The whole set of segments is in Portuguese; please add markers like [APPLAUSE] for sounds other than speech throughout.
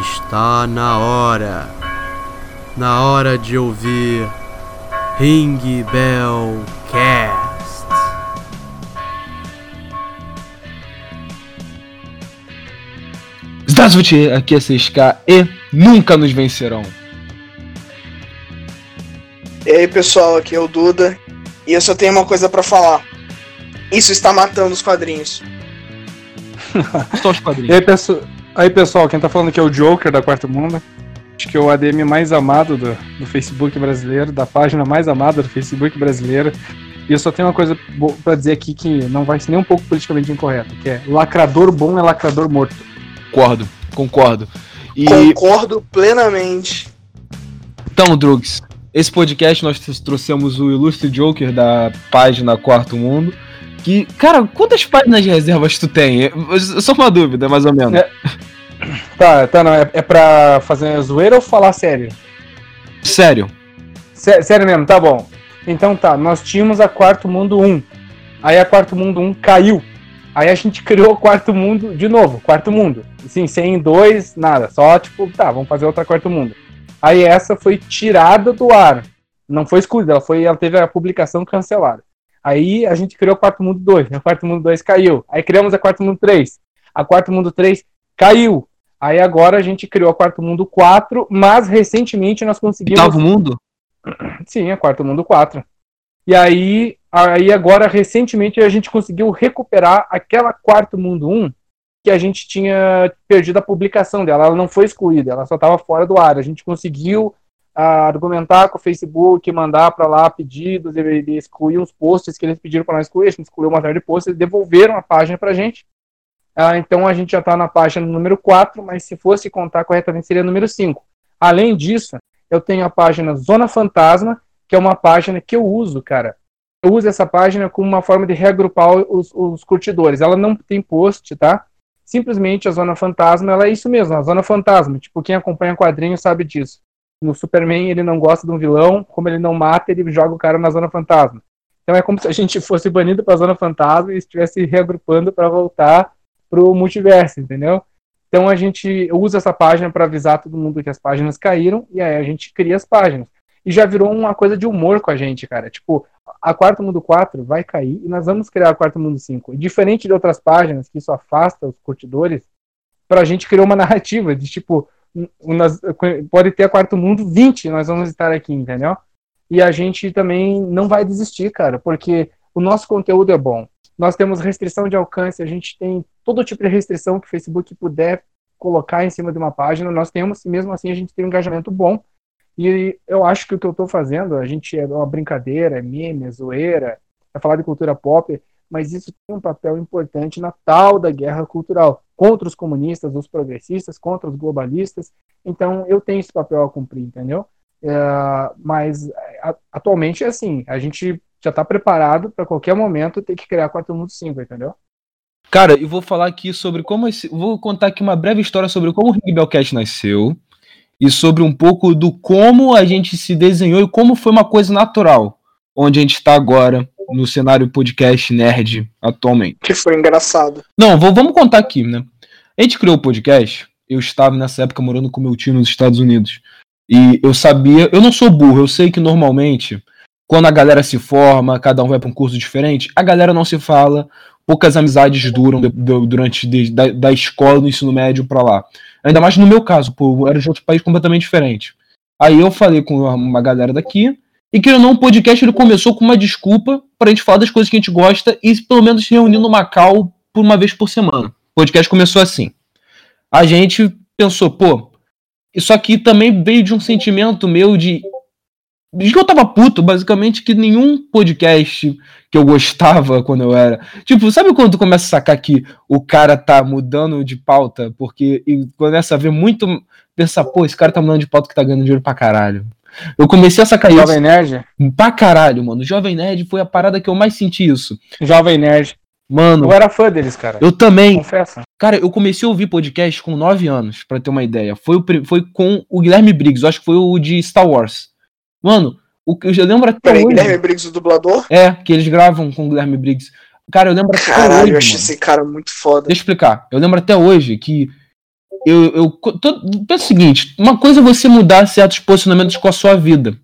Está na hora, na hora de ouvir Ring Bell Cast. Zdazvut, aqui é CSK e nunca nos vencerão. E aí pessoal, aqui é o Duda e eu só tenho uma coisa para falar. Isso está matando os quadrinhos. [LAUGHS] Só os quadrinhos. E aí, pessoal aí, pessoal, quem tá falando aqui é o Joker da Quarto Mundo. Acho que é o ADM mais amado do, do Facebook brasileiro, da página mais amada do Facebook brasileiro. E eu só tenho uma coisa pra dizer aqui que não vai ser nem um pouco politicamente incorreto, que é lacrador bom é lacrador morto. Concordo, concordo. E Concordo plenamente. então, Drugs, esse podcast nós trouxemos o ilustre Joker da página Quarto Mundo. Que, cara, quantas páginas de reservas tu tem? Eu- Só uma dúvida, mais ou menos. É. Tá, tá, não, é, é pra fazer zoeira ou falar sério? Sério. Sé- sério mesmo, tá bom. Então tá, nós tínhamos a Quarto Mundo 1. Aí a Quarto Mundo 1 caiu. Aí a gente criou o Quarto Mundo de novo, Quarto Mundo. Sim, sem dois, nada. Só tipo, tá, vamos fazer outra Quarto Mundo. Aí essa foi tirada do ar. Não foi excluída, ela, foi, ela teve a publicação cancelada. Aí a gente criou o Quarto Mundo 2. A Quarto Mundo 2 caiu. Aí criamos a Quarto Mundo 3. A Quarto Mundo 3 caiu. Aí agora a gente criou a Quarto Mundo 4, mas recentemente nós conseguimos. Oitavo mundo? Sim, é Quarto Mundo 4. E aí, aí agora, recentemente, a gente conseguiu recuperar aquela Quarto Mundo 1 que a gente tinha perdido a publicação dela. Ela não foi excluída, ela só estava fora do ar. A gente conseguiu ah, argumentar com o Facebook, mandar para lá pedidos, e, e excluir uns posts que eles pediram para nós excluir. A gente excluiu uma série de posts, eles devolveram a página para a gente. Ah, então a gente já está na página número 4, mas se fosse contar corretamente seria número 5. Além disso, eu tenho a página Zona Fantasma, que é uma página que eu uso, cara. Eu uso essa página como uma forma de reagrupar os, os curtidores. Ela não tem post, tá? Simplesmente a Zona Fantasma, ela é isso mesmo, a Zona Fantasma. Tipo, quem acompanha quadrinho sabe disso. No Superman, ele não gosta de um vilão, como ele não mata, ele joga o cara na Zona Fantasma. Então é como se a gente fosse banido pra Zona Fantasma e estivesse reagrupando para voltar pro multiverso, entendeu? Então a gente usa essa página para avisar todo mundo que as páginas caíram e aí a gente cria as páginas. E já virou uma coisa de humor com a gente, cara. Tipo, a Quarto Mundo 4 vai cair e nós vamos criar a Quarto Mundo 5. E diferente de outras páginas que isso afasta os curtidores, pra gente criou uma [LAUGHS] narrativa de tipo, nós- pode ter a Quarto Mundo 20, nós vamos estar aqui, entendeu? E a gente também não vai desistir, cara, porque o nosso conteúdo é bom. Nós temos restrição de alcance, a gente tem todo tipo de restrição que o Facebook puder colocar em cima de uma página, nós temos, e mesmo assim a gente tem um engajamento bom. E eu acho que o que eu estou fazendo, a gente é uma brincadeira, é meme, é zoeira, é falar de cultura pop, mas isso tem um papel importante na tal da guerra cultural contra os comunistas, os progressistas, contra os globalistas. Então eu tenho esse papel a cumprir, entendeu? É, mas a- atualmente é assim, a gente já está preparado para qualquer momento ter que criar 4 Mundo 5, entendeu? Cara, eu vou falar aqui sobre como esse. Vou contar aqui uma breve história sobre como o Ring Bellcast nasceu e sobre um pouco do como a gente se desenhou e como foi uma coisa natural, onde a gente está agora no cenário podcast nerd atualmente. Que foi engraçado. Não, vou- vamos contar aqui, né? A gente criou o podcast, eu estava nessa época morando com meu tio nos Estados Unidos. E eu sabia, eu não sou burro, eu sei que normalmente, quando a galera se forma, cada um vai para um curso diferente, a galera não se fala, poucas amizades duram durante de- da, da escola do ensino médio para lá. Ainda mais no meu caso, pô, era de outro país completamente diferente. Aí eu falei com uma galera daqui, e que não, o podcast ele começou com uma desculpa pra gente falar das coisas que a gente gosta e pelo menos se reunir no Macau por uma vez por semana. O podcast começou assim. A gente pensou, pô, isso aqui também veio de um sentimento meu de. Que eu tava puto, basicamente, que nenhum podcast que eu gostava quando eu era. Tipo, sabe quando tu começa a sacar que o cara tá mudando de pauta? Porque e começa a ver muito. Pensar, pô, esse cara tá mudando de pauta que tá ganhando dinheiro pra caralho. Eu comecei a sacar Jovem Nerd, isso pra caralho, mano. Jovem Nerd foi a parada que eu mais senti isso. Jovem Nerd. Mano, Eu era fã deles, cara. eu também. Confesso. Cara, eu comecei a ouvir podcast com 9 anos, pra ter uma ideia. Foi, o, foi com o Guilherme Briggs, eu acho que foi o de Star Wars. Mano, o que eu lembro até Peraí, hoje. Guilherme Briggs, o dublador? É, que eles gravam com o Guilherme Briggs. Cara, eu lembro até Caralho, hoje. eu achei mano. esse cara muito foda. Deixa eu explicar. Eu lembro até hoje que eu, eu tô, penso o seguinte: uma coisa é você mudar certos posicionamentos com a sua vida.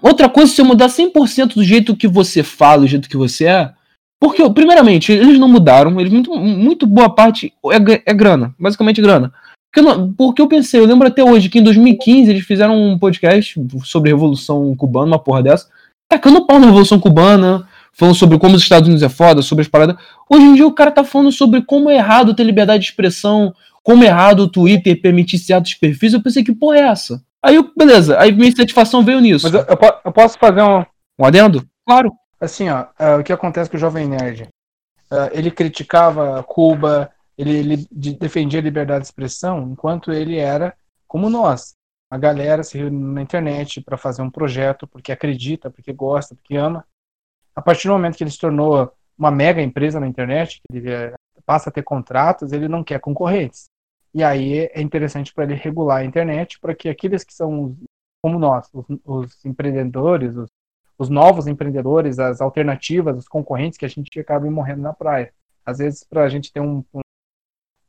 Outra coisa é você mudar 100% do jeito que você fala, do jeito que você é. Porque, primeiramente, eles não mudaram, eles muito, muito boa parte é, é grana, basicamente grana. Porque porque eu pensei, eu lembro até hoje que em 2015 eles fizeram um podcast sobre Revolução Cubana, uma porra dessa, tacando pau na Revolução Cubana, falando sobre como os Estados Unidos é foda, sobre as paradas. Hoje em dia o cara tá falando sobre como é errado ter liberdade de expressão, como é errado o Twitter permitir certos perfis. Eu pensei, que porra é essa? Aí, eu, beleza, aí minha satisfação veio nisso. Mas eu, eu, eu posso fazer um. Um adendo? Claro. Assim, ó, uh, o que acontece com o Jovem Nerd? Uh, ele criticava Cuba, ele, ele defendia a liberdade de expressão, enquanto ele era como nós. A galera se reúne na internet para fazer um projeto porque acredita, porque gosta, porque ama a partir do momento que ele se tornou uma mega empresa na internet, que ele eh, passa a ter contratos, ele não quer concorrentes. E aí é interessante para ele regular a internet para que aqueles que são como nós, os, os empreendedores, os, os, novos empreendedores, as alternativas, os concorrentes, que a gente acaba morrendo na praia. Às vezes, para a gente ter um, um,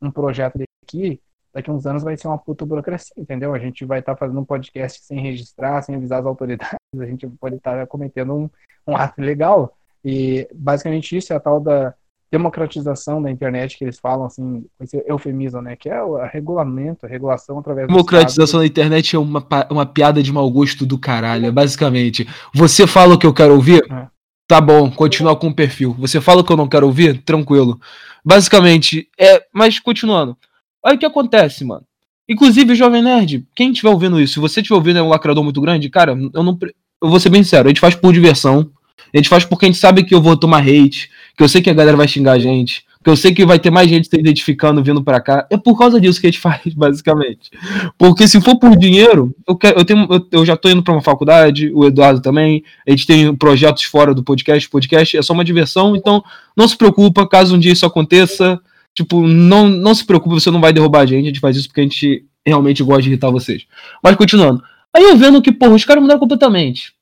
um projeto aqui, daqui a uns anos vai ser uma puta burocracia, entendeu? A gente vai estar tá fazendo um podcast sem registrar, sem avisar as autoridades, [LAUGHS] a gente pode estar tá cometendo um, um ato legal. E basicamente isso é a tal da democratização da internet que eles falam assim, esse eufemismo, né? Que é o regulamento, a regulação através Democratização da internet é uma, uma piada de mau gosto do caralho, basicamente. Você fala o que eu quero ouvir? É. Tá bom, continua com o perfil. Você fala que eu não quero ouvir? Tranquilo. Basicamente, é. Mas continuando. Olha o que acontece, mano. Inclusive, Jovem Nerd, quem estiver ouvindo isso, se você estiver ouvindo é um lacrador muito grande, cara, eu não. Eu vou ser bem sincero, a gente faz por diversão. A gente faz porque a gente sabe que eu vou tomar hate, que eu sei que a galera vai xingar a gente, que eu sei que vai ter mais gente se identificando vindo para cá. É por causa disso que a gente [LAUGHS] faz, basicamente. Porque se for por dinheiro, eu, quero, eu, tenho, eu, eu já tô indo para uma faculdade, o Eduardo também, a gente tem projetos fora do podcast, podcast é só uma diversão, então não se preocupa, caso um dia isso aconteça, tipo, não, não se preocupe, você não vai derrubar a gente, a gente faz isso porque a gente realmente gosta de irritar vocês. Mas continuando. Aí eu vendo que, porra, os caras mudaram completamente.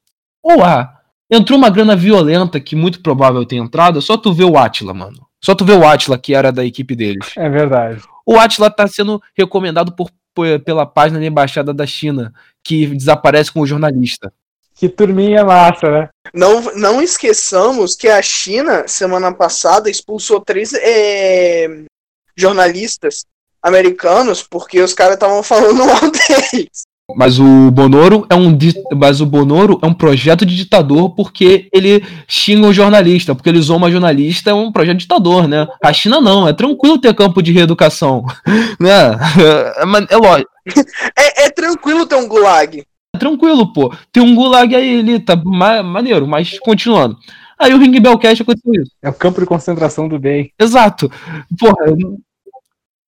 Ou ah, entrou uma grana violenta que muito provável tenha entrado, só tu vê o Atila, mano. Só tu vê o Atila, que era da equipe deles. É verdade. O Atila tá sendo recomendado por, por, pela página da Embaixada da China, que desaparece com o jornalista. Que turminha massa, né? Não, não esqueçamos que a China, semana passada, expulsou três é, jornalistas americanos porque os caras estavam falando [LAUGHS] mal deles. Mas o Bonoro é um mas o Bonoro é um projeto de ditador porque ele xinga o jornalista, porque ele zoma jornalista, é um projeto de ditador, né? A China não, é tranquilo ter campo de reeducação, [LAUGHS] né? É, é lógico. [LAUGHS] É, é, tranquilo ter um gulag. É tranquilo, pô. Tem um gulag aí, ele tá ma maneiro, mas continuando. Aí o Ring Bellcast aconteceu isso. É o campo de concentração do bem. Exato. Porra,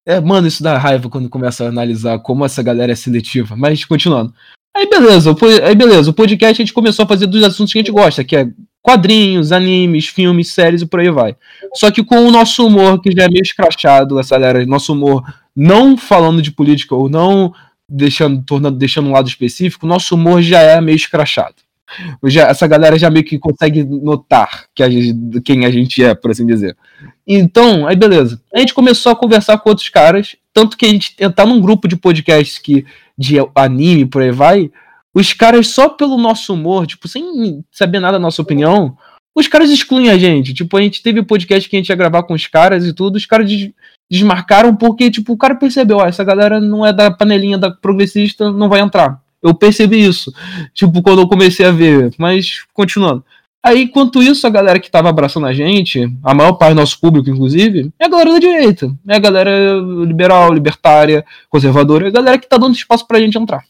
é, mano, isso dá raiva quando começa a analisar como essa galera é seletiva. Mas continuando. Aí beleza, aí beleza, o podcast a gente começou a fazer dos assuntos que a gente gosta, que é quadrinhos, animes, filmes, séries e por aí vai. Só que com o nosso humor, que já é meio escrachado, essa galera, nosso humor não falando de política ou não deixando, tornando, deixando um lado específico, nosso humor já é meio escrachado. Já, essa galera já meio que consegue notar que a gente, quem a gente é, por assim dizer. Então, aí beleza. A gente começou a conversar com outros caras, tanto que a gente tá num grupo de podcasts que, de anime, por aí vai, os caras só pelo nosso humor, tipo, sem saber nada da nossa opinião, os caras excluem a gente. Tipo, a gente teve podcast que a gente ia gravar com os caras e tudo, os caras des desmarcaram porque, tipo, o cara percebeu, ó, essa galera não é da panelinha da progressista, não vai entrar. Eu percebi isso, tipo, quando eu comecei a ver. Mas, continuando. Aí, enquanto isso, a galera que tava abraçando a gente, a maior parte do nosso público, inclusive, é a galera da direita. É a galera liberal, libertária, conservadora, é a galera que tá dando espaço pra gente entrar.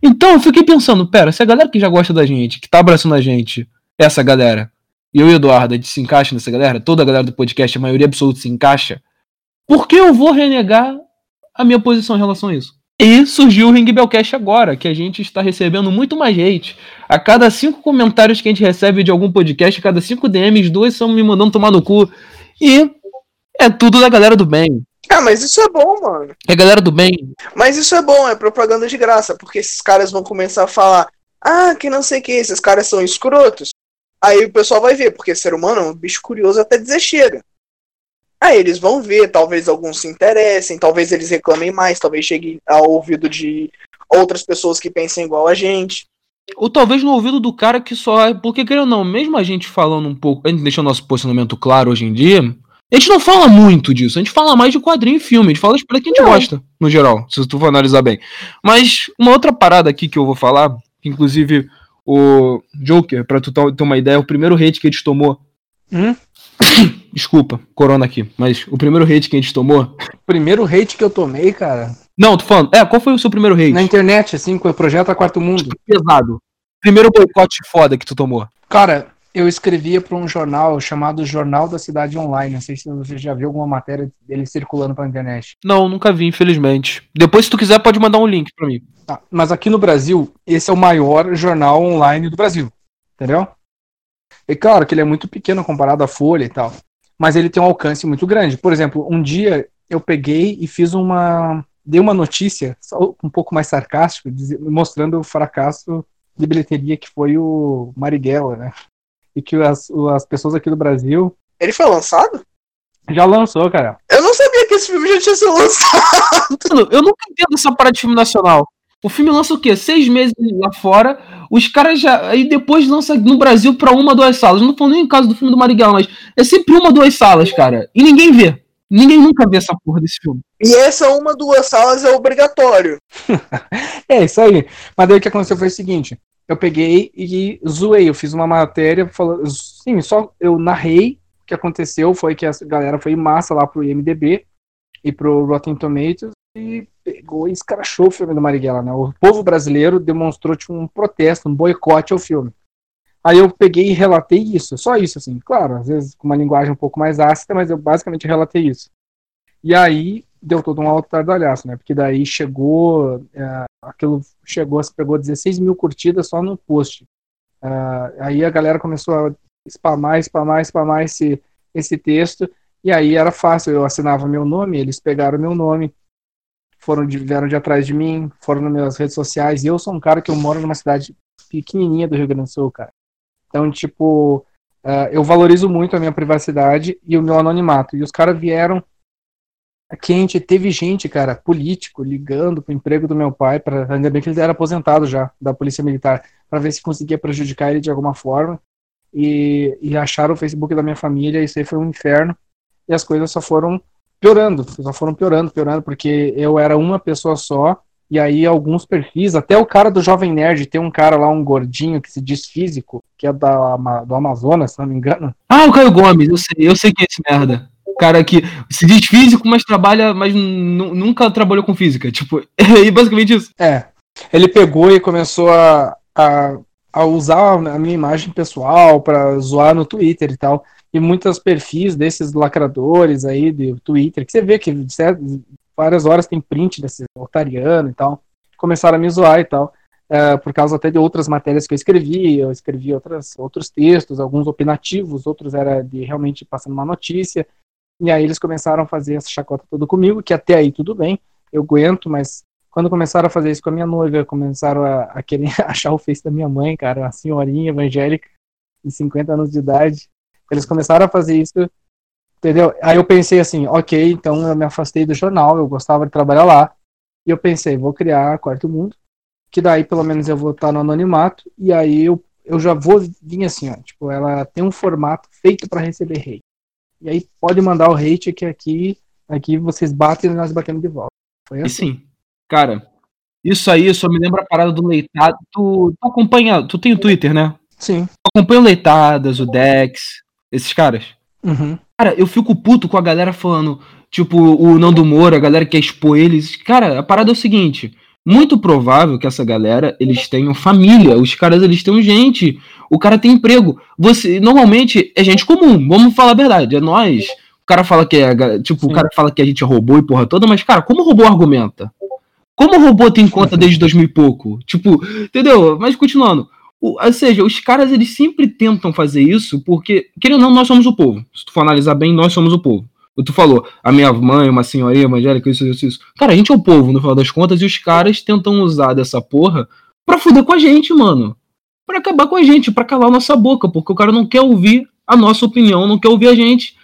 Então, eu fiquei pensando, pera, se a galera que já gosta da gente, que tá abraçando a gente, essa galera, e eu e Eduardo, a gente se encaixa nessa galera, toda a galera do podcast, a maioria absoluta se encaixa, por que eu vou renegar a minha posição em relação a isso? E surgiu o Ring Bellcast agora, que a gente está recebendo muito mais hate. A cada cinco comentários que a gente recebe de algum podcast, a cada cinco DMs, dois estão me mandando tomar no cu. E é tudo da galera do bem. Ah, mas isso é bom, mano. É galera do bem. Mas isso é bom, é propaganda de graça, porque esses caras vão começar a falar: ah, que não sei o que, esses caras são escrotos. Aí o pessoal vai ver, porque ser humano é um bicho curioso até dizer chega. Aí eles vão ver, talvez alguns se interessem, talvez eles reclamem mais, talvez chegue ao ouvido de outras pessoas que pensem igual a gente. Ou talvez no ouvido do cara que só. é, Porque, querendo ou não, mesmo a gente falando um pouco. A gente deixando nosso posicionamento claro hoje em dia. A gente não fala muito disso. A gente fala mais de quadrinho e filme. A gente fala paradas que a gente Não. gosta, no geral. Se tu for analisar bem. Mas uma outra parada aqui que eu vou falar. Que inclusive o Joker, pra tu ter uma ideia, o primeiro hate que a gente tomou. Hum? [COUGHS] Desculpa, corona aqui. Mas o primeiro hate que a gente tomou. Primeiro hate que eu tomei, cara, Não, tô falando. É, qual foi o seu primeiro hate? na internet, assim, com o projeto A Quarto Mundo. Pesado. Primeiro boicote foda que tu tomou. Cara, eu escrevia para um jornal chamado Jornal da Cidade Online. Não sei se você já viu alguma matéria dele circulando pela internet. Não, nunca vi, infelizmente. Depois, se tu quiser, pode mandar um link pra mim. Tá, Mas aqui no Brasil, esse é o maior jornal online do Brasil. Entendeu? E claro que ele é muito pequeno comparado à Folha e tal. Mas ele tem um alcance muito grande. Por exemplo, um dia eu peguei e fiz uma. Dei uma notícia, só um pouco mais sarcástico, dize- mostrando o fracasso de bilheteria que foi o Marighella, né? E que as, as pessoas aqui do Brasil Ele foi lançado? já lançou, cara. Eu não sabia que esse filme já tinha sido lançado. Eu nunca entendo essa parada de filme nacional. O filme lança o quê? Seis meses lá fora. Os caras já. Aí depois lança no Brasil pra uma, duas salas. Não tô nem em caso do filme do Marighella, mas é sempre uma, duas salas, cara. E ninguém vê. Ninguém nunca vê essa porra desse filme. E essa uma, duas salas é obrigatório. [LAUGHS] É, isso aí. Mas daí o que aconteceu foi o seguinte: eu peguei e zoei. Eu fiz uma matéria falando. Sim, só eu narrei o que aconteceu. Foi que a galera foi em massa lá pro IMDB e pro Rotten Tomatoes e pegou e escrachou o filme do Marighella, né? O povo brasileiro demonstrou tipo, um protesto, um boicote ao filme. Aí eu peguei e relatei isso, só isso, assim. Claro, às vezes com uma linguagem um pouco mais ácida, mas eu basicamente relatei isso. E aí deu todo um alto tardalhaço, né? Porque daí chegou é, aquilo chegou, se pegou 16 mil curtidas só no post. Ah, aí a galera começou a spamar, spamar, spamar esse, esse texto, e aí era fácil, eu assinava meu nome, eles pegaram meu nome, foram de, vieram de atrás de mim, foram nas minhas redes sociais, e eu sou um cara que eu moro numa cidade pequenininha do Rio Grande do Sul, cara. Então, tipo, ah, eu valorizo muito a minha privacidade e o meu anonimato, e os caras vieram quente, teve gente, cara, político, ligando pro emprego do meu pai, para ainda bem que ele era aposentado já da Polícia Militar, para ver se conseguia prejudicar ele de alguma forma. E, e acharam o Facebook da minha família, isso aí foi um inferno. E as coisas só foram piorando, só foram piorando, piorando, porque eu era uma pessoa só, e aí alguns perfis, até o cara do Jovem Nerd, tem um cara lá, um gordinho que se diz físico, que é da, do Amazonas, se não me engano. Ah, o Caio Gomes, eu sei, eu sei que é esse merda. O cara que se diz físico, mas trabalha, mas nu- nunca trabalhou com física. Tipo, [LAUGHS] é basicamente isso. É. Ele pegou e começou a, a, a usar a minha imagem pessoal para zoar no Twitter e tal. E muitos perfis desses lacradores aí do Twitter, que você vê que certo, várias horas tem print desse otariano e tal, começaram a me zoar e tal. é, por causa até de outras matérias que eu escrevi, eu escrevi outras, outros textos, alguns opinativos, outros era de realmente passando uma notícia. E aí eles começaram a fazer essa chacota toda comigo, que até aí tudo bem, eu aguento, mas quando começaram a fazer isso com a minha noiva, começaram a, a querer [LAUGHS] achar o face da minha mãe, cara, uma senhorinha evangélica de 50 anos de idade. Eles começaram a fazer isso, entendeu? Aí eu pensei assim, ok, então eu me afastei do jornal, eu gostava de trabalhar lá. E eu pensei, vou criar Quarto Mundo, que daí pelo menos eu vou estar no anonimato, e aí eu, eu já vou vir assim, ó, tipo, ela tem um formato feito para receber hate. E aí pode mandar o hate que aqui, aqui vocês batem e nós batemos de volta. Foi E assim. sim, cara, isso aí só me lembra a parada do Leitado. Tu, tu acompanha, tu tem o Twitter, né? Sim. Tu acompanha o Leitadas, o Dex, esses caras. Uhum. Cara, eu fico puto com a galera falando, tipo, o Nando Moura, a galera que quer expor eles. Cara, a parada é o seguinte: muito provável que essa galera, eles tenham família, os caras, eles tenham gente, o cara tem emprego. Você, normalmente, é gente comum, vamos falar a verdade, é nós. O cara fala que é, tipo, Sim. o cara fala que a gente é robô e porra toda, mas, cara, como o robô argumenta? Como o robô tem conta desde 2000 e pouco? Tipo, entendeu? Mas continuando. Ou seja, os caras eles sempre tentam fazer isso porque, querendo ou não, nós somos o povo. Se tu for analisar bem, nós somos o povo. Tu falou, a minha mãe, uma senhorinha evangélica, isso, isso, isso. Cara, a gente é o povo, no final das contas, e os caras tentam usar dessa porra pra fuder com a gente, mano. Pra acabar com a gente, pra calar a nossa boca, porque o cara não quer ouvir a nossa opinião, não quer ouvir a gente.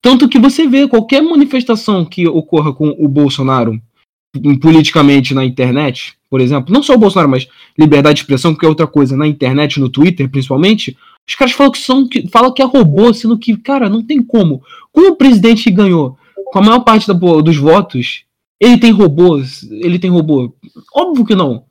Tanto que você vê qualquer manifestação que ocorra com o Bolsonaro politicamente na internet, por exemplo, não só o Bolsonaro, mas liberdade de expressão, que é outra coisa, na internet, no Twitter principalmente, os caras falam que são que falam que é robô, sendo que, cara, não tem como. Como o presidente ganhou com a maior parte da, dos votos, ele tem robôs, ele tem robô. Óbvio que não.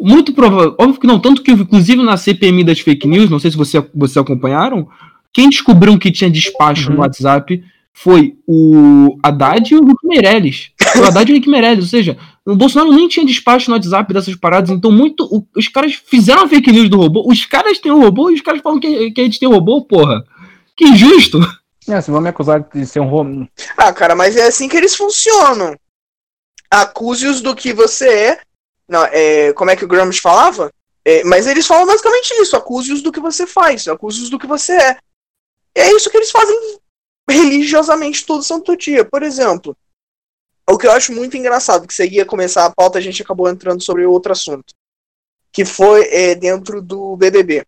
Muito provável, óbvio que não, tanto que inclusive na CPMI das fake news, não sei se você, você acompanharam, quem descobriu que tinha despacho uhum. no WhatsApp foi o Haddad e o Rick Meirelles. O Haddad e o Rick Meirelles, ou seja, o Bolsonaro nem tinha despacho no WhatsApp dessas paradas, então muito. O, os caras fizeram a fake news do robô, os caras têm o robô e os caras falam que, que a gente tem o robô, porra. Que injusto. É, se vão me acusar de ser um robô. Ah, cara, mas é assim que eles funcionam. Acuse-os do que você é. Não, é como é que o Gramsci falava? É, mas eles falam basicamente isso: acuse-os do que você faz, acuse-os do que você é. É isso que eles fazem religiosamente todo santo dia. Por exemplo, o que eu acho muito engraçado, que seguia começar a pauta, a gente acabou entrando sobre outro assunto, que foi é, dentro do BBB.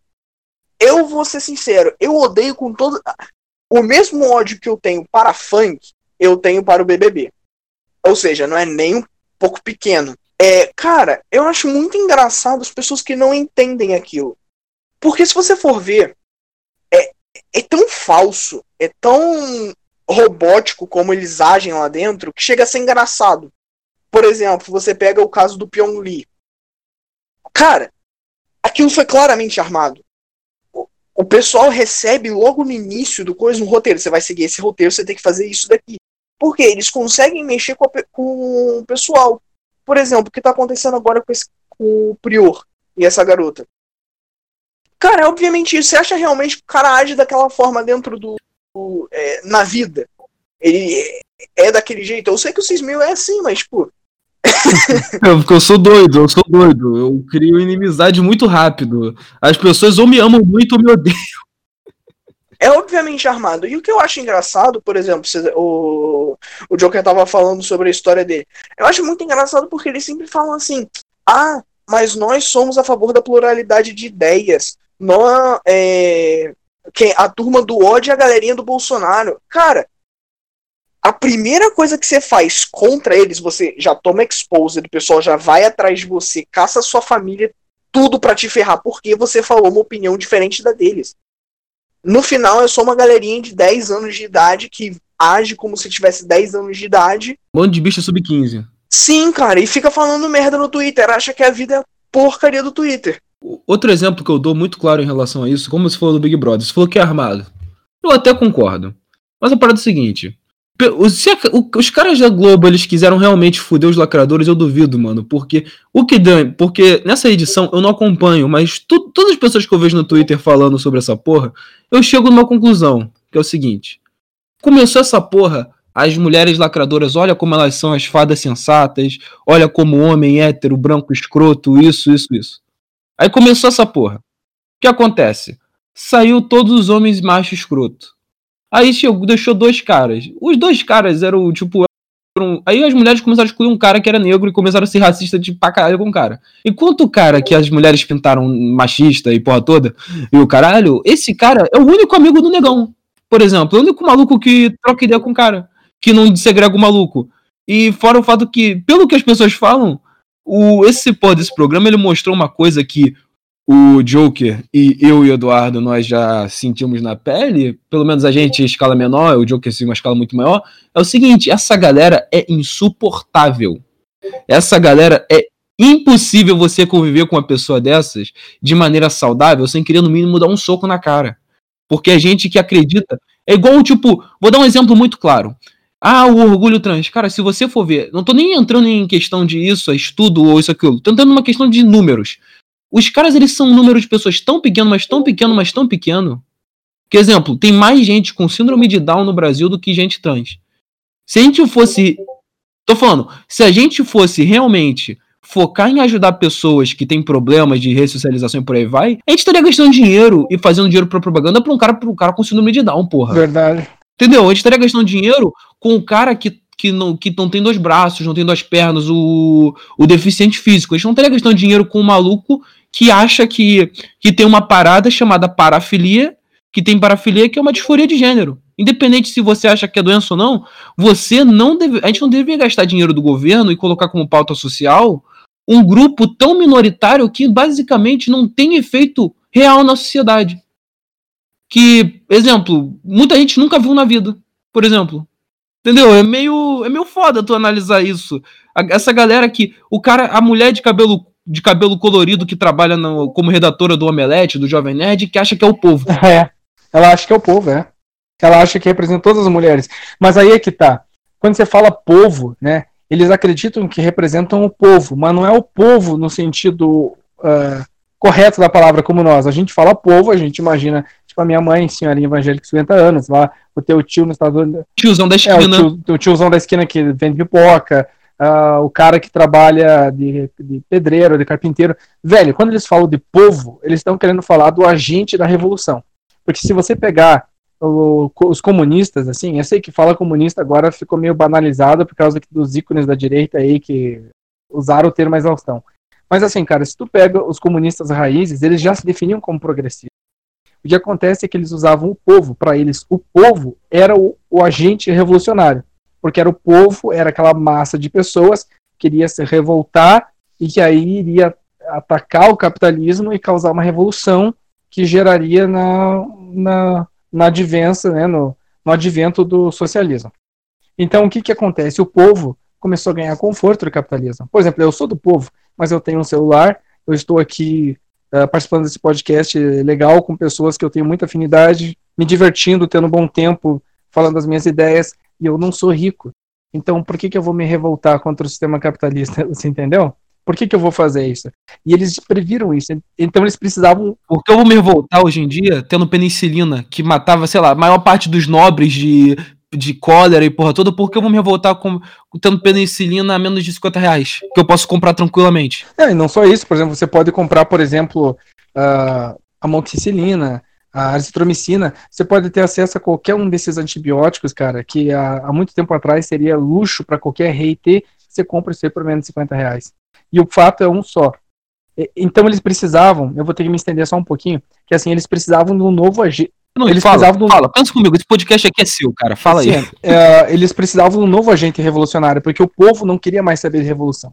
Eu vou ser sincero, eu odeio com todo. O mesmo ódio que eu tenho para funk, eu tenho para o BBB. Ou seja, não é nem um pouco pequeno. É, cara, eu acho muito engraçado as pessoas que não entendem aquilo. Porque se você for ver, é, é tão falso, é tão robótico como eles agem lá dentro, que chega a ser engraçado. Por exemplo, você pega o caso do Pyong Lee. Cara, aquilo foi claramente armado. O, pessoal recebe logo no início do coisa um roteiro. Você vai seguir esse roteiro, você tem que fazer isso daqui. Porque eles conseguem mexer com, a, com o pessoal. Por exemplo, o que está acontecendo agora com, esse, com o Prior e essa garota. Cara, é obviamente isso. Você acha realmente que o cara age daquela forma dentro do. É, na vida? Ele é, daquele jeito? Eu sei que o 6000 é assim, mas, tipo. [LAUGHS] é, porque eu sou doido, eu sou doido. Eu crio inimizade muito rápido. As pessoas ou me amam muito ou me odeiam. É obviamente armado. E o que eu acho engraçado, por exemplo, o, o Joker tava falando sobre a história dele. Eu acho muito engraçado porque eles sempre falam assim: ah, mas nós somos a favor da pluralidade de ideias não é, quem, a turma do ódio e a galerinha do Bolsonaro. Cara, a primeira coisa que você faz contra eles, você já toma exposed, o pessoal já vai atrás de você, caça sua família, tudo para te ferrar, porque você falou uma opinião diferente da deles. No final, é só uma galerinha de 10 anos de idade que age como se tivesse 10 anos de idade. Um monte de bicho sub-15. Sim, cara, e fica falando merda no Twitter, acha que a vida é porcaria do Twitter. Outro exemplo que eu dou muito claro em relação a isso, como você falou do Big Brother, você falou que é armado. Eu até concordo. Mas a parada é a seguinte: se os caras da Globo eles quiseram realmente foder os lacradores, eu duvido, mano. Porque o que dá. Porque nessa edição eu não acompanho, mas tu, todas as pessoas que eu vejo no Twitter falando sobre essa porra, eu chego numa conclusão, que é o seguinte: começou essa porra, as mulheres lacradoras, olha como elas são as fadas sensatas, olha como homem hétero, branco, escroto, isso, isso, isso. Aí começou essa porra. O que acontece? Saiu todos os homens macho escroto. Aí chegou, deixou dois caras. Os dois caras eram, tipo. Eram... Aí as mulheres começaram a excluir um cara que era negro e começaram a ser racistas de pra caralho com o cara. Enquanto o cara que as mulheres pintaram machista e porra toda, e o caralho, esse cara é o único amigo do negão. Por exemplo, é o único maluco que troca ideia com o cara. Que não segrega o maluco. E fora o fato que, pelo que as pessoas falam, o, esse pô desse programa ele mostrou uma coisa que o Joker e eu e o Eduardo nós já sentimos na pele, pelo menos a gente em escala menor, o Joker em uma escala muito maior, é o seguinte, essa galera é insuportável. Essa galera é impossível você conviver com uma pessoa dessas de maneira saudável sem querer no mínimo dar um soco na cara. Porque a gente que acredita é igual tipo, vou dar um exemplo muito claro. Ah, o orgulho trans. Cara, se você for ver, não tô nem entrando em questão de isso, estudo ou isso, aquilo. Tô entrando questão de números. Os caras, eles são um número de pessoas tão pequeno, mas tão pequeno, mas tão pequeno. Por exemplo, tem mais gente com síndrome de Down no Brasil do que gente trans. Se a gente fosse. Tô falando, se a gente fosse realmente focar em ajudar pessoas que têm problemas de ressocialização e por aí vai, a gente estaria gastando dinheiro e fazendo dinheiro pra propaganda pra um cara, pra um cara com síndrome de Down, porra. Verdade. Entendeu? A gente estaria gastando dinheiro com o cara que, que, não, que não tem dois braços, não tem duas pernas, o, o deficiente físico. A gente não estaria gastando dinheiro com o maluco que acha que, que tem uma parada chamada parafilia, que tem parafilia, que é uma disforia de gênero. Independente se você acha que é doença ou não, você não deve, a gente não deveria gastar dinheiro do governo e colocar como pauta social um grupo tão minoritário que basicamente não tem efeito real na sociedade. Que, exemplo, muita gente nunca viu na vida, por exemplo. Entendeu? É meio, é meio foda tu analisar isso. A, essa galera que o cara, a mulher de cabelo de cabelo colorido que trabalha no, como redatora do Omelete, do Jovem Nerd, que acha que é o povo. [LAUGHS] É. Ela acha que é o povo, é. Ela acha que representa todas as mulheres. Mas aí é que tá. Quando você fala povo, né? Eles acreditam que representam o povo, mas não é o povo no sentido uh, correto da palavra como nós. A gente fala povo, a gente imagina, tipo, a minha mãe, senhorinha evangélica de 50 anos, lá, o teu tio no estado. Tiozão da esquina. É, o, tio, o tiozão da esquina que vende pipoca, uh, o cara que trabalha de, de, pedreiro, de carpinteiro. Velho, quando eles falam de povo, eles estão querendo falar do agente da revolução. Porque se você pegar o, os comunistas, assim, eu sei que fala comunista agora ficou meio banalizado por causa dos ícones da direita aí que usaram o termo exaustão. Mas assim, cara, se tu pega os comunistas raízes, eles já se definiam como progressistas. O que acontece é que eles usavam o povo. Para eles, o povo era o, o, agente revolucionário. Porque era o povo, era aquela massa de pessoas que iria se revoltar e que aí iria atacar o capitalismo e causar uma revolução que geraria na, na, na advença, né, no, no advento do socialismo. Então, o que, que acontece? O povo começou a ganhar conforto do capitalismo. Por exemplo, eu sou do povo, mas eu tenho um celular, eu estou aqui uh, participando desse podcast legal com pessoas que eu tenho muita afinidade, me divertindo, tendo um bom tempo, falando as minhas ideias, e eu não sou rico. Então, por que, que eu vou me revoltar contra o sistema capitalista? [LAUGHS] Você entendeu? Por que, que eu vou fazer isso? E eles previram isso. Então eles precisavam. Por que eu vou me revoltar hoje em dia tendo penicilina que matava, sei lá, a maior parte dos nobres de de cólera e porra toda, porque eu vou me revoltar com, tendo penicilina a menos de 50 reais, que eu posso comprar tranquilamente. É, e não só isso, por exemplo, você pode comprar, por exemplo, uh, amoxicilina, a azitromicina, você pode ter acesso a qualquer um desses antibióticos, cara, que há, há muito tempo atrás seria luxo para qualquer rei ter, você compra isso aí por menos de 50 reais. E o fato é um só. Então eles precisavam, eu vou ter que me estender só um pouquinho, que assim, eles precisavam de um novo. Não, eles fala, precisavam do... fala, pensa comigo, esse podcast aqui é seu, cara. Fala assim, aí. É, eles precisavam de um novo agente revolucionário, porque o povo não queria mais saber de revolução.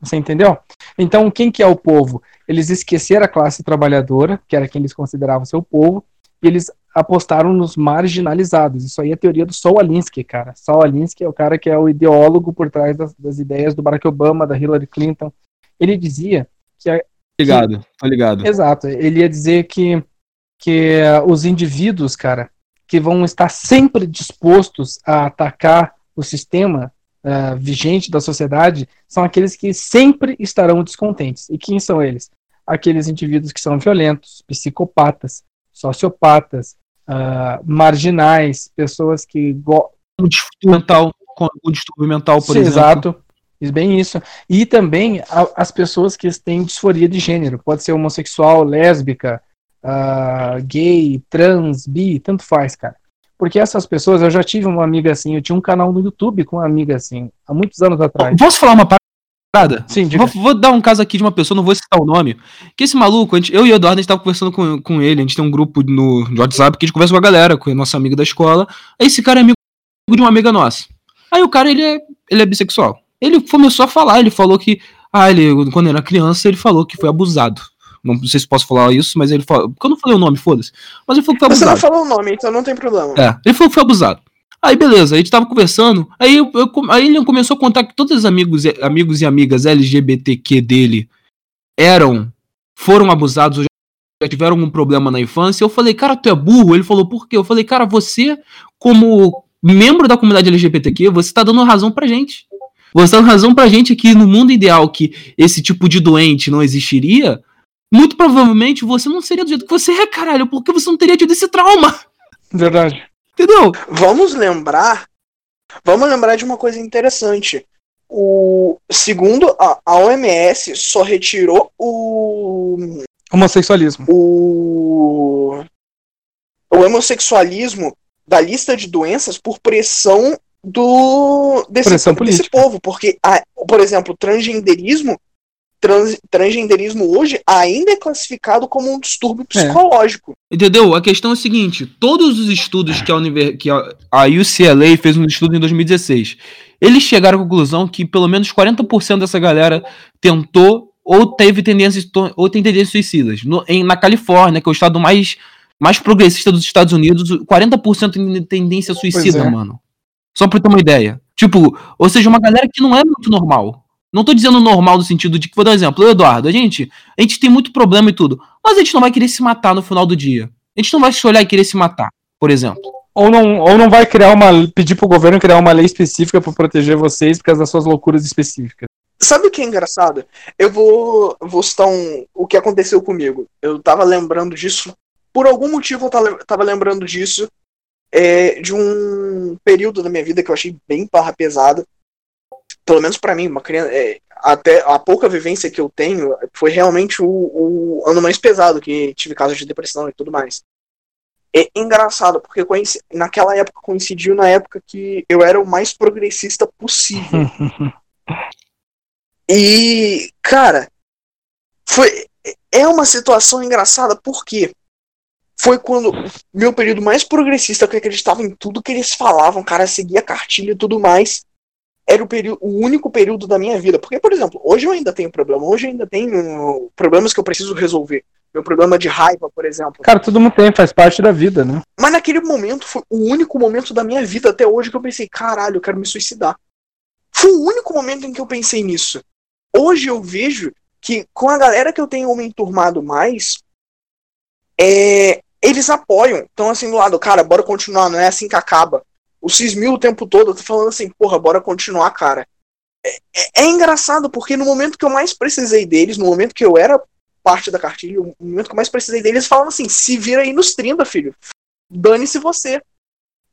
Você entendeu? Então, quem que é o povo? Eles esqueceram a classe trabalhadora, que era quem eles consideravam seu povo, e eles apostaram nos marginalizados. Isso aí é a teoria do Saul Alinsky, cara. Saul Alinsky é o cara que é o ideólogo por trás das, das ideias do Barack Obama, da Hillary Clinton. Ele dizia que... A, ligado, que, tá ligado. Exato. Ele ia dizer que que os indivíduos, cara, que vão estar sempre dispostos a atacar o sistema uh, vigente da sociedade, são aqueles que sempre estarão descontentes. E quem são eles? Aqueles indivíduos que são violentos, psicopatas, sociopatas, uh, marginais, pessoas que um distúrbio mental, um distúrbio mental, por Sim, exemplo. Exato. Bem isso. E também a, as pessoas que têm disforia de gênero. Pode ser homossexual, lésbica, uh, gay, trans, bi, tanto faz, cara. Porque essas pessoas, eu já tive uma amiga assim, eu tinha um canal no YouTube com uma amiga assim, há muitos anos atrás. Posso falar uma parada? Sim, vou, vou, dar um caso aqui de uma pessoa, não vou citar o nome. Que esse maluco, gente, eu e o Eduardo, a gente tava conversando com, com ele, a gente tem um grupo no, no WhatsApp que a gente conversa com a galera, com o nosso amigo da escola. Aí esse cara é amigo de uma amiga nossa. Aí o cara, ele é, ele é bissexual. Ele começou a falar, ele falou que, ah, ele, quando era criança, ele falou que foi abusado. Não sei se posso falar isso, mas ele falou. Porque eu não falei o nome, foda-se. Mas ele falou que foi abusado. Você não falou o nome, então não tem problema. É, ele falou que foi abusado. Aí beleza, a gente tava conversando, aí, eu, eu, aí ele começou a contar que todos os amigos, amigos e amigas LGBTQ dele eram, foram abusados ou já tiveram algum problema na infância. Eu falei, cara, tu é burro? Ele falou, por quê? Eu falei, cara, você, como membro da comunidade LGBTQ, você tá dando razão pra gente. Você tá dando razão pra gente que no mundo ideal que esse tipo de doente não existiria, muito provavelmente você não seria do jeito que você é, caralho, porque você não teria tido esse trauma. Verdade. Entendeu? Vamos lembrar. Vamos lembrar de uma coisa interessante. O segundo a, a OMS só retirou o homossexualismo. O o homossexualismo da lista de doenças por pressão do desse, pressão desse povo, porque a, por exemplo, o transgenderismo trans, transgenderismo hoje ainda é classificado como um distúrbio psicológico. Entendeu? A questão é a seguinte: todos os estudos que a, Univer que a, a UCLA fez um estudo em 2016, eles chegaram à conclusão que pelo menos 40% dessa galera tentou ou teve tendências ou tem tendências suicidas. No, em, na Califórnia, que é o estado mais, mais progressista dos Estados Unidos, 40% tem tendência suicida, é. mano. Só pra ter uma ideia. Tipo, ou seja, uma galera que não é muito normal. Não tô dizendo normal no sentido de que, vou dar um exemplo, Eduardo, a gente, a gente tem muito problema e tudo, mas a gente não vai querer se matar no final do dia. A gente não vai se olhar e querer se matar, por exemplo. Ou não, ou não vai criar uma. pedir pro governo criar uma lei específica para proteger vocês por causa das suas loucuras específicas. Sabe o que é engraçado? Eu vou, vou citar um, o que aconteceu comigo. Eu tava lembrando disso. Por algum motivo eu tava lembrando disso. É, de um período da minha vida que eu achei bem barra pesada. Pelo menos para mim, uma criança. É, até a pouca vivência que eu tenho foi realmente o, o, ano mais pesado que tive casos de depressão e tudo mais. É engraçado, porque naquela época coincidiu na época que eu era o mais progressista possível. [LAUGHS] E, cara, foi é uma situação engraçada porque foi quando meu período mais progressista, que eu acreditava em tudo que eles falavam, cara, seguia cartilha e tudo mais, era o, período, o único período da minha vida. Porque, por exemplo, hoje eu ainda tenho problema, hoje eu ainda tenho problemas que eu preciso resolver. Meu problema de raiva, por exemplo. Cara, todo mundo tem, faz parte da vida, né? Mas naquele momento foi o único momento da minha vida até hoje que eu pensei, caralho, eu quero me suicidar. Foi o único momento em que eu pensei nisso. Hoje eu vejo que com a galera que eu tenho me enturmado mais, é, eles apoiam. Então, assim, do lado, cara, bora continuar, não é assim que acaba. O Cismil o tempo todo, eu tô falando assim, porra, bora continuar, cara. É, é, é, engraçado, porque no momento que eu mais precisei deles, no momento que eu era parte da cartilha, no momento que eu mais precisei deles, eles falavam assim, se vira aí nos 30, filho. Dane-se você.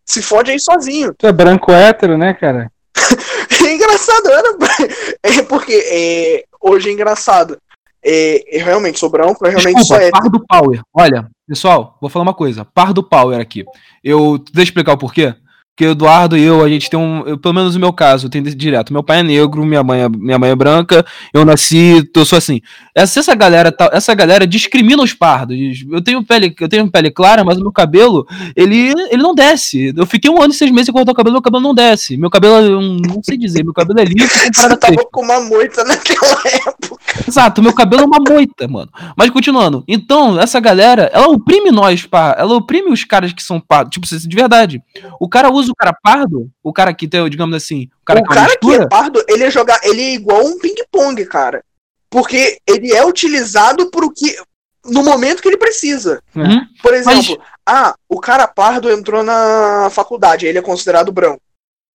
Se fode aí sozinho. Tu é branco hétero, né, cara? [LAUGHS] é engraçado, era. [LAUGHS] É porque é, hoje é engraçado. É, é, realmente, sou branco, é realmente Desculpa, sou Par do Power. Olha, pessoal, vou falar uma coisa. Par do Power aqui. Eu. Deixa eu explicar o porquê. Porque o Eduardo e eu, a gente tem um. Eu, pelo menos no meu caso, eu tenho direto. Meu pai é negro, minha mãe é, minha mãe é branca, eu nasci, eu sou assim. Essa, essa galera tá, essa galera discrimina os pardos. Eu tenho pele, eu tenho pele clara, mas o meu cabelo, ele, ele não desce. Eu fiquei um ano e seis meses sem cortar o cabelo, meu cabelo não desce. Meu cabelo, eu não sei dizer, meu cabelo é liso comparado Você tava com uma moita naquela época. Exato, meu cabelo é uma moita, mano. Mas continuando. Então, essa galera, ela oprime nós, pá. Ela oprime os caras que são pardos. Tipo, de verdade. O cara usa o cara pardo, o cara que tem, digamos assim. O cara, o que, é cara que é pardo, ele é jogar. Ele é igual um ping-pong, cara. Porque ele é utilizado pro que. No momento que ele precisa. Uhum. Por exemplo, Mas... ah, o cara pardo entrou na faculdade, ele é considerado branco.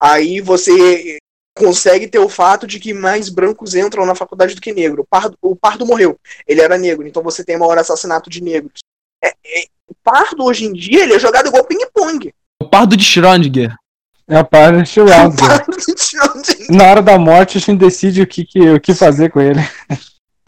Aí você consegue ter o fato de que mais brancos entram na faculdade do que negro. O Pardo, o Pardo morreu, ele era negro, então você tem maior assassinato de negros. É, é, o Pardo hoje em dia ele é jogado igual ping-pong. O Pardo de Schrödinger. É o Pardo [LAUGHS] de Schrödinger. Na hora da morte a gente decide o que, que, o que fazer com ele.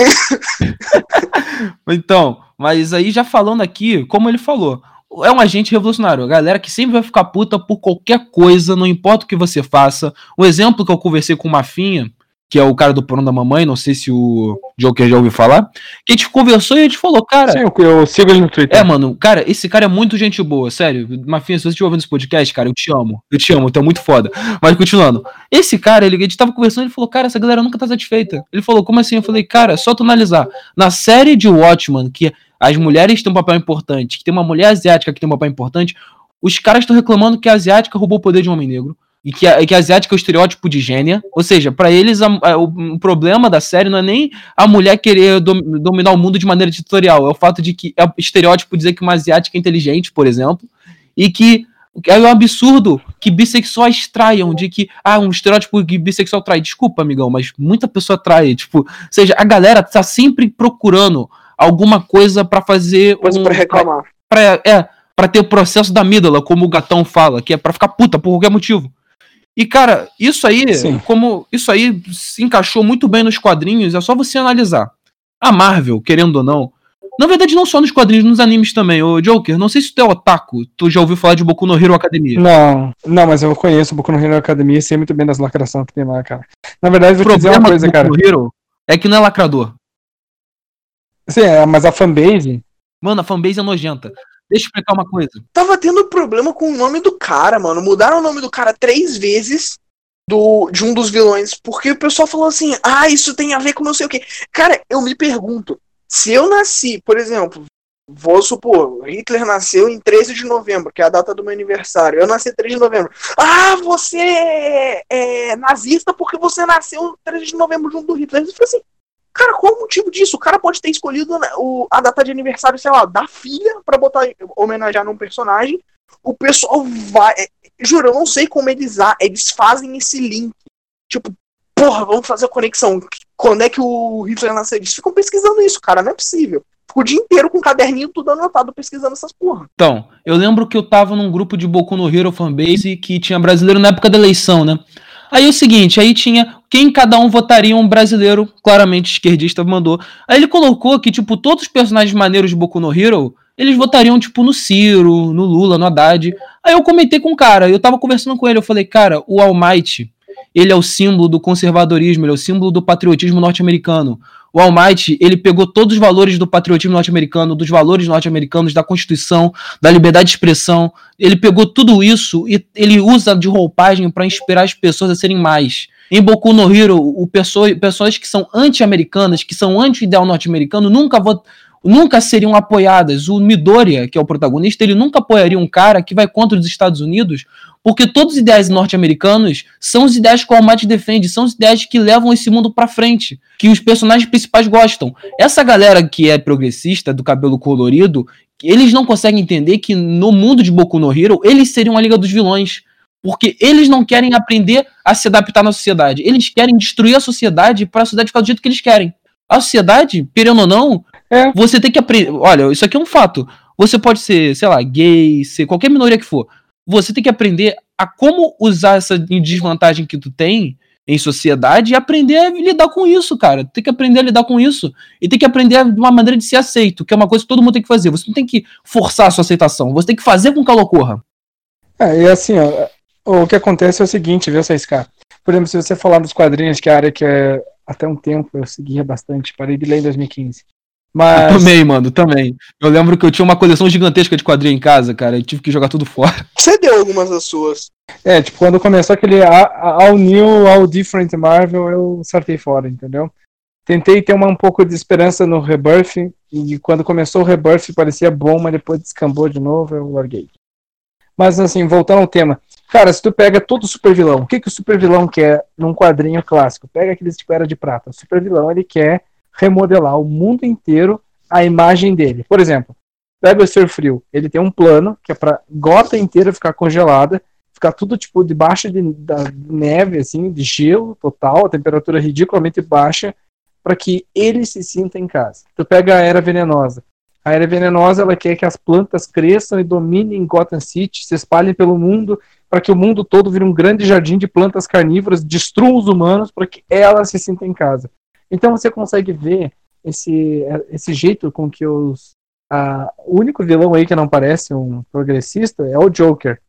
[LAUGHS] então, mas aí já falando aqui, como ele falou, é um agente revolucionário. A galera que sempre vai ficar puta por qualquer coisa, não importa o que você faça. Um exemplo que eu conversei com o Mafinha, que é o cara do porão da mamãe, não sei se o Joker já ouviu falar, que a gente conversou e a gente falou, cara. Sim, eu sigo ele no Twitter. É, mano, cara, esse cara é muito gente boa, sério. Mafinha, se você estiver ouvindo esse podcast, cara, eu te amo. Eu te amo, tu é muito foda. Mas continuando. Esse cara, ele, a gente tava conversando, ele falou, cara, essa galera nunca tá satisfeita. Ele falou, como assim? Eu falei, cara, só tu analisar. Na série de Watchman, que as mulheres têm um papel importante, que tem uma mulher asiática que tem um papel importante, os caras estão reclamando que a asiática roubou o poder de um homem negro. E que a, que a asiática é o estereótipo de gênia. Ou seja, para eles a, a, o, problema da série não é nem a mulher querer dom, dominar o mundo de maneira editorial. É o fato de que é o estereótipo dizer que uma asiática é inteligente, por exemplo. E que é um absurdo que bissexuais traiam, de que, ah, um estereótipo que bissexual trai. Desculpa, amigão, mas muita pessoa trai. Tipo, ou seja, a galera tá sempre procurando alguma coisa para fazer. Coisa um, pra reclamar. Pra, pra, é, para ter o processo da amígdala, como o gatão fala, que é para ficar puta por qualquer motivo. E, cara, isso aí, Sim. como isso aí se encaixou muito bem nos quadrinhos, é só você analisar. A Marvel, querendo ou não, na verdade, não só nos quadrinhos, nos animes também. O Joker, não sei se tu é otaku, tu já ouviu falar de Boku no Hero Academia. Não, não, mas eu conheço o Boku no Hero Academia e sei muito bem das lacrações que tem lá, cara. Na verdade, vou te dizer uma coisa, cara. Hero é que não é lacrador. Sim, é, mas a fanbase. Mano, a fanbase é nojenta. Deixa eu explicar uma coisa. Tava tendo problema com o nome do cara, mano. Mudaram o nome do cara três vezes do, de um dos vilões, porque o pessoal falou assim: ah, isso tem a ver com não sei o que. Cara, eu me pergunto, se eu nasci, por exemplo, vou supor, Hitler nasceu em 13 de novembro, que é a data do meu aniversário. Eu nasci 3 de novembro. Ah, você é, é nazista porque você nasceu em 13 de novembro junto do Hitler. Eu falei assim, Cara, qual o motivo disso? O cara pode ter escolhido o, a data de aniversário, sei lá, da filha para botar homenagear num personagem. O pessoal vai. É, juro, eu não sei como eles, eles fazem esse link. Tipo, porra, vamos fazer a conexão. Quando é que o Hitler nasceu? Eles ficam pesquisando isso, cara, não é possível. Fico o dia inteiro com um caderninho tudo anotado pesquisando essas porra. Então, eu lembro que eu tava num grupo de Boku no Hero fanbase que tinha brasileiro na época da eleição, né? Aí é o seguinte, aí tinha quem cada um votaria um brasileiro, claramente esquerdista mandou. Aí ele colocou que, tipo, todos os personagens maneiros de Boku no Hero, eles votariam, tipo, no Ciro, no Lula, no Haddad. Aí eu comentei com o cara, eu tava conversando com ele, eu falei, cara, o All Might, ele é o símbolo do conservadorismo, ele é o símbolo do patriotismo norte-americano. O All Might, ele pegou todos os valores do patriotismo norte-americano, dos valores norte-americanos, da Constituição, da liberdade de expressão. Ele pegou tudo isso e ele usa de roupagem para inspirar as pessoas a serem mais. Em Boku no Hero, o pessoa, pessoas que são anti-americanas, que são anti-ideal norte-americano, nunca vão nunca seriam apoiadas. O Midoriya, que é o protagonista, ele nunca apoiaria um cara que vai contra os Estados Unidos, porque todos os ideais norte-americanos são os ideais que o Almighty defende, são os ideais que levam esse mundo para frente, que os personagens principais gostam. Essa galera que é progressista, do cabelo colorido, eles não conseguem entender que no mundo de Boku no Hero, eles seriam a Liga dos Vilões. Porque eles não querem aprender a se adaptar na sociedade. Eles querem destruir a sociedade para a sociedade ficar do jeito que eles querem. A sociedade, querendo ou não, é. Você tem que aprender. Olha, isso aqui é um fato. Você pode ser, sei lá, gay, ser qualquer minoria que for. Você tem que aprender a como usar essa desvantagem que tu tem em sociedade e aprender a lidar com isso, cara. Tem que aprender a lidar com isso. E tem que aprender de uma maneira de ser aceito, que é uma coisa que todo mundo tem que fazer. Você não tem que forçar a sua aceitação. Você tem que fazer com que ela ocorra. É, e assim, ó, o que acontece é o seguinte, viu, Saiscar? Por exemplo, se você falar dos quadrinhos, que é a área que é, até um tempo eu seguia bastante, parei de ler em 2015. Mas... Eu também, mano, também. Eu lembro que eu tinha uma coleção gigantesca de quadrinhos em casa, cara. Eu tive que jogar tudo [LAUGHS] fora. Você deu algumas das suas. É, tipo, quando começou aquele All New, All Different Marvel, eu sartei fora, entendeu? Tentei ter uma, um pouco de esperança no Rebirth, e quando começou o Rebirth parecia bom, mas depois descambou de novo, eu larguei. Mas assim, voltando ao tema. Cara, se tu pega todo super vilão, o que, que o super vilão quer num quadrinho clássico? Pega aqueles tipo Era de Prata. O super vilão, ele quer remodelar o mundo inteiro a imagem dele. Por exemplo, pega o Ser Frio, ele tem um plano que é para Gota inteira ficar congelada, ficar tudo tipo debaixo de da neve, assim, de gelo total, a temperatura ridiculamente baixa, para que ele se sinta em casa. Tu pega a Era Venenosa. A Era Venenosa ela quer que as plantas cresçam e dominem Gotham City, se espalhem pelo mundo, para que o mundo todo vire um grande jardim de plantas carnívoras, destruam os humanos para que ela se sinta em casa. Então você consegue ver esse, esse jeito com que os. A, o único vilão aí que não parece um progressista é o Joker.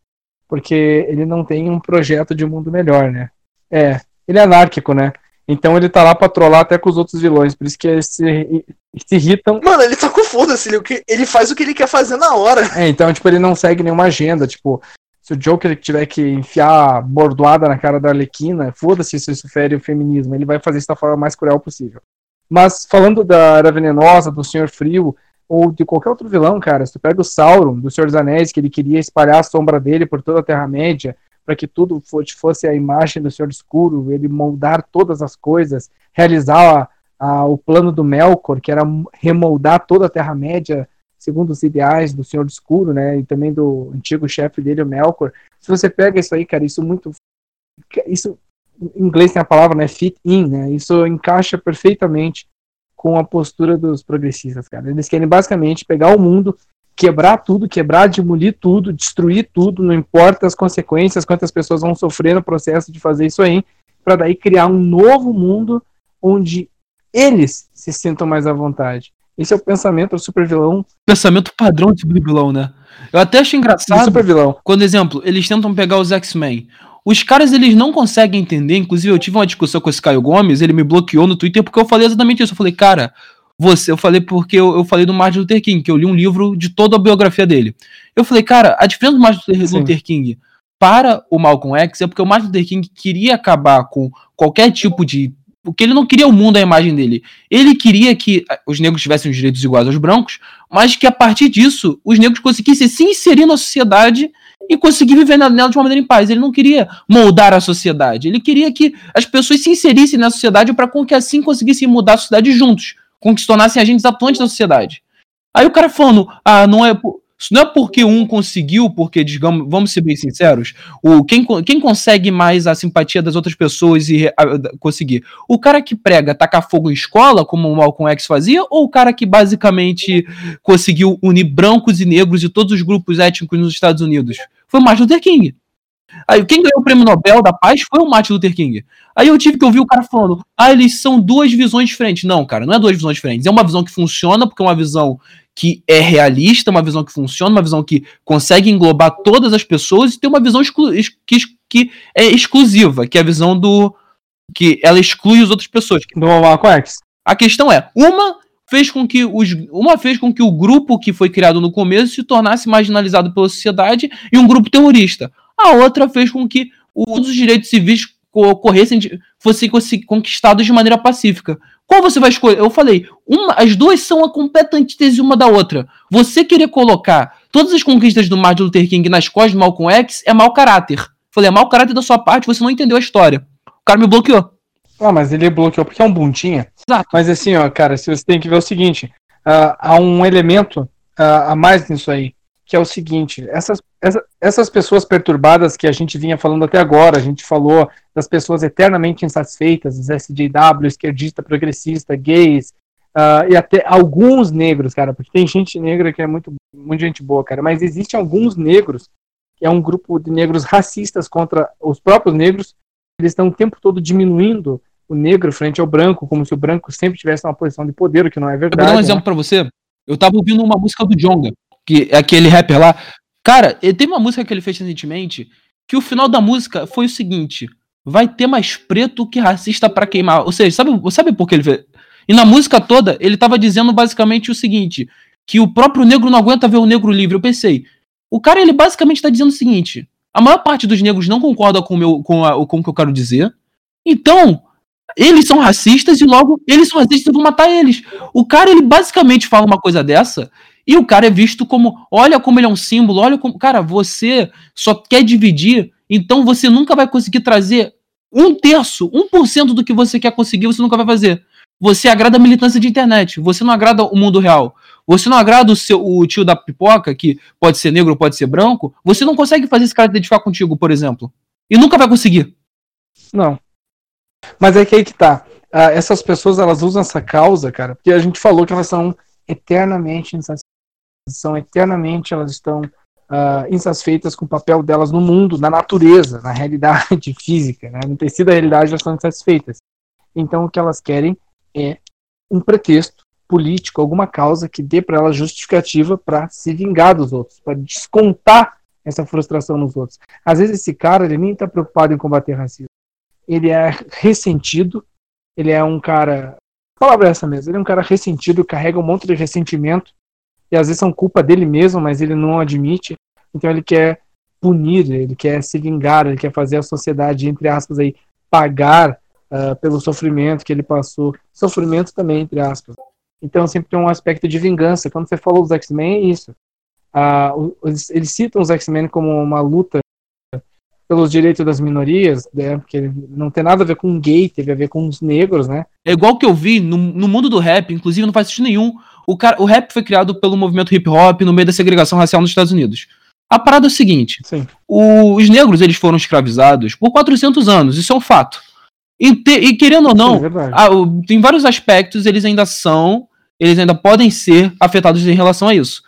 Porque ele não tem um projeto de mundo melhor, né? É, ele é anárquico, né? Então ele tá lá pra trollar até com os outros vilões, por isso que eles se, se irritam. Mano, ele tá com foda-se, ele, ele faz o que ele quer fazer na hora. É, então, tipo, ele não segue nenhuma agenda, tipo, se o Joker tiver que enfiar bordoada na cara da Arlequina, foda-se se isso fere o feminismo, ele vai fazer isso da forma mais cruel possível. Mas falando da Era Venenosa, do Senhor Frio, ou de qualquer outro vilão, cara, se tu pega o Sauron, do Senhor dos Anéis, que ele queria espalhar a sombra dele por toda a Terra-média, para que tudo fosse a imagem do Senhor Escuro, ele moldar todas as coisas, realizar a, a, o plano do Melkor, que era remoldar toda a Terra-média segundo os ideais do Senhor do Escuro, né, e também do antigo chefe dele, o Melkor. Se você pega isso aí, cara, isso muito isso em inglês tem a palavra, né, fit in, né? Isso encaixa perfeitamente com a postura dos progressistas, cara. Eles querem basicamente pegar o mundo, quebrar tudo, quebrar, demolir tudo, destruir tudo, não importa as consequências, quantas pessoas vão sofrer no processo de fazer isso aí, para daí criar um novo mundo onde eles se sintam mais à vontade. Esse é o pensamento do super vilão. Pensamento padrão de super vilão, né? Eu até acho engraçado. Super vilão. Quando, exemplo, eles tentam pegar os X-Men. Os caras, eles não conseguem entender. Inclusive, eu tive uma discussão com esse Caio Gomes, ele me bloqueou no Twitter porque eu falei exatamente isso. Eu falei, cara, você, eu falei porque eu, eu falei do Martin Luther King, que eu li um livro de toda a biografia dele. Eu falei, cara, a diferença do Martin Luther. Luther King para o Malcolm X é porque o Martin Luther King queria acabar com qualquer tipo de. Porque ele não queria o mundo à imagem dele. Ele queria que ah, os negros tivessem os direitos iguais aos brancos, mas que a partir disso os negros conseguissem se inserir na sociedade e conseguir viver nela de uma maneira em paz. Ele não queria moldar a sociedade. Ele queria que as pessoas se inserissem na sociedade para que assim conseguissem mudar a sociedade juntos, com que se tornassem agentes atuantes da sociedade. Aí o cara falando, ah, não é. Isso não é porque um conseguiu, porque, digamos, vamos ser bem sinceros, o, quem, quem consegue mais a simpatia das outras pessoas e a- da- conseguir? O cara que prega tacar fogo em escola, como o Malcolm X fazia, ou o cara que basicamente conseguiu unir brancos e negros de todos os grupos étnicos nos Estados Unidos? Foi o Martin Luther King. Aí quem ganhou o prêmio Nobel da Paz foi o Martin Luther King. Aí eu tive que ouvir o cara falando: ah, eles são duas visões diferentes. Não, cara, não é duas visões diferentes. É uma visão que funciona, porque é uma visão que é realista, uma visão que funciona, uma visão que consegue englobar todas as pessoas, e tem uma visão que, que é exclusiva, que é a visão do. que ela exclui as outras pessoas. Do Malcolm X. A questão é, uma fez com que os, uma fez com que o grupo que foi criado no começo se tornasse marginalizado pela sociedade e um grupo terrorista. A outra fez com que os direitos civis co- ocorressem de, fossem conquistados de maneira pacífica. Qual você vai escolher? Eu falei, uma, as duas são a completa antítese uma da outra. Você querer colocar todas as conquistas do Martin Luther King nas costas do Malcolm X é mau caráter. Falei, é mau caráter da sua parte, você não entendeu a história. O cara me bloqueou. Ah, mas ele bloqueou porque é um buntinha. Exato. Mas assim, ó, cara, se você tem que ver o seguinte: ah, há um elemento ah, a mais nisso aí, que é o seguinte: essas, essa- essas pessoas perturbadas que a gente vinha falando até agora, a gente falou das pessoas eternamente insatisfeitas, os SJW, esquerdista, progressista, gays, ah, e até alguns negros, cara, porque tem gente negra que é muito, muito gente boa, cara, mas existem alguns negros, que é um grupo de negros racistas contra os próprios negros, eles estão o tempo todo diminuindo o negro frente ao branco, como se o branco sempre tivesse uma posição de poder, o que não é Eu vou verdade. dar um né? exemplo pra você. Eu tava ouvindo uma música do Jonga, que aquele rapper lá. Cara, tem uma música que ele fez recentemente, que o final da música foi o seguinte: vai ter mais preto que racista pra queimar. Ou seja, sabe, sabe por que ele fez? E na música toda, ele tava dizendo basicamente o seguinte: que o próprio negro não aguenta ver o negro livre. Eu pensei, o cara ele basicamente tá dizendo o seguinte: a maior parte dos negros não concorda com o, meu, com, a- com o que eu quero dizer. Então, eles são racistas e logo eles são racistas e vou matar eles. O cara, ele basicamente fala uma coisa dessa e o cara é visto como, olha como ele é um símbolo, olha como, cara, você só quer dividir, então você nunca vai conseguir trazer um terço, um por cento do que você quer conseguir, você nunca vai fazer. Você agrada a militância de internet, você não agrada o mundo real. Você não agrada o, seu, o tio da pipoca, que pode ser negro, pode ser branco, você não consegue fazer esse cara identificar contigo, por exemplo. E nunca vai conseguir. Não. Mas é que aí que tá. Ah, essas pessoas, elas usam essa causa, cara, porque a gente falou que elas são eternamente insatisfeitas. São eternamente, elas estão ah, insatisfeitas com o papel delas no mundo, na natureza, na realidade [LAUGHS] física, né? No tecido da realidade, elas estão insatisfeitas. Então, o que elas querem é um pretexto político, alguma causa que dê para elas justificativa para se vingar dos outros, para descontar essa frustração nos outros. Às vezes esse cara ele nem está preocupado em combater racismo. Ele é ressentido, ele é um cara. A palavra é essa mesmo, ele é um cara ressentido, carrega um monte de ressentimento, e às vezes são culpa dele mesmo, mas ele não admite. Então ele quer punir, ele quer se vingar, ele quer fazer a sociedade, entre aspas, aí, pagar ah, pelo sofrimento que ele passou. Sofrimento também, entre aspas. Então sempre tem um aspecto de vingança. Quando você falou dos X-Men, é isso. O- eles, eles citam os X-Men como uma luta pelos direitos das minorias, né? Porque não tem nada a ver com gay, teve a ver com os negros, né? É igual que eu vi no, no mundo do rap, inclusive não faz sentido nenhum. O, cara, o rap foi criado pelo movimento hip hop no meio da segregação racial nos Estados Unidos. A parada é o seguinte: o- os negros eles foram escravizados por 400 anos, isso é um fato. E, te- e querendo ou é não, o- tem vários aspectos, eles ainda são, eles ainda podem ser afetados em relação a isso.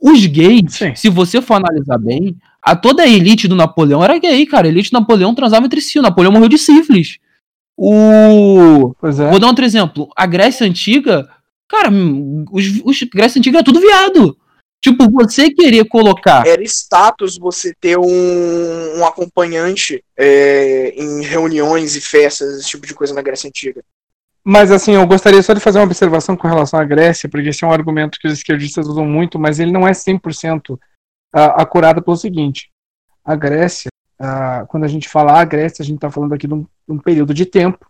Os gays, Sim. se você for analisar bem, a toda a elite do Napoleão era gay, cara. A elite do Napoleão transava entre si. O Napoleão morreu de sífilis. O. Pois é. Vou dar outro exemplo. A Grécia Antiga, cara, hum, os, os Grécia Antiga era tudo viado. Tipo, você querer colocar. Era status você ter um, um acompanhante é, em reuniões e festas, esse tipo de coisa na Grécia Antiga. Mas assim, eu gostaria só de fazer uma observação com relação à Grécia, porque esse é um argumento que os esquerdistas usam muito, mas ele não é 100% acurado pelo seguinte. A Grécia, quando a gente fala a Grécia, a gente está falando aqui de um, de um período de tempo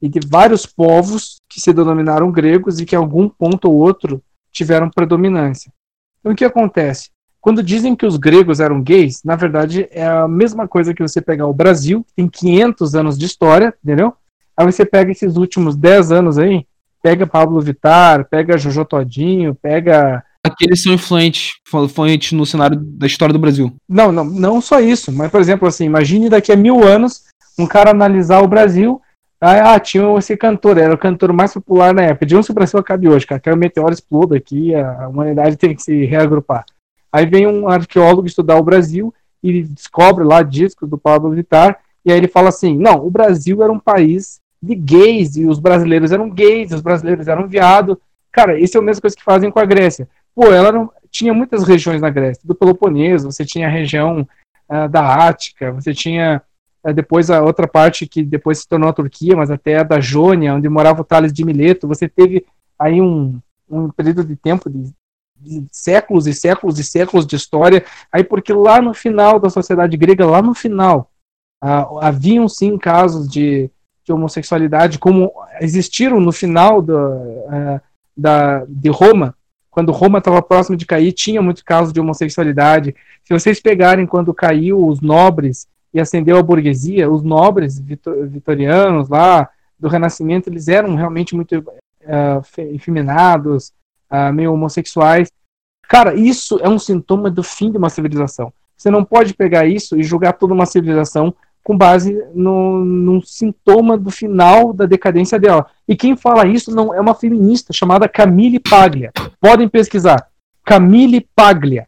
e de vários povos que se denominaram gregos e que, em algum ponto ou outro, tiveram predominância. Então, o que acontece? Quando dizem que os gregos eram gays, na verdade é a mesma coisa que você pegar o Brasil, que tem 500 anos de história, entendeu? Aí você pega esses últimos 10 anos aí, pega Pablo Vittar, pega Jojo Todinho, pega. Aqueles são influentes, influentes no cenário da história do Brasil. Não, não, não só isso, mas por exemplo, assim, imagine daqui a mil anos um cara analisar o Brasil. Ah, tinha esse cantor, era o cantor mais popular na época. De onde o Brasil acabe hoje, cara? Que o meteoro exploda aqui, a humanidade tem que se reagrupar. Aí vem um arqueólogo estudar o Brasil e descobre lá discos do Pablo Vittar, e aí ele fala assim: não, o Brasil era um país de gays, e os brasileiros eram gays, os brasileiros eram viado. Cara, isso é a mesma coisa que fazem com a Grécia. Pô, ela não, tinha muitas regiões na Grécia, do Peloponeso, você tinha a região uh, da Ática, você tinha uh, depois a outra parte que depois se tornou a Turquia, mas até a da Jônia, onde morava o Tales de Mileto, você teve aí um, um período de tempo de, de séculos e séculos e séculos de história, aí porque lá no final da sociedade grega, lá no final, uh, haviam sim casos de de homossexualidade, como existiram no final do, da, de Roma, quando Roma estava próximo de cair, tinha muitos casos de homossexualidade. Se vocês pegarem quando caiu os nobres e ascendeu a burguesia, os nobres vitorianos lá do Renascimento, eles eram realmente muito uh, efeminados, uh, meio homossexuais. Cara, isso é um sintoma do fim de uma civilização. Você não pode pegar isso e julgar toda uma civilização com base no, num sintoma do final da decadência dela. E quem fala isso não é uma feminista chamada Camille Paglia. Podem pesquisar. Camille Paglia.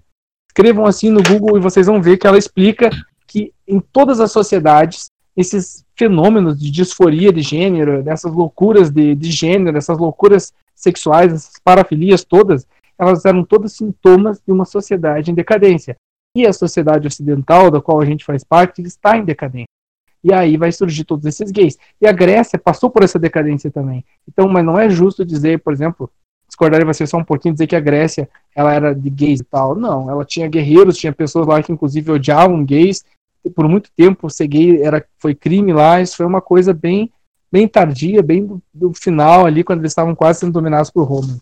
Escrevam assim no Google e vocês vão ver que ela explica que em todas as sociedades esses fenômenos de disforia de gênero, dessas loucuras de, de gênero, dessas loucuras sexuais, essas parafilias todas, elas eram todos sintomas de uma sociedade em decadência. E a sociedade ocidental, da qual a gente faz parte, está em decadência. E aí vai surgir todos esses gays. E a Grécia passou por essa decadência também. Então, mas não é justo dizer, por exemplo, discordar de você só um pouquinho, dizer que a Grécia ela era de gays e tal. Não, ela tinha guerreiros, tinha pessoas lá que inclusive odiavam gays. Por muito tempo ser gay era, foi crime lá. Isso foi uma coisa bem, bem tardia, bem do, do final ali, quando eles estavam quase sendo dominados por Roma.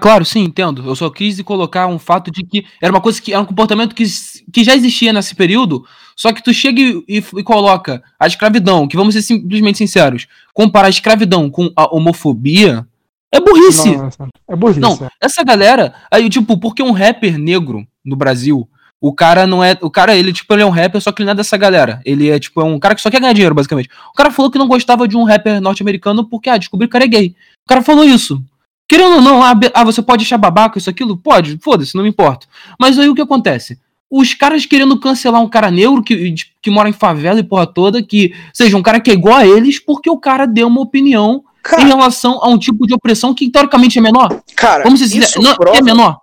Claro, sim, entendo. Eu só quis colocar um fato de que era uma coisa que era um comportamento que, que já existia nesse período, só que tu chega e, e, e coloca a escravidão, que vamos ser simplesmente sinceros, comparar a escravidão com a homofobia, é burrice. Nossa, é burrice. Não, essa galera, aí tipo, porque um rapper negro no Brasil, o cara não é, o cara ele tipo, ele é um rapper, só que ele não é dessa galera. Ele é tipo é um cara que só quer ganhar dinheiro, basicamente. O cara falou que não gostava de um rapper norte-americano porque ah, descobriu que o cara é gay. O cara falou isso. Querendo ou não, ah, ah, você pode achar babaca isso, aquilo? Pode, foda-se, não me importa. Mas aí o que acontece? Os caras querendo cancelar um cara negro que, que mora em favela e porra toda, que seja um cara que é igual a eles, porque o cara deu uma opinião cara, em relação a um tipo de opressão que teoricamente é menor. Cara, Vamos dizer, isso não, prova, é menor.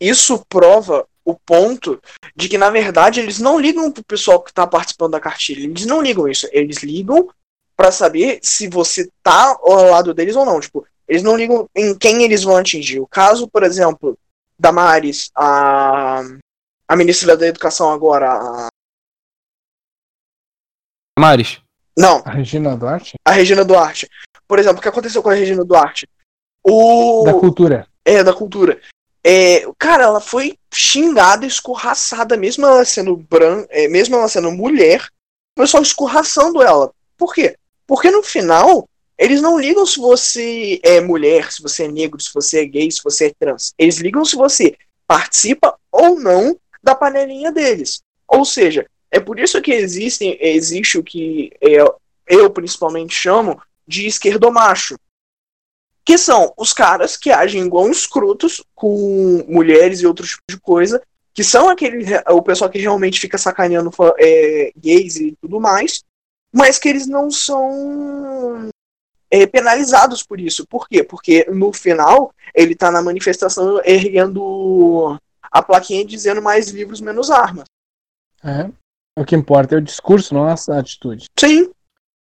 Isso prova o ponto de que, na verdade, eles não ligam pro pessoal que tá participando da cartilha. Eles não ligam isso. Eles ligam para saber se você tá ao lado deles ou não. Tipo, eles não ligam em quem eles vão atingir. O caso, por exemplo, da Maris, a, a ministra da Educação agora. A... Maris? Não. A Regina Duarte? A Regina Duarte. Por exemplo, o que aconteceu com a Regina Duarte? O... Da cultura. É, da cultura. É, cara, ela foi xingada, escorraçada, mesmo ela sendo branca, é, mesmo ela sendo mulher, o pessoal escorraçando ela. Por quê? Porque no final, eles não ligam se você é mulher, se você é negro, se você é gay, se você é trans. Eles ligam se você participa ou não da panelinha deles. Ou seja, é por isso que existem, existe o que eu, eu principalmente chamo de esquerdomacho. Que são os caras que agem igual escrotos com mulheres e outros tipos de coisa, que são aquele o pessoal que realmente fica sacaneando é, gays e tudo mais, mas que eles não são é, penalizados por isso. Por quê? Porque no final ele está na manifestação erguendo a plaquinha dizendo mais livros, menos armas. É. O que importa é o discurso, não a atitude. Sim.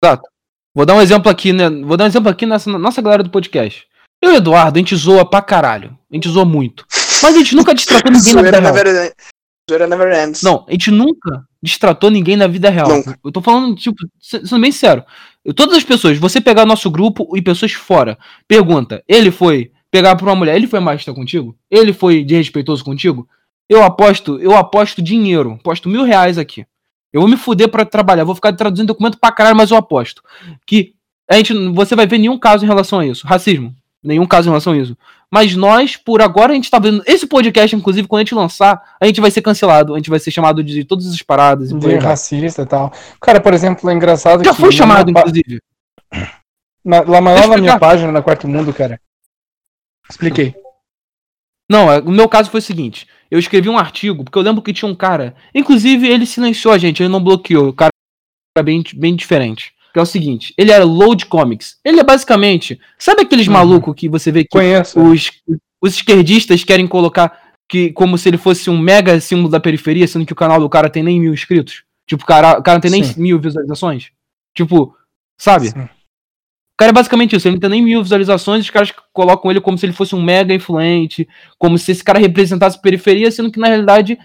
Exato. Vou dar um exemplo aqui, né? Vou dar um exemplo aqui nessa nossa galera do podcast. Eu e o Eduardo, a gente zoa pra caralho. A gente zoa muito. Mas a gente nunca destratou ninguém na vida Zoeira real. never, zoeira never ends. Não, a gente nunca destratou ninguém na vida real. Nunca. Eu tô falando, tipo, se- sendo bem sério. Todas as pessoas, você pegar nosso grupo e pessoas fora, pergunta, ele foi pegar pra uma mulher, ele foi machista contigo? Ele foi desrespeitoso contigo? Eu aposto, eu aposto dinheiro, aposto mil reais aqui. Eu vou me fuder pra trabalhar, vou ficar traduzindo documento pra caralho, mas eu aposto. Que a gente, você vai ver nenhum caso em relação a isso. Racismo, nenhum caso em relação a isso. Mas nós, por agora, a gente tá vendo. Esse podcast, inclusive, quando a gente lançar, a gente vai ser cancelado, a gente vai ser chamado de todas essas paradas. E De vai. racista e tal. Cara, por exemplo, é engraçado Já foi chamado, minha inclusive. [COUGHS] na, lá, eu na minha página, na Quarto Mundo, cara. Expliquei. Não, é- o meu caso foi o seguinte: eu escrevi um artigo, porque eu lembro que tinha um cara. Inclusive, ele silenciou a gente, ele não bloqueou. O cara era bem, bem diferente. Que é o seguinte: ele era Load Comics. Ele é basicamente. Sabe aqueles Uhum. malucos que você vê que Conheço. os, os esquerdistas querem colocar que como se ele fosse um mega símbolo da periferia, sendo que o canal do cara tem nem mil inscritos? Tipo, o cara, o cara não tem nem Sim. mil visualizações? Tipo, sabe? Sim. O cara é basicamente isso, ele não tem nem mil visualizações, os caras colocam ele como se ele fosse um mega influente, como se esse cara representasse periferia, sendo que na realidade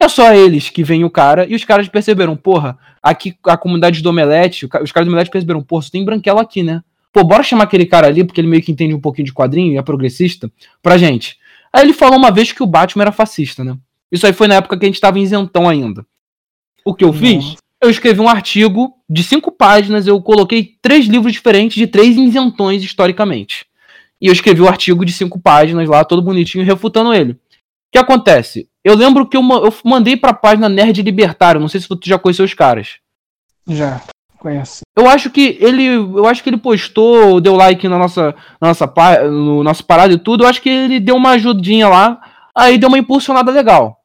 é só eles que veem o cara, e os caras perceberam, porra, aqui a comunidade do Omelete, os caras do Omelete perceberam, porra, só tem branquelo aqui, né? Pô, bora chamar aquele cara ali, porque ele meio que entende um pouquinho de quadrinho e é progressista, pra gente. Aí ele falou uma vez que o Batman era fascista, né? Isso aí foi na época que a gente tava isentão ainda. O que eu fiz? Nossa. Eu escrevi um artigo de cinco páginas, eu coloquei três livros diferentes de três isentões historicamente. E eu escrevi o artigo de cinco páginas lá, todo bonitinho, refutando ele. O que acontece? Eu lembro que eu, ma- eu mandei pra página Nerd Libertário, não sei se tu já conheceu os caras. Já. Conheço. Eu acho que ele, eu acho que ele postou, deu like na nossa, na nossa, no nosso parada e tudo. Eu acho que ele deu uma ajudinha lá, aí deu uma impulsionada legal.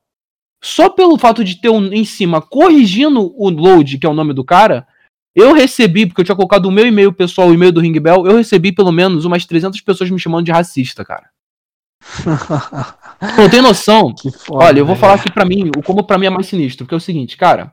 Só pelo fato de ter um em cima corrigindo o load, que é o nome do cara, eu recebi, porque eu tinha colocado o meu e-mail pessoal, o e-mail do Ring Bell, eu recebi pelo menos umas 300 pessoas me chamando de racista, cara. Não tem noção. [LAUGHS] foda. Olha, eu vou velho. falar aqui pra mim, o como pra mim é mais sinistro, porque é o seguinte, cara,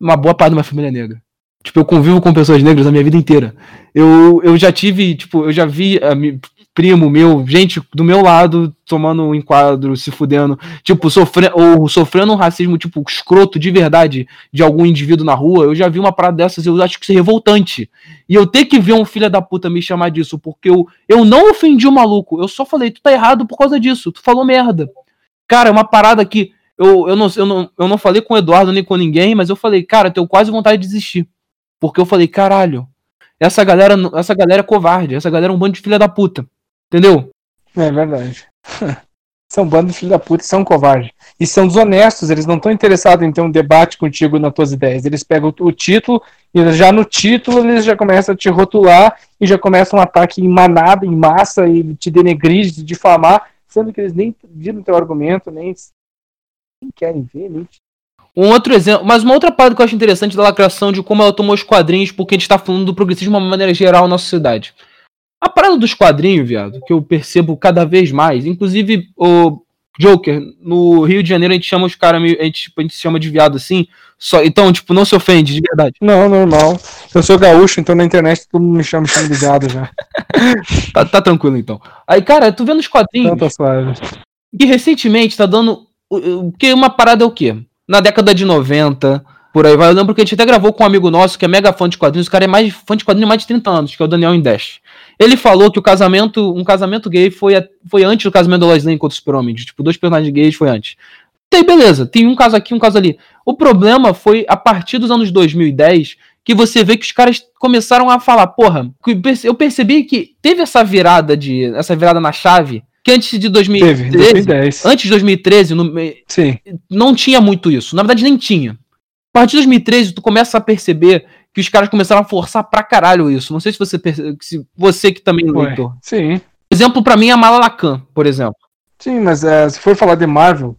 uma boa parte da minha família é negra. Tipo, eu convivo com pessoas negras a minha vida inteira. Eu, eu já tive, tipo, eu já vi mi- primo meu, gente do meu lado tomando um enquadro, se fudendo, tipo, sofrendo, ou sofrendo um racismo, tipo, escroto de verdade de algum indivíduo na rua. Eu já vi uma parada dessas, eu acho que isso é revoltante. E eu ter que ver um filho da puta me chamar disso, porque eu, eu não ofendi o maluco, eu só falei, tu tá errado por causa disso, tu falou merda. Cara, é uma parada que eu, eu, não, eu, não, eu não falei com o Eduardo nem com ninguém, mas eu falei, cara, eu tenho quase vontade de desistir. Porque eu falei, caralho, essa galera, essa galera é covarde, essa galera é um bando de filha da puta. Entendeu? É verdade. [LAUGHS] são bando de filho da puta e são covardes. E são desonestos, eles não estão interessados em ter um debate contigo nas tuas ideias. Eles pegam o, título e já no título eles já começam a te rotular e já começam um ataque em manada, em massa e te denegrir, te difamar, sendo que eles nem viram teu argumento, nem, nem querem ver, nem te Um outro exemplo, mas uma outra parte que eu acho interessante da lacração de como ela tomou os quadrinhos, porque a gente tá falando do progressismo de uma maneira geral na nossa sociedade. A parada dos quadrinhos, viado, que eu percebo cada vez mais, inclusive o Joker, no Rio de Janeiro a gente chama os caras, a gente, tipo, a gente se chama de viado assim, só, então, tipo, não se ofende, de verdade. Não, normal. Eu sou gaúcho, então na internet todo mundo me chama, chama de viado já. [LAUGHS] Tá, tá tranquilo então. Aí, cara, tu vendo os quadrinhos, Então tá suave. que recentemente tá dando. Porque uma parada é o quê? Na década de 90, por aí vai. Eu lembro que a gente até gravou com um amigo nosso que é mega fã de quadrinhos. O cara é mais fã de quadrinhos há mais de 30 anos, que é o Daniel Indash. Ele falou que o casamento, um casamento gay foi, a- foi antes do casamento da Lois Lane contra o Super-Homem. Tipo, dois personagens gays foi antes. Tem, beleza, tem um caso aqui, um caso ali. O problema foi a partir dos anos 2010 que você vê que os caras começaram a falar, porra, eu perce- eu percebi que teve essa virada de essa virada na chave, que antes de Teve, em 2013, 2010. antes de 2013, no- Sim. não tinha muito isso. Na verdade, nem tinha. A partir de 2013, tu começa a perceber que os caras começaram a forçar pra caralho isso. Não sei se você perce- se você que também é Foi. leitor. Sim. Exemplo pra mim é a Mala Lacan, por exemplo. Sim, mas eh, se for falar de Marvel,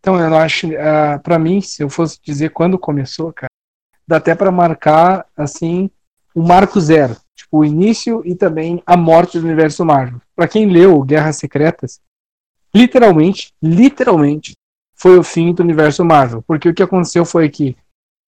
então eu acho, uh, para mim, se eu fosse dizer quando começou, cara, dá até pra marcar assim o marco zero, tipo o início e também a morte do universo Marvel. Pra quem leu Guerras Secretas, literalmente, literalmente foi o fim do universo Marvel, porque o que aconteceu foi que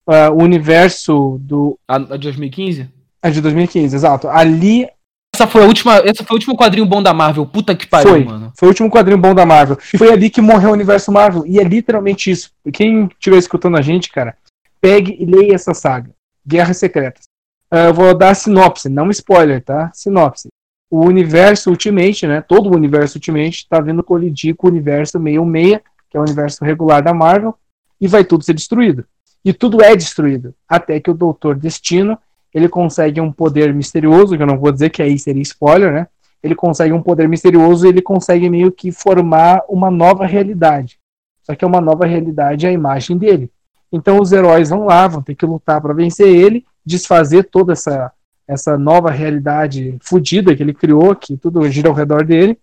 ah, o universo do A, a de 2015? É de 2015, exato. Ali Essa foi a última, essa foi o último quadrinho bom da Marvel. Puta que pariu, foi. mano. Foi o último quadrinho bom da Marvel. Foi ali que morreu o universo Marvel. E é literalmente isso. Quem estiver escutando a gente, cara, pegue e leia essa saga. Guerras Secretas. Ah, eu vou dar a sinopse, não spoiler, tá? Sinopse. O universo Ultimate, né? Todo o universo Ultimate tá vindo colidir com o universo 66, que é o universo regular da Marvel, e vai tudo ser destruído. E tudo é destruído. Até que o Doutor Destino, ele consegue um poder misterioso, que eu não vou dizer que aí seria spoiler, né? Ele consegue um poder misterioso e ele consegue meio que formar uma nova realidade. Só que é uma nova realidade à imagem dele. Então os heróis vão lá, vão ter que lutar para vencer ele, desfazer toda essa, essa nova realidade fodida que ele criou, que tudo gira ao redor dele.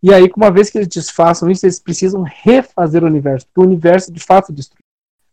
E aí, uma vez que eles desfaçam isso, eles precisam refazer o universo, porque o universo de fato destruiu.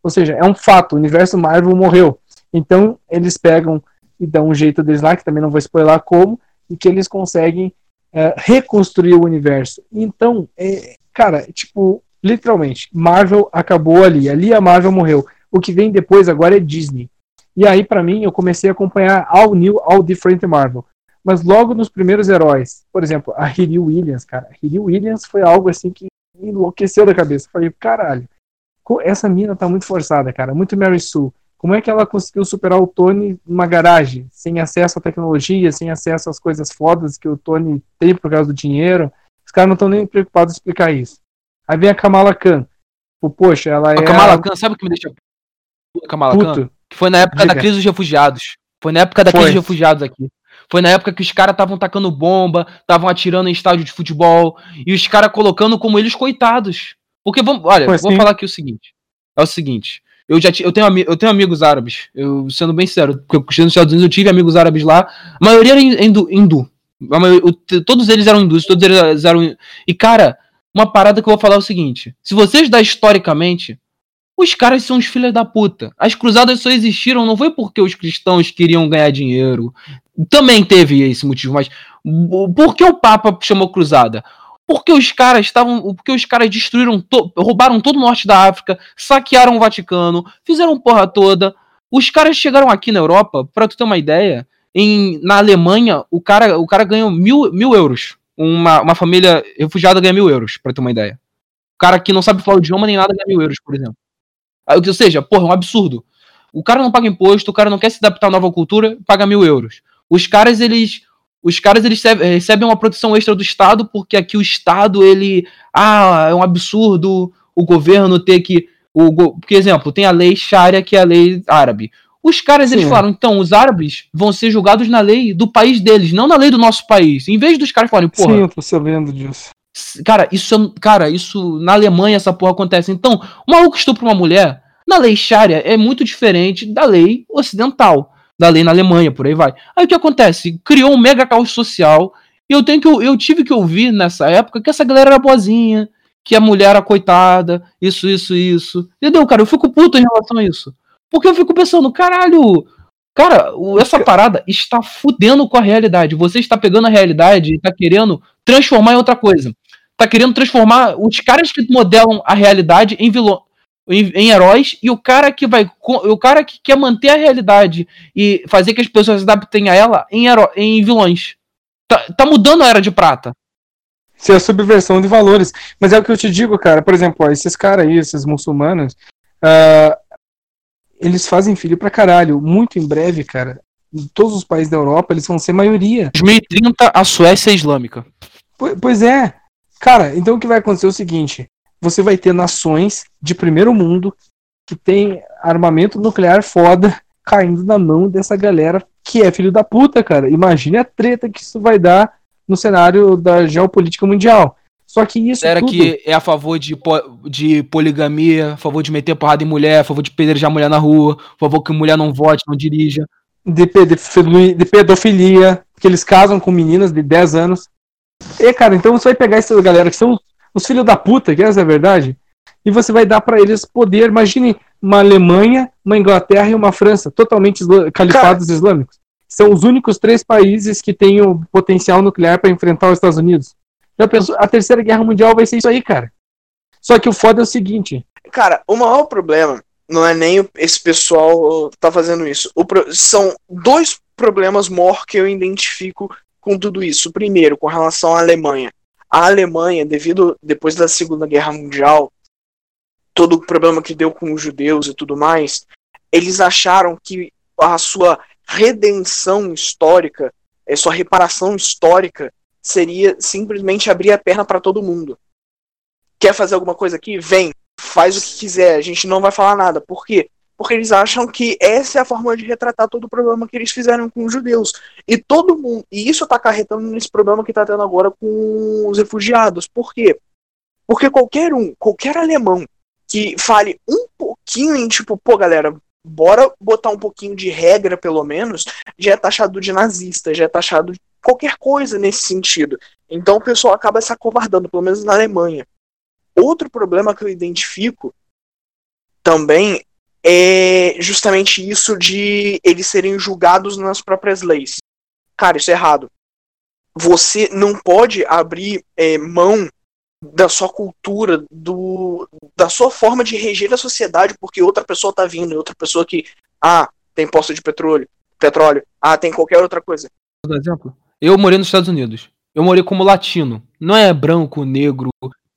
Ou seja, é um fato, o universo Marvel morreu. Então, eles pegam e dão um jeito deles lá, que também não vou spoiler como, e que eles conseguem é, reconstruir o universo. Então, é, cara, tipo, literalmente, Marvel acabou ali. Ali a Marvel morreu. O que vem depois agora é Disney. E aí, pra mim, eu comecei a acompanhar All New, All Different Marvel. Mas logo nos primeiros heróis, por exemplo, a Riri Williams, cara. A Riri Williams foi algo assim que enlouqueceu da cabeça. Falei, caralho, essa mina tá muito forçada, cara. Muito Mary Sue. Como é que ela conseguiu superar o Tony numa garagem, sem acesso à tecnologia, sem acesso às coisas fodas que o Tony tem por causa do dinheiro? Os caras não estão nem preocupados em explicar isso. Aí vem a Kamala Khan. Pô, Poxa, ela é A Kamala Khan, sabe o que me deixa puto, a Kamala Khan? puto. Que foi na época da Diga. crise dos refugiados. Foi na época da Foi. crise dos refugiados aqui. Foi na época que os caras estavam tacando bomba, estavam atirando em estádio de futebol, e os caras colocando como eles coitados. Porque, vamos, olha, vou sim. falar aqui o seguinte. É o seguinte. Eu já eu tenho, eu tenho amigos árabes, eu sendo bem sério, porque eu nos Estados Unidos, eu tive amigos árabes lá. A maioria era hindu. hindu. Maioria- todos eles eram hindus, todos eles eram. E, cara, uma parada que eu vou falar é o seguinte: se você estudar historicamente, os caras são os filhos da puta. As cruzadas só existiram, não foi porque os cristãos queriam ganhar dinheiro. Também teve esse motivo, mas por que o Papa chamou cruzada? Porque os caras estavam. Porque os caras destruíram, to- roubaram todo o norte da África, saquearam o Vaticano, fizeram porra toda. Os caras chegaram aqui na Europa, pra tu ter uma ideia, em, na Alemanha, o cara, o cara ganhou mil, mil euros. Uma, uma família refugiada ganha mil euros, pra ter uma ideia. O cara que não sabe falar o idioma nem nada ganha mil euros, por exemplo. Ah, Ou seja, porra, é um absurdo. O cara não paga imposto, o cara não quer se adaptar à nova cultura, paga mil euros. Os caras, eles. Os caras, eles recebe- recebem uma proteção extra do Estado, porque aqui o Estado, ele. Ah, é um absurdo o governo ter que. O, porque, exemplo, tem a lei Sharia, que é a lei árabe. Os caras, eles Sim. falaram, então, os árabes vão ser julgados na lei do país deles, não na lei do nosso país. Em vez dos caras falarem, porra, Sim, eu tô sabendo disso. Cara, isso é- cara, isso na Alemanha essa porra acontece. Então, o maluco estupra uma mulher, na lei Sharia é muito diferente da lei ocidental, da lei na Alemanha, por aí vai. Aí o que acontece? Criou um mega caos social. E eu tenho que eu tive que ouvir nessa época que essa galera era boazinha, que a mulher era coitada, isso, isso, isso. Entendeu, cara? Eu fico puto em relação a isso. Porque eu fico pensando, caralho, cara, essa parada está fudendo com a realidade. Você está pegando a realidade e está querendo transformar em outra coisa tá querendo transformar os caras que modelam a realidade em vilão em, em heróis e o cara que vai o cara que quer manter a realidade e fazer que as pessoas se adaptem a ela em, heró- em vilões tá, tá mudando a era de prata Isso é a subversão de valores. Mas é o que eu te digo, cara. Por exemplo, ó, esses caras aí, esses muçulmanos, ah, eles fazem filho pra caralho. Muito em breve, cara. Em todos os países da Europa, eles vão ser maioria. 2030 a Suécia é islâmica Po- Pois é. Cara, então o que vai acontecer é o seguinte: você vai ter nações de primeiro mundo que tem armamento nuclear foda caindo na mão dessa galera que é filho da puta, cara. Imagine a treta que isso vai dar no cenário da geopolítica mundial. Só que isso era tudo... que é a favor de, de poligamia a favor de meter porrada em mulher a favor de pedrejar mulher na rua a favor que mulher não vote não dirija de, de pedofilia, que eles casam com meninas de 10 anos. E, cara, então você vai pegar essa galera que são os filhos da puta, que essa é a verdade, e você vai dar pra eles poder. Imagine uma Alemanha, uma Inglaterra e uma França, totalmente isla- califados islâmicos. São os únicos três países que têm o potencial nuclear pra enfrentar os Estados Unidos. Já pensou? A terceira guerra mundial vai ser isso aí, cara. Só que o foda é o seguinte: Cara, o maior problema não é nem esse pessoal tá fazendo isso. Pro- são dois problemas maior que eu identifico com tudo isso. Primeiro, com relação à Alemanha. A Alemanha, devido depois da Segunda Guerra Mundial, todo o problema que deu com os judeus e tudo mais, eles acharam que a sua redenção histórica, a sua reparação histórica, seria simplesmente abrir a perna para todo mundo. Quer fazer alguma coisa aqui? Vem, faz o que quiser, a gente não vai falar nada. Por quê? Porque eles acham que essa é a forma de retratar todo o problema que eles fizeram com os judeus. E todo mundo. E isso está acarretando nesse problema que está tendo agora com os refugiados. Por quê? Porque qualquer um, qualquer alemão que fale um pouquinho em tipo, pô, galera, bora botar um pouquinho de regra, pelo menos, já é taxado de nazista, já é taxado de qualquer coisa nesse sentido. Então o pessoal acaba se acovardando, pelo menos na Alemanha. Outro problema que eu identifico também é justamente isso de eles serem julgados nas próprias leis. Cara, isso é errado. Você não pode abrir é, mão da sua cultura, do, da sua forma de reger a sociedade, porque outra pessoa tá vindo, outra pessoa que, ah, tem posto de petróleo, petróleo, ah, tem qualquer outra coisa. Por exemplo, eu morei nos Estados Unidos. Eu morei como latino. Não é branco, negro,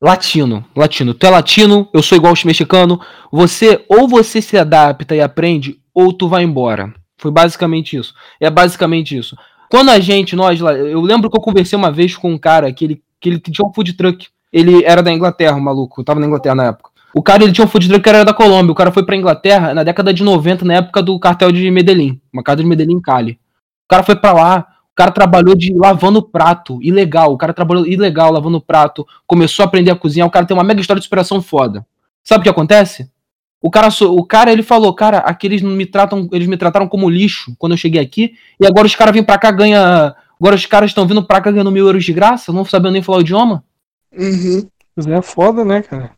Latino, latino. Tu é latino, eu sou igual os mexicano. Você ou você se adapta e aprende, ou tu vai embora. Foi basicamente isso. É basicamente isso. Quando a gente, nós lá, eu lembro que eu conversei uma vez com um cara que ele, que ele tinha um food truck. Ele era da Inglaterra, o maluco. Eu tava na Inglaterra na época. O cara ele tinha um food truck que era da Colômbia. O cara foi pra Inglaterra na década de 90, na época do cartel de Medellín. Uma casa de Medellín em Cali. O cara foi pra lá, cara trabalhou de lavando prato, ilegal. O cara trabalhou ilegal lavando prato, começou a aprender a cozinhar. O cara tem uma mega história de superação foda. Sabe o que acontece? O cara, o cara ele falou, cara, aqui eles me tratam, eles me trataram como lixo quando eu cheguei aqui, e agora os caras vêm pra cá ganha, agora os caras estão vindo pra cá ganhando mil euros de graça, não sabendo nem falar o idioma. Uhum. É foda, né, cara?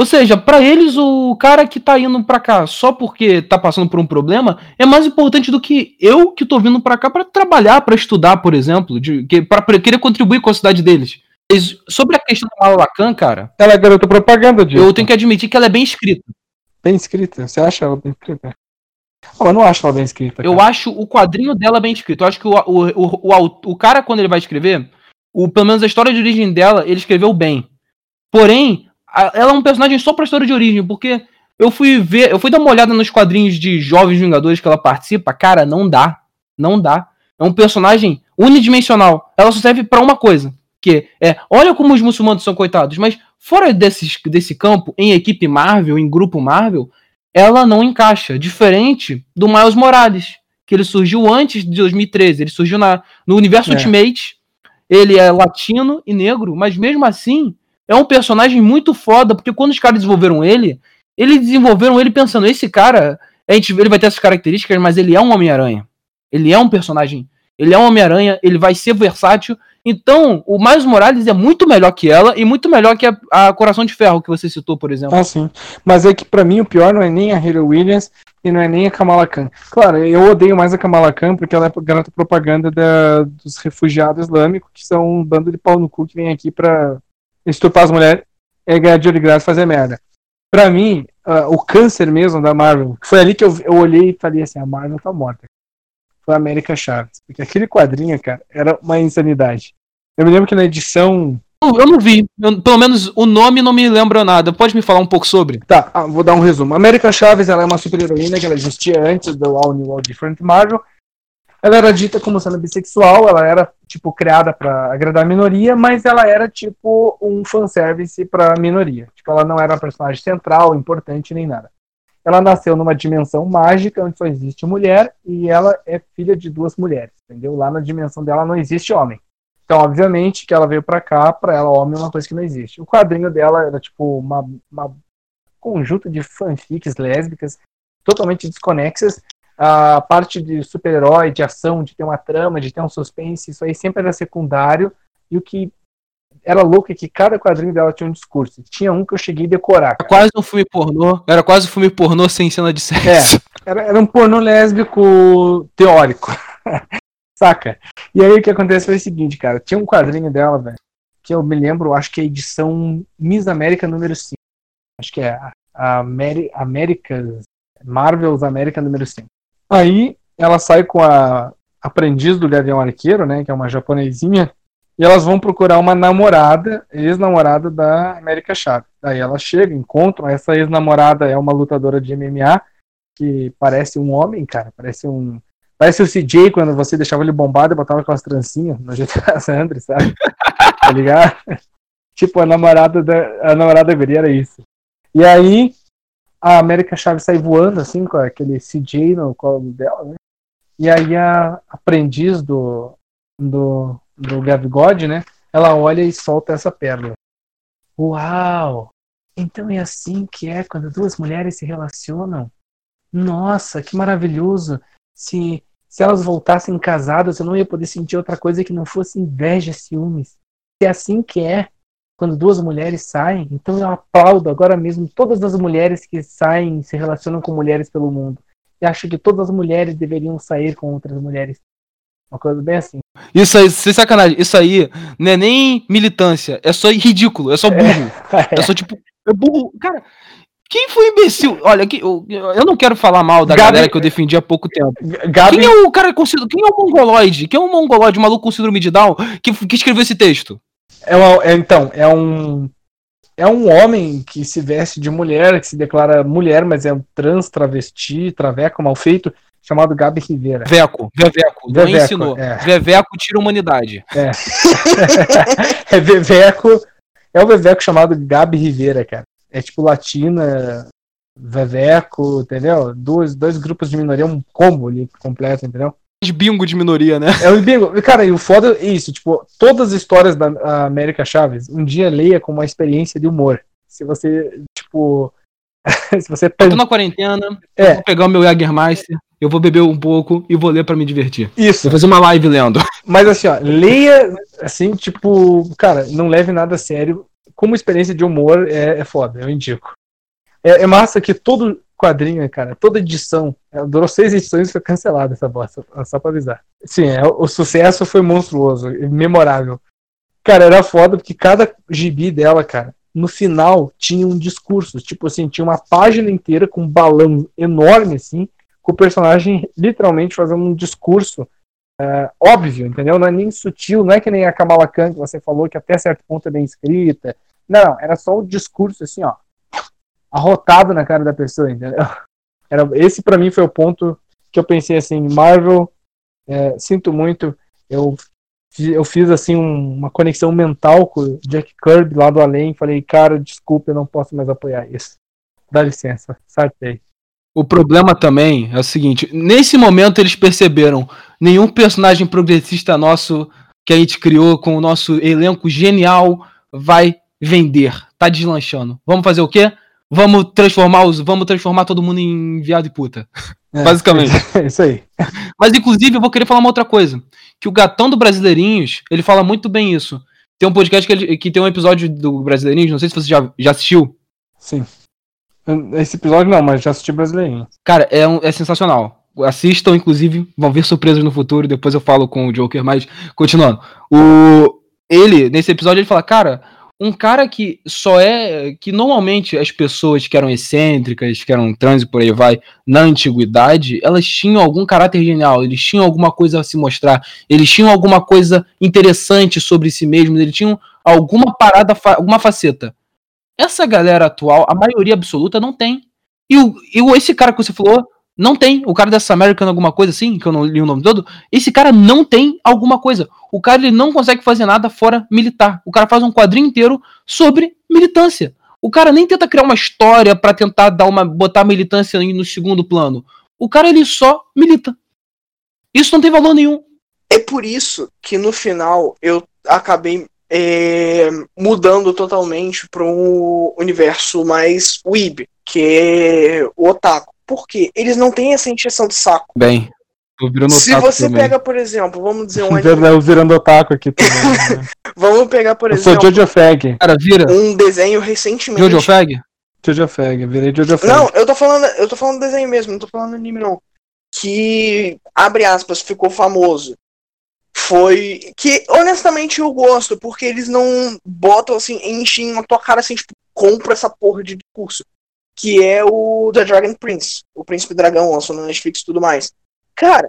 Ou seja, para eles o cara que tá indo para cá só porque tá passando por um problema é mais importante do que eu que tô vindo para cá para trabalhar, para estudar, por exemplo, de para querer contribuir com a cidade deles. Sobre a questão da Malalacan, cara, ela é garota propaganda, Diego. Eu tenho que admitir que ela é bem escrita. Bem escrita? Você acha ela bem escrita? Oh, eu não acho ela bem escrita. Cara. Eu acho o quadrinho dela bem escrito. Eu acho que o, o, o, o, o cara, quando ele vai escrever, o, pelo menos a história de origem dela, ele escreveu bem. Porém, ela é um personagem só pra história de origem, porque eu fui ver, eu fui dar uma olhada nos quadrinhos de Jovens Vingadores que ela participa, cara, não dá. Não dá. É um personagem unidimensional. Ela só serve para uma coisa, que é, olha como os muçulmanos são coitados, mas fora desse, desse campo, em equipe Marvel, em grupo Marvel, ela não encaixa, diferente do Miles Morales, que ele surgiu antes de 2013, ele surgiu na, no universo é. Ultimate, ele é latino e negro, mas mesmo assim, é um personagem muito foda, porque quando os caras desenvolveram ele, eles desenvolveram ele pensando, esse cara, a gente, ele vai ter essas características, mas ele é um Homem-Aranha. Ele é um personagem, ele é um Homem-Aranha, ele vai ser versátil. Então, o Miles Morales é muito melhor que ela e muito melhor que a, a Coração de Ferro que você citou, por exemplo. Ah, sim. Mas é que para mim o pior não é nem a Hero Williams e não é nem a Kamala Khan. Claro, eu odeio mais a Kamala Khan porque ela é garota propaganda da, dos refugiados islâmicos, que são um bando de pau no cu que vem aqui pra estuprar as mulheres é ganhar dinheiro de graça e fazer merda. Pra mim, uh, o câncer mesmo da Marvel, foi ali que eu, eu olhei e falei assim, a Marvel tá morta. Foi a América Chaves. Porque aquele quadrinho, cara, era uma insanidade. Eu me lembro que na edição. Eu não vi. Eu, pelo menos o nome não me lembra nada. Pode me falar um pouco sobre? Tá, ah, vou dar um resumo. América Chaves ela é uma super-heroína que ela existia antes do All New All Different Marvel. Ela era dita como sendo bissexual, ela era, tipo, criada para agradar a minoria, mas ela era, tipo, um fanservice pra minoria. Tipo, ela não era uma personagem central, importante, nem nada. Ela nasceu numa dimensão mágica, onde só existe mulher, e ela é filha de duas mulheres, entendeu? Lá na dimensão dela não existe homem. Então, obviamente, que ela veio pra cá, pra ela, homem é uma coisa que não existe. O quadrinho dela era, tipo, uma, uma conjunto de fanfics lésbicas totalmente desconexas, a parte de super-herói, de ação, de ter uma trama, de ter um suspense, isso aí sempre era secundário. E o que era louco é que cada quadrinho dela tinha um discurso. Tinha um que eu cheguei a decorar. Era quase um filme pornô. Era quase um filme pornô sem cena de sexo. É, era, era um pornô lésbico teórico. [LAUGHS] Saca? E aí o que acontece foi o seguinte, cara. Tinha um quadrinho dela, velho, que eu me lembro, acho que é a edição Miss América número 5. Acho que é a Ameri Américas Marvel's América número 5. Aí ela sai com a aprendiz do Gavião Arqueiro, né? Que é uma japonesinha. E elas vão procurar uma namorada, ex-namorada da América Chave. Daí elas chegam, encontram. Essa ex-namorada é uma lutadora de MMA que parece um homem, cara. Parece um. Parece o CJ quando você deixava ele bombado e botava aquelas trancinhas no GTA [LAUGHS] San Andreas, sabe? tá ligado? [LAUGHS] tipo, a namorada da. A namorada guria era isso. E aí, a América Chaves sai voando, assim, com aquele CJ no colo dela, né? E aí a aprendiz do, do, do Gavigode, né? Ela olha e solta essa pérola. Uau! Então é assim que é quando duas mulheres se relacionam? Nossa, que maravilhoso! Se, se elas voltassem casadas, eu não ia poder sentir outra coisa que não fosse inveja, ciúmes. É assim que é quando duas mulheres saem, então eu aplaudo agora mesmo todas as mulheres que saem e se relacionam com mulheres pelo mundo e acho que todas as mulheres deveriam sair com outras mulheres. Uma coisa bem assim. Isso aí, sem sacanagem, isso aí não é nem militância, é só ridículo, é só burro. É, [LAUGHS] é só tipo, é burro. Cara, quem foi imbecil? Olha, eu, eu não quero falar mal da Gabi, galera que eu defendi há pouco tempo. Gabi, quem é o cara considerado? Quem é o mongoloide? Quem é o mongoloide, o maluco com síndrome de Down, que, que escreveu esse texto? É, uma, é então, é um é um homem que se veste de mulher, que se declara mulher, mas é um trans, travesti, traveco, mal feito, chamado Gabi Rivera. Veco, Veveco, não Veveco, ensinou. É. Veveco tira humanidade. É. [LAUGHS] é Veveco, é o Veveco chamado Gabi Rivera, cara. É tipo latina, Veveco, entendeu? Dois, dois grupos de minoria, um combo ali completo, entendeu? Bingo de minoria, né? É o bingo. Cara, e o foda é isso, tipo, todas as histórias da América Chaves, um dia leia como uma experiência de humor. Se você, tipo. [LAUGHS] se você Eu tô na quarentena, é. vou pegar o meu Jagermeister, eu vou beber um pouco e vou ler para me divertir. Isso. Vou fazer uma live lendo. Mas assim, ó, leia, assim, tipo, cara, não leve nada a sério. Como experiência de humor é, é foda, eu indico. É, é massa que todo quadrinho, cara. Toda edição. Durou seis edições e foi cancelada essa bosta. Só pra avisar. Sim, é, o sucesso foi monstruoso, memorável. Cara, era foda porque cada gibi dela, cara, no final tinha um discurso. Tipo assim, tinha uma página inteira com um balão enorme, assim, com o personagem literalmente fazendo um discurso uh, óbvio, entendeu? Não é nem sutil, não é que nem a Kamala Khan que você falou que até certo ponto é bem escrita. Não, era só o discurso assim, ó arrotado na cara da pessoa, entendeu? [LAUGHS] Era, esse para mim foi o ponto que eu pensei assim, Marvel, é, sinto muito, eu, eu fiz assim um, uma conexão mental com o Jack Kirby lá do além, falei, cara, desculpa, eu não posso mais apoiar isso. Dá licença, sartei. O problema também é o seguinte, nesse momento eles perceberam, nenhum personagem progressista nosso que a gente criou com o nosso elenco genial vai vender, tá deslanchando. Vamos fazer o quê? Vamos transformar os, vamos transformar todo mundo em viado e puta. É, [LAUGHS] Basicamente. É isso aí. [LAUGHS] Mas inclusive eu vou querer falar uma outra coisa, que o Gatão do Brasileirinhos, ele fala muito bem isso. Tem um podcast que, ele, que tem um episódio do Brasileirinhos, não sei se você já, já assistiu. Sim. Esse episódio não, mas já assisti Brasileirinhos. Cara, é, um, é sensacional. Assistam, inclusive, vão ver surpresas no futuro, depois eu falo com o Joker, mas continuando. O, ele, nesse episódio, ele fala, cara, um cara que só é. que normalmente as pessoas que eram excêntricas, que eram trans e por aí vai, na antiguidade, elas tinham algum caráter genial, eles tinham alguma coisa a se mostrar, eles tinham alguma coisa interessante sobre si mesmos, eles tinham alguma parada, alguma faceta. Essa galera atual, a maioria absoluta, não tem. E, o, e esse cara que você falou, não tem. O cara dessa American alguma coisa assim, que eu não li o nome todo, esse cara não tem alguma coisa. O cara ele não consegue fazer nada fora militar. O cara faz um quadrinho inteiro sobre militância. O cara nem tenta criar uma história para tentar dar uma botar a militância no segundo plano. O cara ele só milita. Isso não tem valor nenhum. É por isso que no final eu acabei é, mudando totalmente para um universo mais weeb, que é o otaku. Por quê? Eles não têm essa injeção de saco. Bem, tô virando Se você também. pega, por exemplo, vamos dizer um [LAUGHS] anime... virando otaku aqui também. Né? [LAUGHS] vamos pegar, por eu exemplo... sou Jojo Fag. Cara, vira. Um desenho recentemente... Jojo Fag? Jojo Fag, virei Jojo Fag. Não, eu tô falando, eu tô falando desenho mesmo, não tô falando anime não. Que, abre aspas, ficou famoso. Foi que, honestamente, eu gosto, porque eles não botam assim, enchem a tua cara assim, tipo, compra essa porra de discurso que é o The Dragon Prince, o Príncipe Dragão, lançou na Netflix e tudo mais. Cara,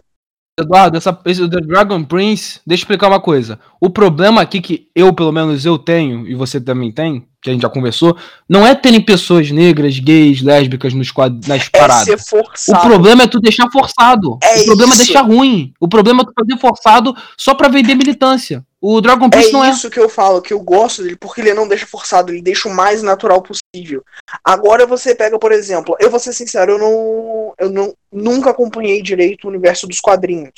Eduardo, essa, esse The Dragon Prince, deixa eu explicar uma coisa. O problema aqui que eu, pelo menos, eu tenho, e você também tem, que a gente já conversou, não é terem pessoas negras, gays, lésbicas nos quad... nas É paradas. ser forçado. O problema é tu deixar forçado. É o problema isso. é deixar ruim. O problema é tu fazer forçado só pra vender militância. O Dragon É Prince não é. isso que eu falo, que eu gosto dele, porque ele não deixa forçado, ele deixa o mais natural possível. Agora você pega, por exemplo, eu vou ser sincero, eu não. Eu não, nunca acompanhei direito o universo dos quadrinhos.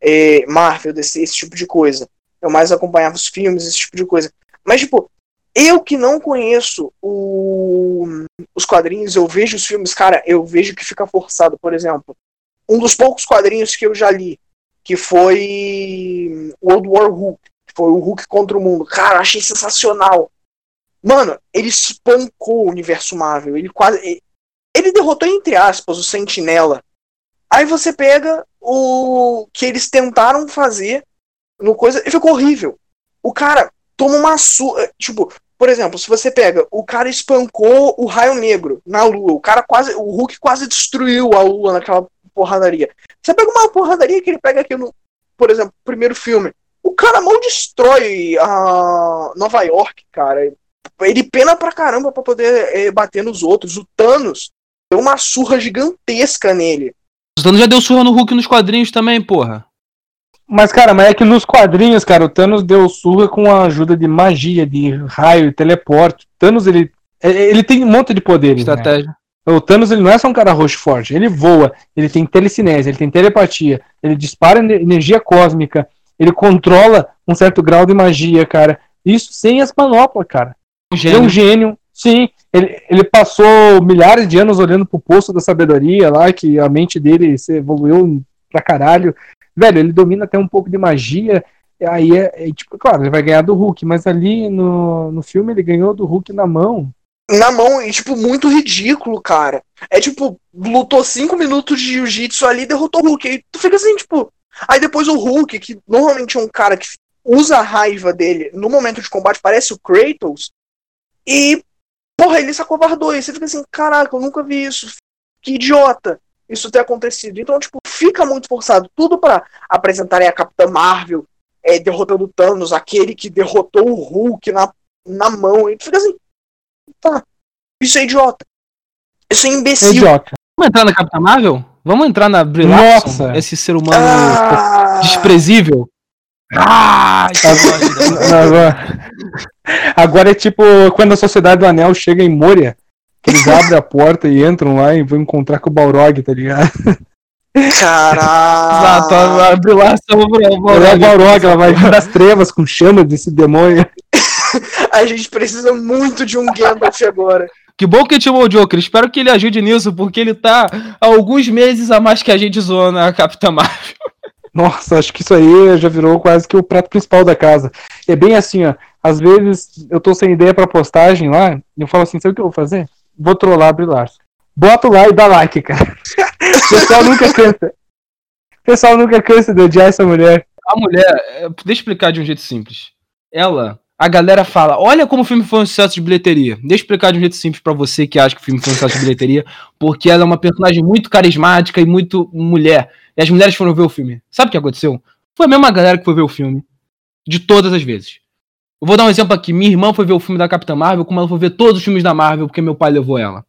É, Marvel, DC, esse tipo de coisa. Eu mais acompanhava os filmes, esse tipo de coisa. Mas, tipo, eu que não conheço o- os quadrinhos, eu vejo os filmes, cara, eu vejo que fica forçado, por exemplo. Um dos poucos quadrinhos que eu já li, que foi World War Hulk, que foi o Hulk contra o mundo. Cara, achei sensacional. Mano, ele espancou o universo Marvel. Ele quase. Ele, derrotou, entre aspas, o Sentinela. Aí você pega o que eles tentaram fazer no coisa e ficou horrível. O cara toma uma surra. Tipo, por exemplo, se você pega, o cara espancou o Raio Negro na Lua. O cara quase. O Hulk quase destruiu a Lua naquela porradaria. Você pega uma porradaria que ele pega aqui no. Por exemplo, primeiro filme. O cara mal destrói a Nova York, cara. Ele pena pra caramba pra poder eh, bater nos outros. O Thanos deu uma surra gigantesca nele. O Thanos já deu surra no Hulk nos quadrinhos também, porra. Mas, cara, mas é que nos quadrinhos, cara, o Thanos deu surra com a ajuda de magia, de raio, teleporte. O Thanos, ele, ele tem um monte de poderes, né? O Thanos, ele não é só um cara roxo forte. Ele voa, ele tem telecinese, ele tem telepatia, ele dispara ener- energia cósmica, ele controla um certo grau de magia, cara. Isso sem as manoplas, cara. Um Ele é um gênio, sim. Ele, ele passou milhares de anos olhando pro poço da sabedoria lá, que a mente dele se evoluiu pra caralho. Velho, ele domina até um pouco de magia. Aí é, é, tipo, claro, ele vai ganhar do Hulk, mas ali no, no filme ele ganhou do Hulk na mão. Na mão, e tipo, muito ridículo, cara. É tipo, lutou cinco minutos de jiu-jitsu ali e derrotou o Hulk. Aí tu fica assim, tipo. Aí depois o Hulk, que normalmente é um cara que usa a raiva dele no momento de combate, parece o Kratos. E, porra, ele se acovardou. E você fica assim, caraca, eu nunca vi isso. Que idiota isso ter acontecido. Então, tipo, fica muito forçado. Tudo pra apresentarem a Capitã Marvel é, derrotando Thanos, aquele que derrotou o Hulk na, na mão. E tu fica assim, Isso é idiota. Isso é É imbecil. idiota. Vamos entrar na Capitã Marvel? Vamos entrar na Brie Larson? Nossa. Esse ser humano Ah, desprezível? Ah, Agora, agora é tipo quando a Sociedade do Anel chega em Moria, que eles abrem a porta e entram lá e vão encontrar com o Balrog, tá ligado? Exato, Caraca. a Brie Larson é o Ela é o Balrog. Balrog, ela vai vir das trevas com chama desse demônio. A gente precisa muito de um Gandalf agora. Que bom que ele chamou o Joker. Espero que ele ajude nisso, porque ele tá há alguns meses a mais que a gente zoando a Capitã Marvel. Nossa, acho que isso aí já virou quase que o prato principal da casa. É bem assim, ó. Às vezes eu tô sem ideia pra postagem lá, e eu falo assim, sabe o que eu vou fazer? Vou trollar a Brie Larson. Bota lá e dá like, cara. [LAUGHS] O pessoal nunca cansa. O pessoal nunca cansa de odiar essa mulher. A mulher, é, deixa eu explicar de um jeito simples. Ela, a galera fala, olha como o filme foi um sucesso de bilheteria. Deixa eu explicar de um jeito simples pra você que acha que o filme foi um sucesso de bilheteria, porque ela é uma personagem muito carismática e muito mulher. E as mulheres foram ver o filme. Sabe o que aconteceu? Foi a mesma galera que foi ver o filme. De todas as vezes. Eu vou dar um exemplo aqui. Minha irmã foi ver o filme da Capitã Marvel, como ela foi ver todos os filmes da Marvel, porque meu pai levou ela.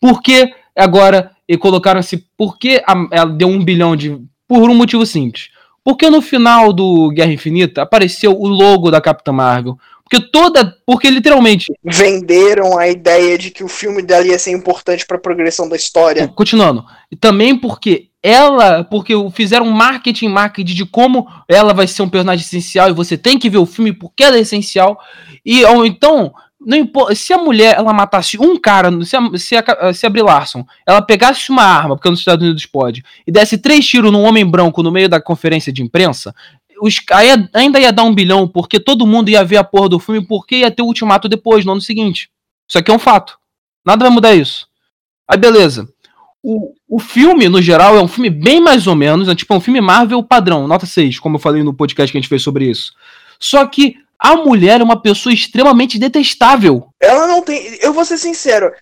Por que agora e colocaram assim? Por que ela deu um bilhão de. Por um motivo simples. Porque no final do Guerra Infinita apareceu o logo da Capitã Marvel. Porque toda. Porque literalmente. Venderam a ideia de que o filme dela ia ser importante pra progressão da história. Continuando. E também porque ela. Porque fizeram marketing, marketing de como ela vai ser um personagem essencial e você tem que ver o filme porque ela é essencial. E ou então. Não importa, se a mulher ela matasse um cara, se a, se a, se a Brie Larson ela pegasse uma arma, porque nos Estados Unidos pode, e desse três tiros num homem branco no meio da conferência de imprensa, os, ainda ia dar um bilhão, porque todo mundo ia ver a porra do filme, porque ia ter o ultimato depois, no ano seguinte. Isso aqui é um fato. Nada vai mudar isso. Aí beleza. O, o filme, no geral, é um filme bem mais ou menos, é tipo um filme Marvel padrão, nota 6, como eu falei no podcast que a gente fez sobre isso. Só que a mulher é uma pessoa extremamente detestável. Ela não tem. Eu vou ser sincero.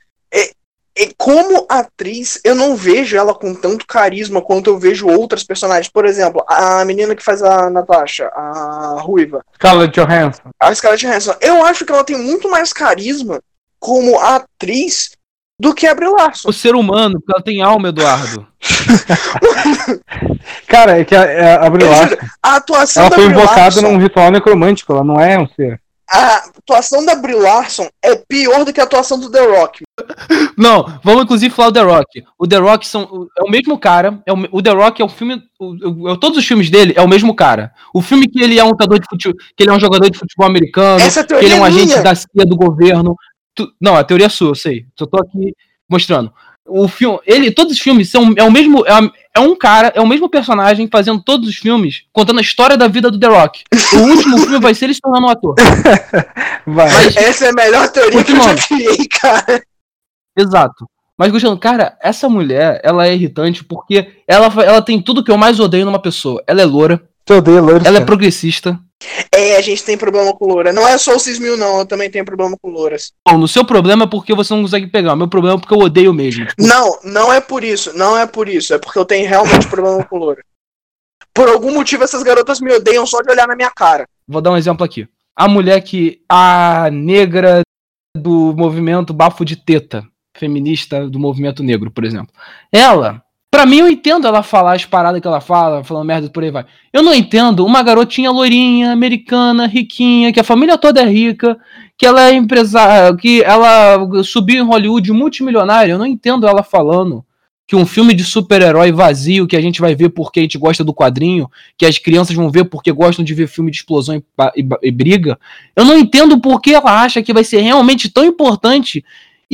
É, E como atriz, eu não vejo ela com tanto carisma quanto eu vejo outras personagens. Por exemplo, a menina que faz a Natasha, a Ruiva. Scarlett Johansson. A Scarlett Johansson. Eu acho que ela tem muito mais carisma como atriz do que a Brie Larson. O ser humano, porque ela tem alma, Eduardo. [LAUGHS] Cara, é que a, a, a Brie Larson, A atuação ela da foi invocada num ritual necromântico, ela não é um ser. A atuação da Brie Larson é pior do que a atuação do The Rock. Não, vamos inclusive falar o The Rock. O The Rock são, é o mesmo cara. É o, o The Rock é o filme. o- o- todos os filmes dele é o mesmo cara. O filme que ele é um lutador de futebol, que ele é um jogador de futebol americano, Essa que ele é um é agente minha. da CIA do governo. Tu- não, a teoria é sua, eu sei. Só tô aqui mostrando. O filme, ele, todos os filmes são é o mesmo, é, é um cara, é o mesmo personagem fazendo todos os filmes, contando a história da vida do The Rock. O último filme vai ser ele se tornando um ator. [LAUGHS] Vai. Mas- Essa é a melhor teoria que eu já criei, cara. Exato. Mas, Gustavo, cara, essa mulher, ela é irritante porque ela, ela tem tudo que eu mais odeio numa pessoa. Ela é loura, Eu odeio loiros, ela é progressista. É, a gente tem problema com loura. Não é só o Cismil, não. Eu também tenho problema com louras. Bom, no seu problema é porque você não consegue pegar. O meu problema é porque eu odeio mesmo. Tipo, Não, não é por isso. Não é por isso. É porque eu tenho realmente problema com loura. Por algum motivo, essas garotas me odeiam só de olhar na minha cara. Vou dar um exemplo aqui. A mulher que. A negra do movimento bafo de teta. Feminista do movimento negro, por exemplo. Ela. Pra mim, eu entendo ela falar as paradas que ela fala, falando merda por aí vai. Eu não entendo uma garotinha loirinha, americana, riquinha, que a família toda é rica, que ela é empresária, que ela subiu em Hollywood multimilionária. Eu não entendo ela falando que um filme de super-herói vazio, que a gente vai ver porque a gente gosta do quadrinho, que as crianças vão ver porque gostam de ver filme de explosão e, e e briga. Eu não entendo por que ela acha que vai ser realmente tão importante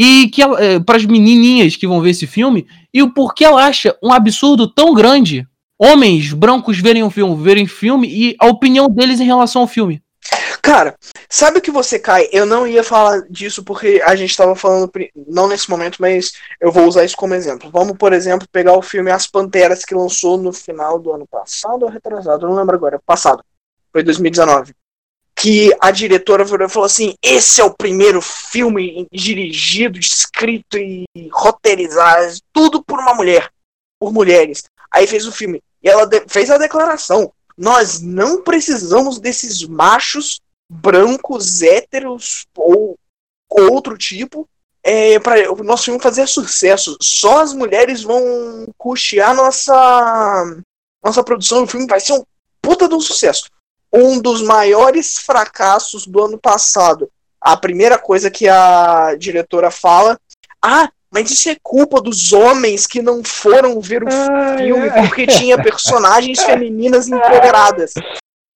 e que para as menininhas que vão ver esse filme e o porquê ela acha um absurdo tão grande homens brancos verem um filme, verem filme e a opinião deles em relação ao filme. Cara, sabe o que você cai? Eu não ia falar disso porque a gente tava falando, não nesse momento, mas eu vou usar isso como exemplo. Vamos, por exemplo, pegar o filme As Panteras que lançou no final do ano passado ou retrasado, não lembro agora, passado. Foi 2019. Que a diretora virou e falou assim: esse é o primeiro filme dirigido, escrito e roteirizado, tudo por uma mulher, por mulheres. Aí fez o filme. E ela fez a declaração: nós não precisamos desses machos brancos, héteros ou outro tipo é, para o nosso filme fazer sucesso. Só as mulheres vão custear nossa nossa produção. O filme vai ser um puta de um sucesso. Um dos maiores fracassos do ano passado. A primeira coisa que a diretora fala: Ah, mas isso é culpa dos homens que não foram ver o Ah, filme é. porque tinha personagens femininas empoderadas.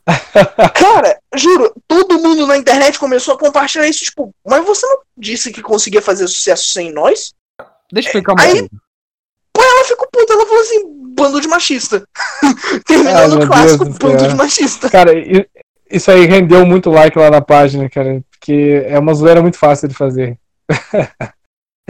[LAUGHS] Cara, juro, todo mundo na internet começou a compartilhar isso, tipo, mas você não disse que conseguia fazer sucesso sem nós? Deixa eu explicar uma Aí- coisa. Ela ficou puta, ela falou assim, bando de machista. [LAUGHS] Terminando o clássico, Deus do bando de machista. Cara, isso aí rendeu muito like lá na página, cara. Porque é uma zoeira muito fácil de fazer. [LAUGHS]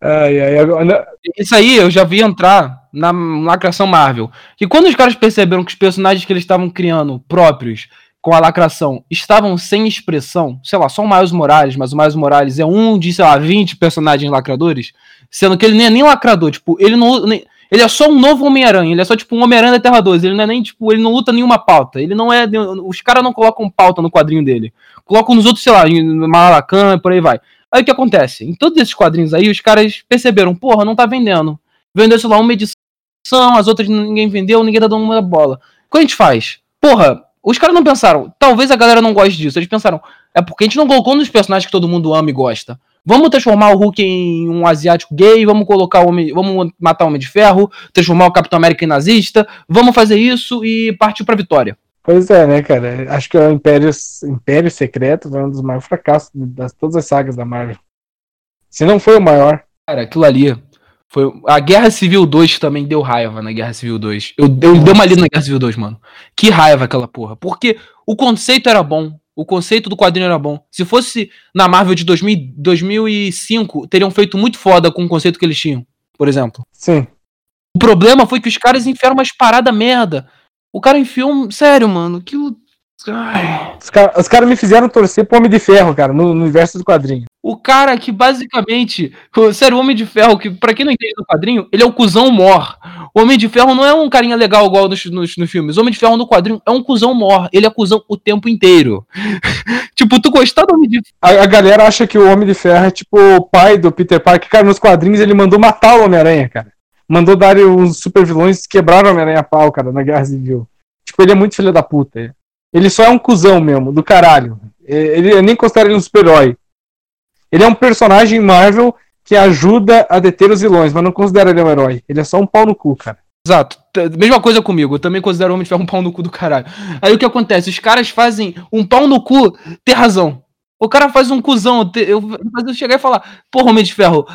ai, ai, agora, Isso aí eu já vi entrar na lacração Marvel. Que quando os caras perceberam que os personagens que eles estavam criando próprios com a lacração estavam sem expressão, sei lá, só o Miles Morales, mas o Miles Morales é um de, sei lá, 20 personagens lacradores, sendo que ele nem é nem lacrador, tipo, ele não. nem- ele é só um novo Homem-Aranha, ele é só tipo um Homem-Aranha da Terra 12, ele não é nem, tipo, ele não luta nenhuma pauta, ele não é. Os caras não colocam pauta no quadrinho dele. Colocam nos outros, sei lá, Malacan por aí vai. Aí o que acontece? Em todos esses quadrinhos aí, os caras perceberam, porra, não tá vendendo. Vendeu, sei lá, uma edição, as outras ninguém vendeu, ninguém tá dando uma bola. O que a gente faz? Porra, os caras não pensaram, talvez a galera não goste disso. Eles pensaram, é porque a gente não colocou nos personagens que todo mundo ama e gosta. Vamos transformar o Hulk em um asiático gay, vamos colocar o homem, vamos matar o Homem de Ferro, transformar o Capitão América em nazista, vamos fazer isso e partir pra vitória. Pois é, né, cara? Acho que o Império, Império Secreto foi um dos maiores fracassos das todas as sagas da Marvel. Se não foi o maior. Cara, aquilo ali foi. A Guerra Civil 2 também deu raiva na Guerra Civil 2. Eu, eu dei uma lida na Guerra Civil 2, mano. Que raiva aquela porra. Porque o conceito era bom. O conceito do quadrinho era bom. Se fosse na Marvel de 2000, 2005, teriam feito muito foda com o conceito que eles tinham, por exemplo. Sim. O problema foi que os caras enfiaram umas paradas merda. O cara enfiou um. Sério, mano. Aquilo. Ai. Os caras cara me fizeram torcer pro Homem de Ferro, cara, no, no universo do quadrinho. O cara que basicamente. Sério, o Homem de Ferro, que pra quem não entende no quadrinho, ele é o cuzão mor. O Homem de Ferro não é um carinha legal igual nos, nos, nos filmes. O Homem de Ferro no quadrinho é um cuzão mor. Ele é cuzão o tempo inteiro. [LAUGHS] tipo, tu gostar do Homem de A, a galera acha que o Homem de Ferro é tipo o pai do Peter Parker. Cara, nos quadrinhos ele mandou matar o Homem-Aranha, cara. Mandou dar os super vilões que quebraram o Homem-Aranha pau, cara, na Guerra Civil. Tipo, ele é muito filho da puta. Ele só é um cuzão mesmo, do caralho. Ele, nem considero ele um super-herói. Ele é um personagem Marvel que ajuda a deter os vilões, mas não considero ele um herói. Ele é só um pau no cu, cara. Exato. Mesma coisa comigo. Eu também considero o Homem de Ferro um pau no cu do caralho. Aí o que acontece? Os caras fazem um pau no cu ter razão. O cara faz um cuzão. Eu, eu chegar e falar, porra, Homem de Ferro,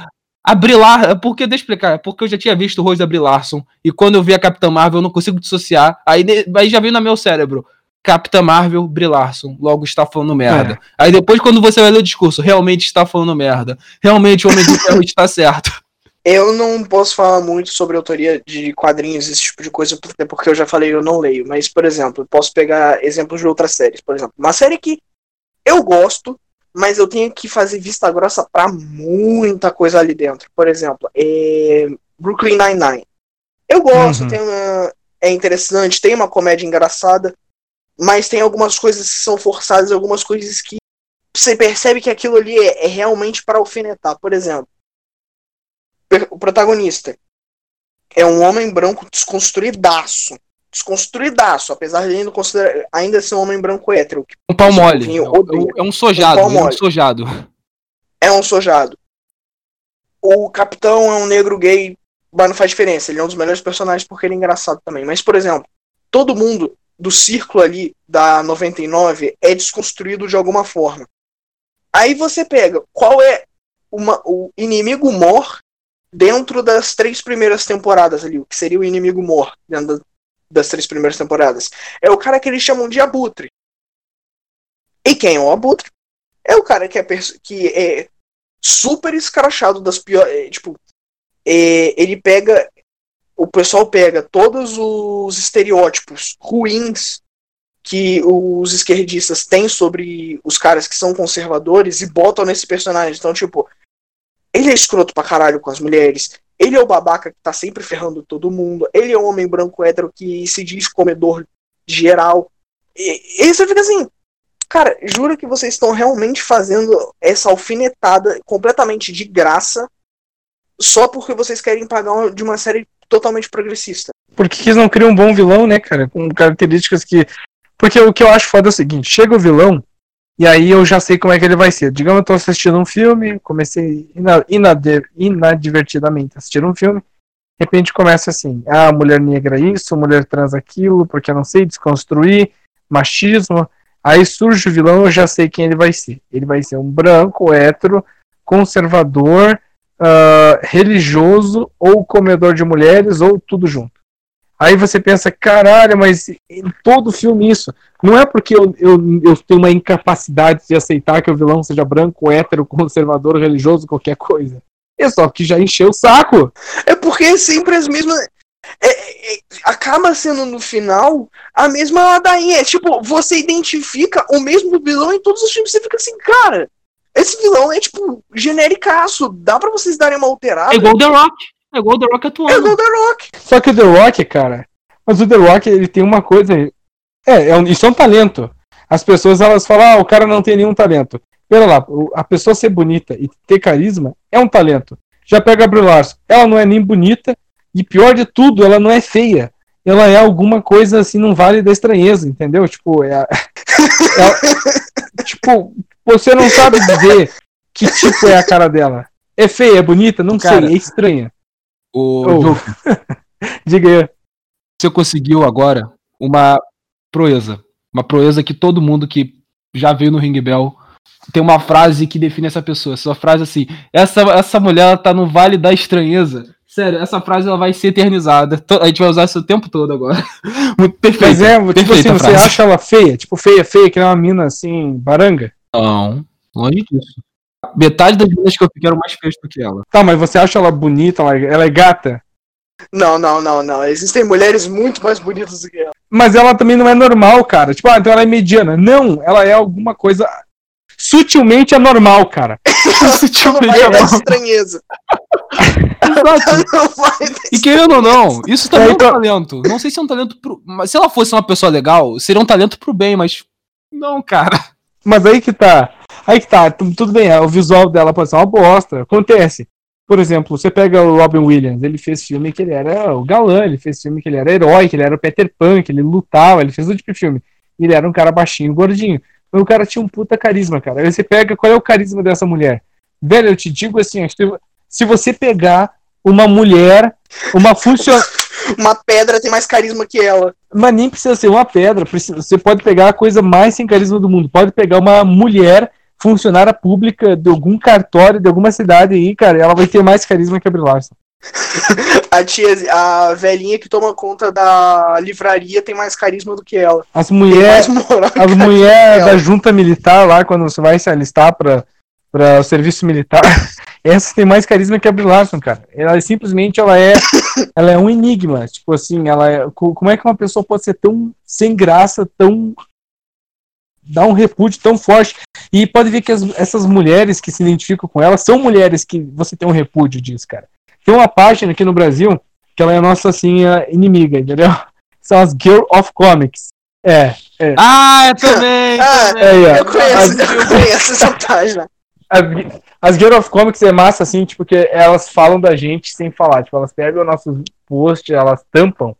a Brie Larson. Porque, deixa eu explicar. Porque eu já tinha visto o rosto da Brie Larson. E quando eu vi a Capitã Marvel, eu não consigo dissociar. Aí, aí já veio no meu cérebro. Capitã Marvel, Brie Larson. Logo está falando merda. Aí depois, quando você vai ler o discurso, realmente está falando merda. Realmente o Homem de Ferro [LAUGHS] está certo. Eu não posso falar muito sobre autoria de quadrinhos, esse tipo de coisa, até porque eu já falei, eu não leio. Mas, por exemplo, eu posso pegar exemplos de outras séries. Por exemplo, uma série que eu gosto, mas eu tenho que fazer vista grossa pra muita coisa ali dentro. Por exemplo, é Brooklyn Nine-Nine. Eu gosto, Uhum. tem uma- é interessante, tem uma comédia engraçada, mas tem algumas coisas que são forçadas, algumas coisas que você percebe que aquilo ali é, é realmente para alfinetar. Por exemplo, o protagonista é um homem branco desconstruidaço. Desconstruidaço, apesar de ele ainda, considerar, ainda ser um homem branco hétero. Um pau mole. É, um- é um sojado. Um é um sojado. É um sojado. O capitão é um negro gay, mas não faz diferença. Ele é um dos melhores personagens porque ele é engraçado também. Mas, por exemplo, todo mundo do círculo ali da 99 é desconstruído de alguma forma. Aí você pega qual é uma- o inimigo mor dentro das três primeiras temporadas ali. O que seria o inimigo mor dentro da- das três primeiras temporadas? É o cara que eles chamam de abutre. E quem é o abutre? É o cara que é, que é super escrachado das piores. Tipo, é, ele pega. O pessoal pega todos os estereótipos ruins que os esquerdistas têm sobre os caras que são conservadores e botam nesse personagem. Então, tipo, ele é escroto pra caralho com as mulheres. Ele é o babaca que tá sempre ferrando todo mundo. Ele é o homem branco hétero que se diz comedor geral. E, e você fica assim, Cara, juro que vocês estão realmente fazendo essa alfinetada completamente de graça só porque vocês querem pagar de uma série totalmente progressista. Por que eles não criam um bom vilão, né, cara? Com características que. Porque o que eu acho foda é o seguinte: chega o vilão, e aí eu já sei como é que ele vai ser. Digamos, eu tô assistindo um filme, comecei inadvertidamente a assistir um filme, de repente começa assim: ah, mulher negra isso, mulher trans aquilo, porque eu não sei desconstruir, machismo. Aí surge o vilão, eu já sei quem ele vai ser. Ele vai ser um branco, hétero, conservador, ah, religioso, ou comedor de mulheres, ou tudo junto. Aí você pensa, caralho, mas em todo filme isso. Não é porque eu, eu, eu tenho uma incapacidade de aceitar que o vilão seja branco, hétero, conservador, religioso, qualquer coisa. É só que já encheu o saco. É porque é sempre as mesmas. é- é- acaba sendo no final a mesma ladainha. É tipo, você identifica o mesmo vilão em todos os filmes. Você fica assim, cara, esse vilão é tipo genericaço. Dá pra vocês darem uma alterada? É igual The Rock. É igual The Rock É atuando. igual The Rock. Só que o The Rock, cara. Mas o The Rock, ele tem uma coisa. É, é um- isso é um talento. As pessoas elas falam, ah, o cara não tem nenhum talento. Pera lá, a pessoa ser bonita e ter carisma é um talento. Já pega a Brie Larson, ela não é nem bonita e pior de tudo, ela não é feia. Ela é alguma coisa assim, não vale da estranheza, entendeu? Tipo, é, a- é- tipo, você não sabe dizer que tipo é a cara dela. É feia, é bonita? Não Cara, sei, é estranha. O Oh. [LAUGHS] Diga aí. você conseguiu agora uma proeza. Uma proeza que todo mundo que já veio no Ring Bell tem uma frase que define essa pessoa. Essa frase assim: essa, essa mulher ela tá no vale da estranheza. Sério, essa frase ela vai ser eternizada. A gente vai usar isso o tempo todo agora. [LAUGHS] Muito perfeito. Mas é, tipo perfeita assim, você frase. acha ela feia? Tipo, feia, feia, que é uma mina assim, baranga? Não, longe disso. Metade das meninas que eu fiquei eram mais feias do que ela. Tá, mas você acha ela bonita, ela, ela é gata? Não, não, não, não. Existem mulheres muito mais bonitas do que ela. Mas ela também não é normal, cara. Tipo, ah, então ela é mediana. Não, ela é alguma coisa sutilmente anormal, cara. [LAUGHS] Sutilmente vai dar anormal. estranheza. [LAUGHS] [LAUGHS] E querendo ou não, isso também é um então- talento. Não sei se é um talento pro. Mas se ela fosse uma pessoa legal, seria um talento pro bem, mas. Não, cara. Mas aí que tá. Aí que tá. tu- Tudo bem, o visual dela pode ser uma bosta. Acontece. Por exemplo, você pega o Robin Williams, ele fez filme que ele era o galã, ele fez filme que ele era herói, que ele era o Peter Pan, que ele lutava, ele fez todo tipo de filme. Ele era um cara baixinho, gordinho. Mas o cara tinha um puta carisma, cara. Aí você pega, qual é o carisma dessa mulher? Velho, eu te digo assim, se você pegar uma mulher, uma funcionária. [LAUGHS] Uma pedra tem mais carisma que ela. Mas nem precisa ser uma pedra. precisa- Você pode pegar a coisa mais sem carisma do mundo. Pode pegar uma mulher funcionária pública de algum cartório, de alguma cidade aí, cara. Ela vai ter mais carisma que a Brie Larson. [LAUGHS] A tia, a velhinha que toma conta da livraria tem mais carisma do que ela. As mulheres as mulheres da junta militar lá, quando você vai se alistar para o serviço militar, [LAUGHS] essas têm mais carisma que a Brie Larson, cara. Ela é, simplesmente ela é, [LAUGHS] ela é um enigma. Tipo assim, ela é, co- como é que uma pessoa pode ser tão sem graça, tão dá um repúdio tão forte e pode ver que as- essas mulheres que se identificam com ela são mulheres que você tem um repúdio disso, cara. Tem uma página aqui no Brasil que ela é a nossa assim a inimiga, entendeu? [LAUGHS] São as Girl of Comics. É, Ah, eu também! Ah, também. é, é. Eu conheço, As- eu conheço essa página. As, as Girl of Comics é massa, assim, tipo, que elas falam da gente sem falar. Tipo, elas pegam nossos posts, elas tampam,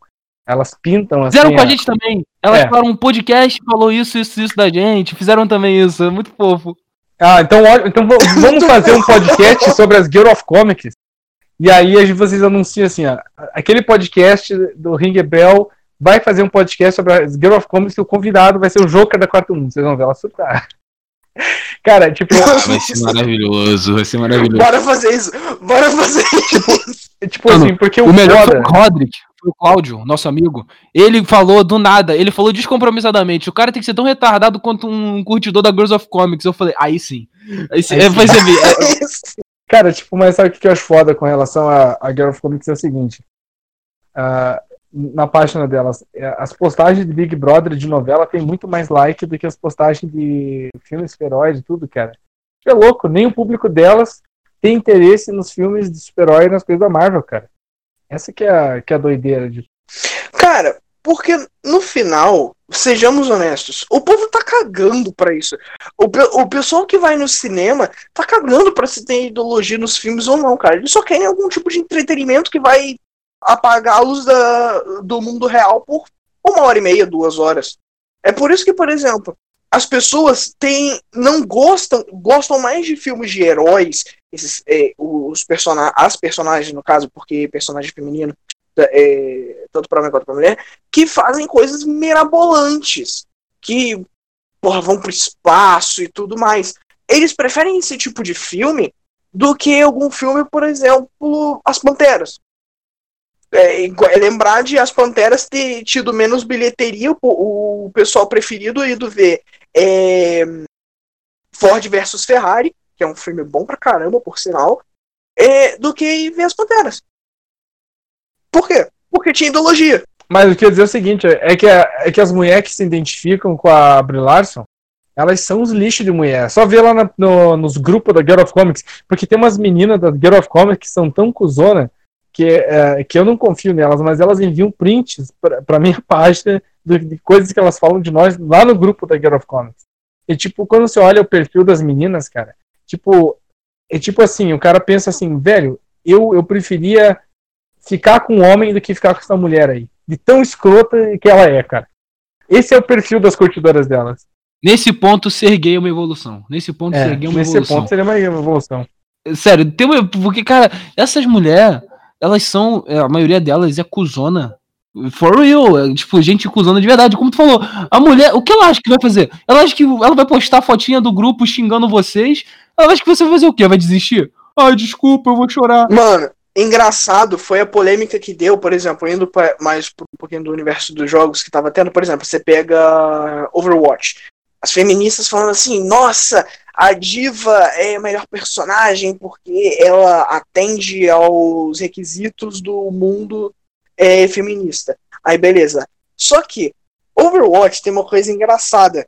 elas pintam, assim. Fizeram com a gente também. Elas É. falaram um podcast, falou isso, isso, isso da gente. Fizeram também isso. É muito fofo. Ah, então, então vamos fazer um podcast [LAUGHS] sobre as Girl of Comics. E aí vocês anunciam assim, ó, aquele podcast do Ring Bell vai fazer um podcast sobre as Girl of Comics e o convidado vai ser o Joker da Quarto Mundo. Vocês vão ver ela surtar. Cara, tipo, Vai ser maravilhoso, vai ser maravilhoso. Bora fazer isso. Bora fazer [LAUGHS] isso. tipo Mano, assim, porque O melhor foi foda- o Roderick, foi o Cláudio, nosso amigo. Ele falou do nada, ele falou descompromissadamente. O cara tem que ser tão retardado quanto um curtidor da Girls of Comics. Eu falei, aí sim. Aí sim. Aí É, sim. vai ser bem. É, [LAUGHS] Cara, tipo, mas sabe o que eu acho foda com relação a, a Girl of Comics é o seguinte. Ah, na página delas, é, as postagens de Big Brother de novela tem muito mais like do que as postagens de filmes super-heróis e tudo, cara. É louco, nem o público delas tem interesse nos filmes de super-herói e nas coisas da Marvel, cara. Essa que é a, que é a doideira de. Cara, porque no final, sejamos honestos, o povo tá cagando pra isso. O, o pessoal que vai no cinema tá cagando pra se ter ideologia nos filmes ou não, cara. Eles só querem algum tipo de entretenimento que vai apagá-los do mundo real por uma hora e meia, duas horas. É por isso que, por exemplo, as pessoas têm, não gostam, gostam mais de filmes de heróis, esses, é, os persona as personagens, no caso, porque personagem feminino, é, tanto para homem quanto para mulher, que fazem coisas mirabolantes, que porra, vão pro espaço e tudo mais. Eles preferem esse tipo de filme do que algum filme, por exemplo, As Panteras. É, é lembrar de As Panteras ter tido menos bilheteria, o, o pessoal preferido ido ver é, Ford versus Ferrari, que é um filme bom pra caramba, por sinal, é, do que ver As Panteras. Por quê? Porque tinha ideologia. Mas o que eu ia dizer é o seguinte: é que, é que as mulheres que se identificam com a Brie Larson, elas são os lixos de mulher. Só vê lá na- no- nos grupos da Girl of Comics, porque tem umas meninas da Girl of Comics que são tão cuzona que, é, que eu não confio nelas, mas elas enviam prints pra minha [LAUGHS] página de, de coisas que elas falam de nós lá no grupo da Girl of Comics. E tipo, quando você olha o perfil das meninas, cara, tipo, é tipo assim, o cara pensa assim, velho, eu, eu preferia ficar com um homem do que ficar com essa mulher aí. De tão escrota que ela é, cara. Esse é o perfil das curtidoras delas. Nesse ponto, ser gay é uma evolução. Nesse ponto, É, ser gay é uma nesse evolução. ponto seria uma evolução. Sério, tem uma, porque, cara, essas mulheres, elas são. é, A maioria delas é cuzona. For real, é, tipo, gente cuzona de verdade. Como tu falou, a mulher, o que ela acha que vai fazer? Ela acha que ela vai postar a fotinha do grupo xingando vocês. Ela acha que você vai fazer o quê? Vai desistir? Ai, desculpa, eu vou chorar. Mano, engraçado foi a polêmica que deu, por exemplo, indo pra, mais um pouquinho do universo dos jogos que tava tendo, por exemplo, você pega Overwatch. As feministas falando assim, nossa, a diva é a melhor personagem porque ela atende aos requisitos do mundo é, feminista. Aí beleza. Só que Overwatch tem uma coisa engraçada.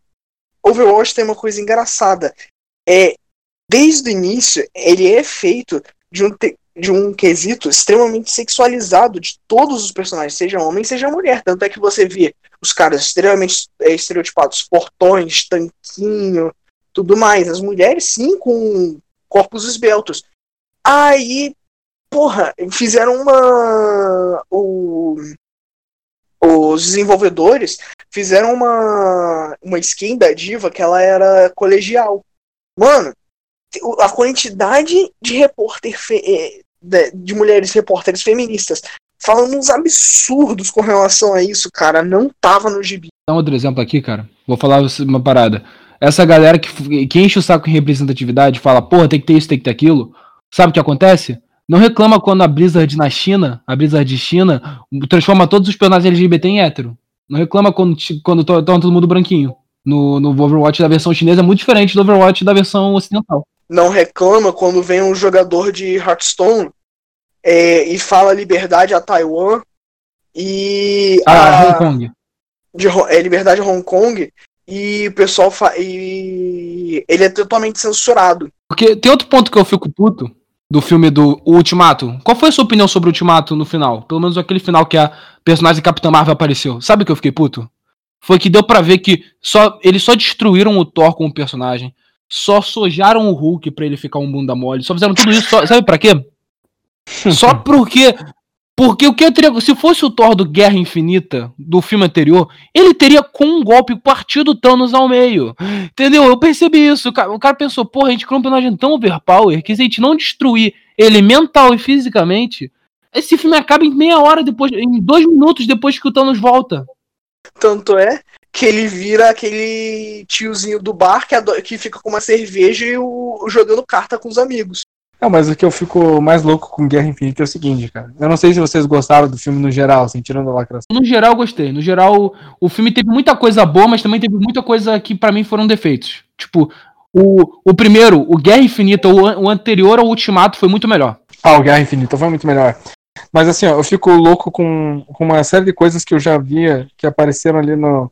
Overwatch tem uma coisa engraçada. É, desde o início, ele é feito de um, de um quesito extremamente sexualizado de todos os personagens, seja homem, seja mulher. Tanto é que você vê os caras extremamente é, estereotipados, portões, tanquinho, tudo mais. As mulheres, sim, com corpos esbeltos. Aí, porra, fizeram uma. O, os desenvolvedores fizeram uma, uma skin da diva que ela era colegial. Mano, a quantidade de repórter fe, é, de mulheres repórteres feministas falando uns absurdos com relação a isso, cara, não tava no gibi. Dá um outro exemplo aqui, cara. Vou falar uma parada. Essa galera que, que enche o saco em representatividade, fala, porra, tem que ter isso, tem que ter aquilo. Sabe o que acontece? Não reclama quando a Blizzard na China, a Blizzard de China, transforma todos os personagens LGBT em hétero. Não reclama quando, quando tá todo mundo branquinho. No, no Overwatch da versão chinesa é muito diferente do Overwatch da versão ocidental. Não reclama quando vem um jogador de Hearthstone é, e fala liberdade a Taiwan e. Ah, a, Hong Kong. De, é, liberdade a Hong Kong e o pessoal. Fa, e ele é totalmente censurado. Porque tem outro ponto que eu fico puto do filme do Ultimato. Qual foi a sua opinião sobre o Ultimato no final? Pelo menos aquele final que a personagem Capitã Marvel apareceu. Sabe que eu fiquei puto? Foi que deu para ver que só eles só destruíram o Thor como personagem, só sojaram o Hulk para ele ficar um bunda mole, só fizeram tudo isso, só, sabe para quê? [LAUGHS] Só porque. Porque o que eu teria. Se fosse o Thor do Guerra Infinita, do filme anterior, ele teria com um golpe partido Thanos ao meio. Entendeu? Eu percebi isso. O cara, o cara pensou, porra, a gente criou um personagem tão overpower que se a gente não destruir ele mental e fisicamente, esse filme acaba em meia hora depois, em dois minutos depois que o Thanos volta. Tanto é que ele vira aquele tiozinho do bar que, que fica com uma cerveja e o, jogando carta com os amigos. Não, mas o que eu fico mais louco com Guerra Infinita é o seguinte, cara. Eu não sei se vocês gostaram do filme no geral, assim, tirando a lacração. No geral, gostei. No geral, o filme teve muita coisa boa, mas também teve muita coisa que para mim foram defeitos. Tipo, o, o primeiro, o Guerra Infinita, o, o anterior ao Ultimato foi muito melhor. Ah, o Guerra Infinita foi muito melhor. Mas assim, ó, eu fico louco com, com uma série de coisas que eu já via que apareceram ali no,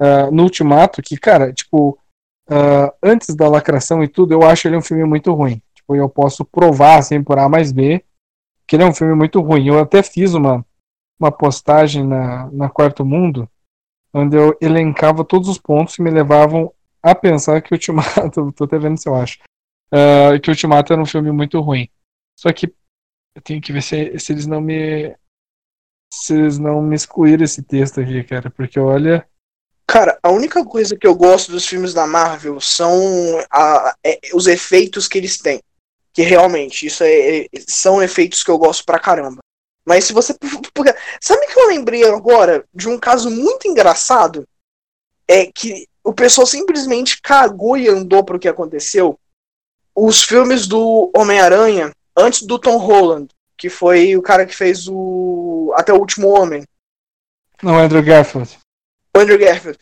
uh, no Ultimato, que, cara, tipo, uh, antes da lacração e tudo, eu acho ele um filme muito ruim tipo, eu posso provar, assim, por A mais B, que ele é um filme muito ruim. Eu até fiz uma, uma postagem na, na Quarto Mundo, onde eu elencava todos os pontos que me levavam a pensar que o Ultimato, [LAUGHS] tô até vendo se eu acho, uh, que o Ultimato era um filme muito ruim. Só que eu tenho que ver se, se eles não me se eles não me excluíram esse texto aqui, cara, porque olha, Cara, a única coisa que eu gosto dos filmes da Marvel são a, é, os efeitos que eles têm que realmente isso é, é, são efeitos que eu gosto pra caramba. Mas se você. [LAUGHS] Sabe que eu lembrei agora de um caso muito engraçado? É que o pessoal simplesmente cagou e andou pro que aconteceu. Os filmes do Homem-Aranha, antes do Tom Holland, que foi o cara que fez o. Até o Último Homem. Não, Andrew Garfield. O Andrew Garfield.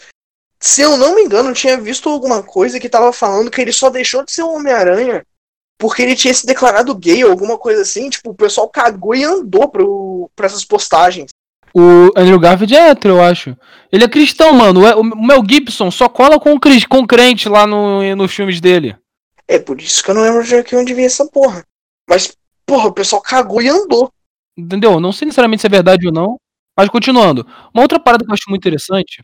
Se eu não me engano, eu tinha visto alguma coisa que tava falando que ele só deixou de ser o Homem-Aranha porque ele tinha se declarado gay ou alguma coisa assim, tipo, o pessoal cagou e andou pro, pra essas postagens. O Andrew Garfield é hétero, eu acho. Ele é cristão, mano. O Mel Gibson só cola com, com crente lá no, nos filmes dele. É por isso que eu não lembro de onde vi essa porra. Mas, porra, o pessoal cagou e andou. Entendeu? Não sei necessariamente se é verdade ou não. Mas continuando. Uma outra parada que eu acho muito interessante,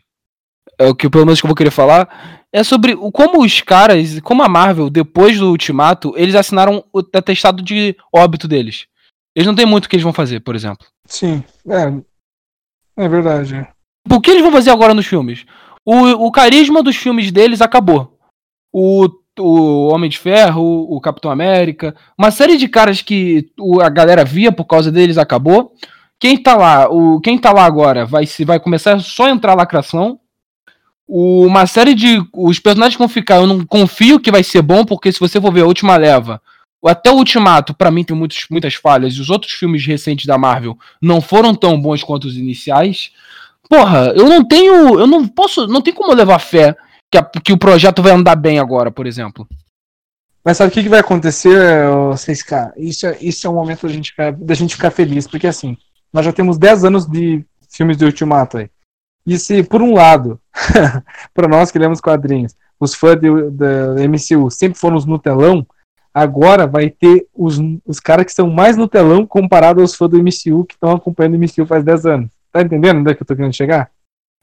é o que pelo menos que eu vou querer falar, é sobre o, como os caras, como a Marvel, depois do Ultimato, eles assinaram o atestado de óbito deles. Eles não têm muito o que eles vão fazer, por exemplo. Sim, é. É verdade. O que eles vão fazer agora nos filmes? O, o carisma dos filmes deles acabou. O, o Homem de Ferro, o, o Capitão América, uma série de caras que o, a galera via por causa deles acabou. Quem tá lá, o, quem tá lá agora vai, se, vai começar só a entrar lacração o, uma série de. Os personagens que vão ficar, eu não confio que vai ser bom, porque se você for ver a última leva, até o Ultimato, para mim, tem muitos, muitas falhas, e os outros filmes recentes da Marvel não foram tão bons quanto os iniciais. Porra, eu não tenho. Eu não posso. Não tem como levar fé que, a- que o projeto vai andar bem agora, por exemplo. Mas sabe o que, que vai acontecer, ô, 6K? Isso é, isso é um momento da gente, ficar, da gente ficar feliz, porque assim, nós já temos 10 anos de filmes de Ultimato aí. E se, por um lado, [LAUGHS] para nós que lemos quadrinhos, os fãs da MCU sempre foram os Nutelão, agora vai ter os, os caras que são mais Nutelão comparado aos fãs do MCU que estão acompanhando o MCU faz 10 anos. Tá entendendo onde é que eu tô querendo chegar?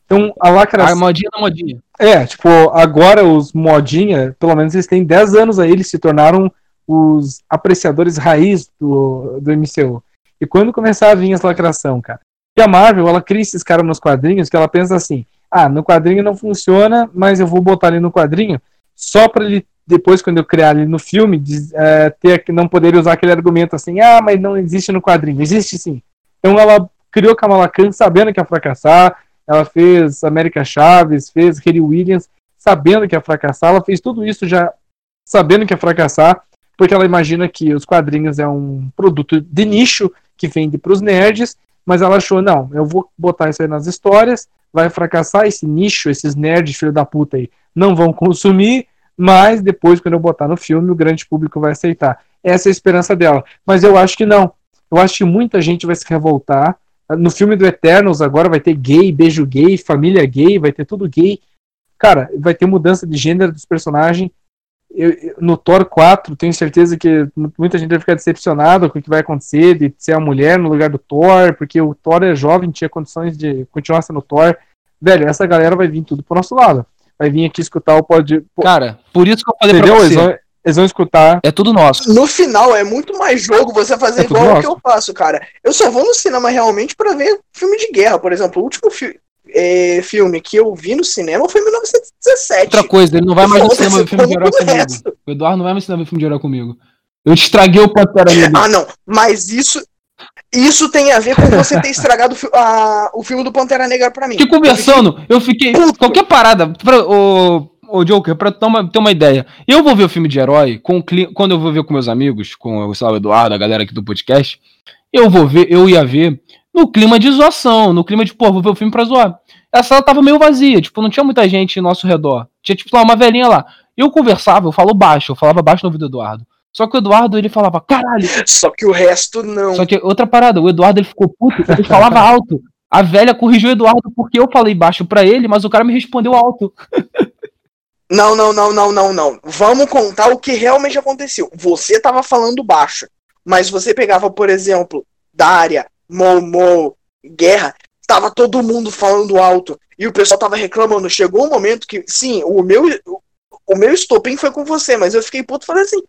Então, a lacração. A modinha da modinha. É, tipo, agora os modinha, pelo menos eles têm 10 anos aí, eles se tornaram os apreciadores raiz do, do MCU. E quando começar a vir essa lacração, cara? E a Marvel, ela cria esses caras nos quadrinhos que ela pensa assim: ah, no quadrinho não funciona, mas eu vou botar ali no quadrinho só pra ele, depois, quando eu criar ali no filme, diz- é, ter que não poder usar aquele argumento assim: ah, mas não existe no quadrinho. Existe sim. Então ela criou Kamala Khan sabendo que ia fracassar, ela fez América Chaves, fez Harry Williams, sabendo que ia fracassar, ela fez tudo isso já sabendo que ia fracassar, porque ela imagina que os quadrinhos é um produto de nicho que vende para os nerds, mas ela achou, não, eu vou botar isso aí nas histórias, vai fracassar esse nicho, esses nerds filho da puta aí, não vão consumir, mas depois, quando eu botar no filme, o grande público vai aceitar. Essa é a esperança dela. Mas eu acho que não. Eu acho que muita gente vai se revoltar. No filme do Eternals agora vai ter gay, beijo gay, família gay, vai ter tudo gay. Cara, vai ter mudança de gênero dos personagens. Eu- no Thor 4, tenho certeza que mu- muita gente vai ficar decepcionada com o que vai acontecer de ser a mulher no lugar do Thor, porque o Thor é jovem, tinha condições de continuar sendo Thor. Velho, essa galera vai vir tudo pro nosso lado. Vai vir aqui escutar o pod. Cara, por isso que eu falei Entendeu? pra Eles você. vão, eles vão escutar. É tudo nosso. No final, é muito mais jogo você fazer É igual o que eu faço, cara. Eu só vou no cinema realmente pra ver filme de guerra, por exemplo. O último fi- é, filme que eu vi no cinema foi em 1917. Outra coisa, ele não vai mais no cinema ver filme de herói comigo. O Eduardo não vai mais no cinema ver filme de herói comigo. Eu estraguei o Pantera Negra. Ah, não. Mas isso, isso tem a ver com você ter estragado a- o filme do Pantera Negra pra mim. Fiquei conversando, eu fiquei. Qualquer parada, pra, o, o Joker, pra ter uma, ter uma ideia. Eu vou ver o filme de herói com, quando eu vou ver com meus amigos, com lá, o Eduardo, a galera aqui do podcast. Eu vou ver, eu ia ver no clima de zoação, no clima de, pô, vou ver o filme pra zoar. A sala tava meio vazia, tipo, não tinha muita gente ao nosso redor. Tinha, tipo, lá, uma velhinha lá. Eu conversava, eu falo baixo, eu falava baixo no ouvido do Eduardo. Só que o Eduardo, ele falava, caralho, [LAUGHS] Só que o resto não. só que outra parada, o Eduardo ele ficou puto, ele falava alto. A velha corrigiu o Eduardo porque eu falei baixo pra ele, mas o cara me respondeu alto. Não, não, não, não, não, não. Vamos contar o que realmente aconteceu. Você tava falando baixo, mas você pegava, por exemplo, Daria, Momo, Guerra, tava todo mundo falando alto e o pessoal tava reclamando. Chegou um momento que, sim, o meu, o meu estopim foi com você, mas eu fiquei puto e falei assim: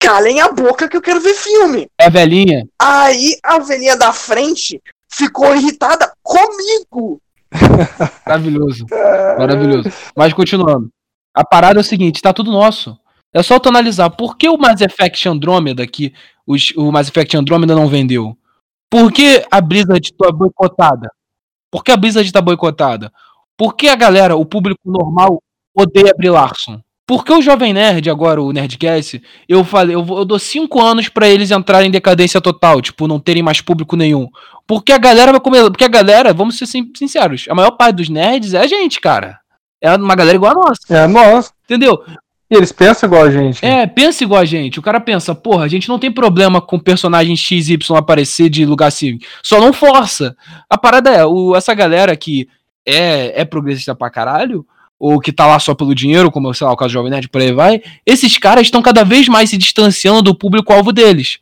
calem a boca que eu quero ver filme. É a velhinha. Aí a velhinha da frente ficou irritada comigo. [LAUGHS] Maravilhoso. Maravilhoso. Mas continuando. A parada é o seguinte, tá tudo nosso. É só tu analisar por que o Mass Effect Andromeda aqui, os- o Mass Effect Andromeda não vendeu? Por que a Blizzard tá boicotada? Por que a Blizzard tá boicotada? Por que a galera, o público normal, odeia Brie Larson? Por que o Jovem Nerd, agora o Nerdcast, eu falei, eu, vou- eu dou cinco anos pra eles entrarem em decadência total, tipo, não terem mais público nenhum. Porque a galera vai comer. Porque a galera, vamos ser sin- sinceros, a maior parte dos nerds é a gente, cara. É uma galera igual a nossa, É nós. entendeu? E eles pensam igual a gente. É, pensa igual a gente. O cara pensa, porra, a gente não tem problema com personagem XY aparecer de lugar assim. Só não força. A parada é, o, essa galera que é, é progressista pra caralho, ou que tá lá só pelo dinheiro, como sei lá, o caso do Jovem Nerd, por aí vai, esses caras estão cada vez mais se distanciando do público-alvo deles.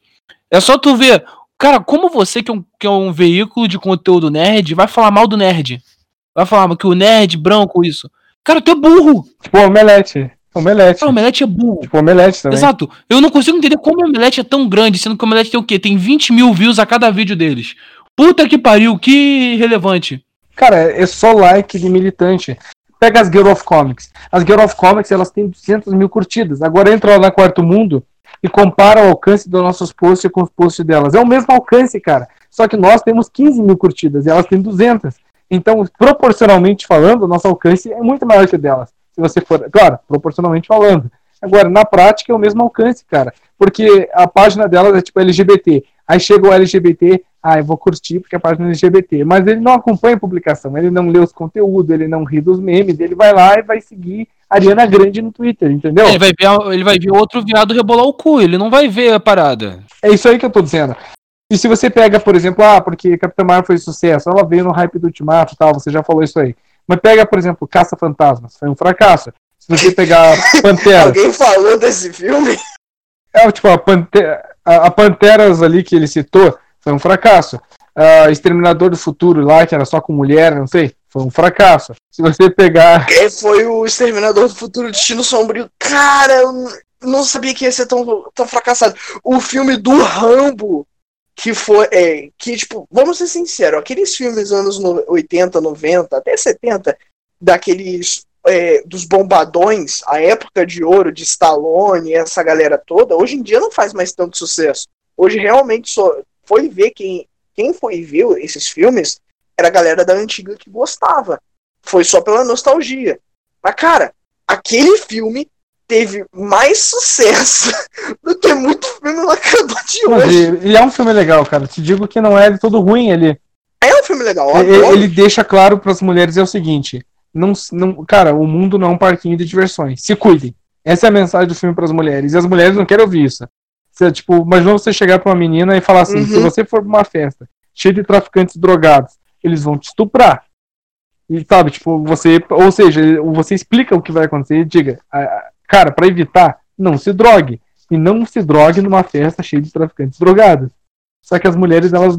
É só tu ver, cara, como você que é, um, que é um veículo de conteúdo nerd, vai falar mal do nerd. Vai falar que o nerd branco, isso. Cara, tu é burro. Tipo omelete. Omelete. Ah, Omelete é burro. Tipo omelete também. Exato. Eu não consigo entender como o Omelete é tão grande, sendo que o Omelete tem o quê? Tem 20 mil views a cada vídeo deles. Puta que pariu, que relevante. Cara, é só like de militante. Pega as Girl of Comics. As Girl of Comics, elas têm 200 mil curtidas. Agora entra lá na Quarto Mundo e compara o alcance dos nossos posts com os posts delas. É o mesmo alcance, cara. Só que nós temos 15 mil curtidas e elas têm 200. Então, proporcionalmente falando, o nosso alcance é muito maior que o delas. Se você for, claro, proporcionalmente falando. Agora, na prática, é o mesmo alcance, cara. Porque a página delas é tipo LGBT. Aí chega o LGBT, ah, eu vou curtir porque a página é LGBT. Mas ele não acompanha a publicação, ele não lê os conteúdos, ele não ri dos memes, ele vai lá e vai seguir Ariana Grande no Twitter, entendeu? Ele vai, ver, ele vai ver outro viado rebolar o cu, ele não vai ver a parada. É isso aí que eu tô dizendo. E se você pega, por exemplo, ah, porque Capitã Marvel foi sucesso, ela veio no hype do Ultimato e tal, você já falou isso aí. Mas pega, por exemplo, Caça Fantasmas, foi um fracasso. Se você pegar [LAUGHS] Pantera. Alguém falou desse filme? É, tipo, a, Pantera, a, a Panteras ali que ele citou foi um fracasso. Uh, Exterminador do Futuro lá, que era só com mulher, não sei, foi um fracasso. Se você pegar. [LAUGHS] É, foi o Exterminador do Futuro Destino Sombrio. Cara, eu não sabia que ia ser tão, tão fracassado. O filme do Rambo que foi. É, que, tipo, vamos ser sinceros, aqueles filmes dos anos 80, 90, até 70, daqueles. É, dos bombadões, a época de ouro de Stallone, essa galera toda, hoje em dia não faz mais tanto sucesso. Hoje realmente só foi ver quem, quem foi ver esses filmes era a galera da antiga que gostava. Foi só pela nostalgia. Mas, cara, aquele filme teve mais sucesso [LAUGHS] do que muito filme lacrador de hoje. E, é um filme legal, cara. Te digo que não é de todo ruim ele. É um filme legal. Ele, ele deixa claro para as mulheres é o seguinte: não, não, cara, o mundo não é um parquinho de diversões. Se cuidem. Essa é a mensagem do filme para as mulheres. E as mulheres não querem ouvir isso. Você, tipo, imagina você chegar para uma menina e falar assim: uhum. se você for pra uma festa cheia de traficantes drogados, eles vão te estuprar. E sabe, tipo, você, ou seja, você explica o que vai acontecer e diga, Cara, para evitar, não se drogue. E não se drogue numa festa cheia de traficantes drogados. Só que as mulheres, elas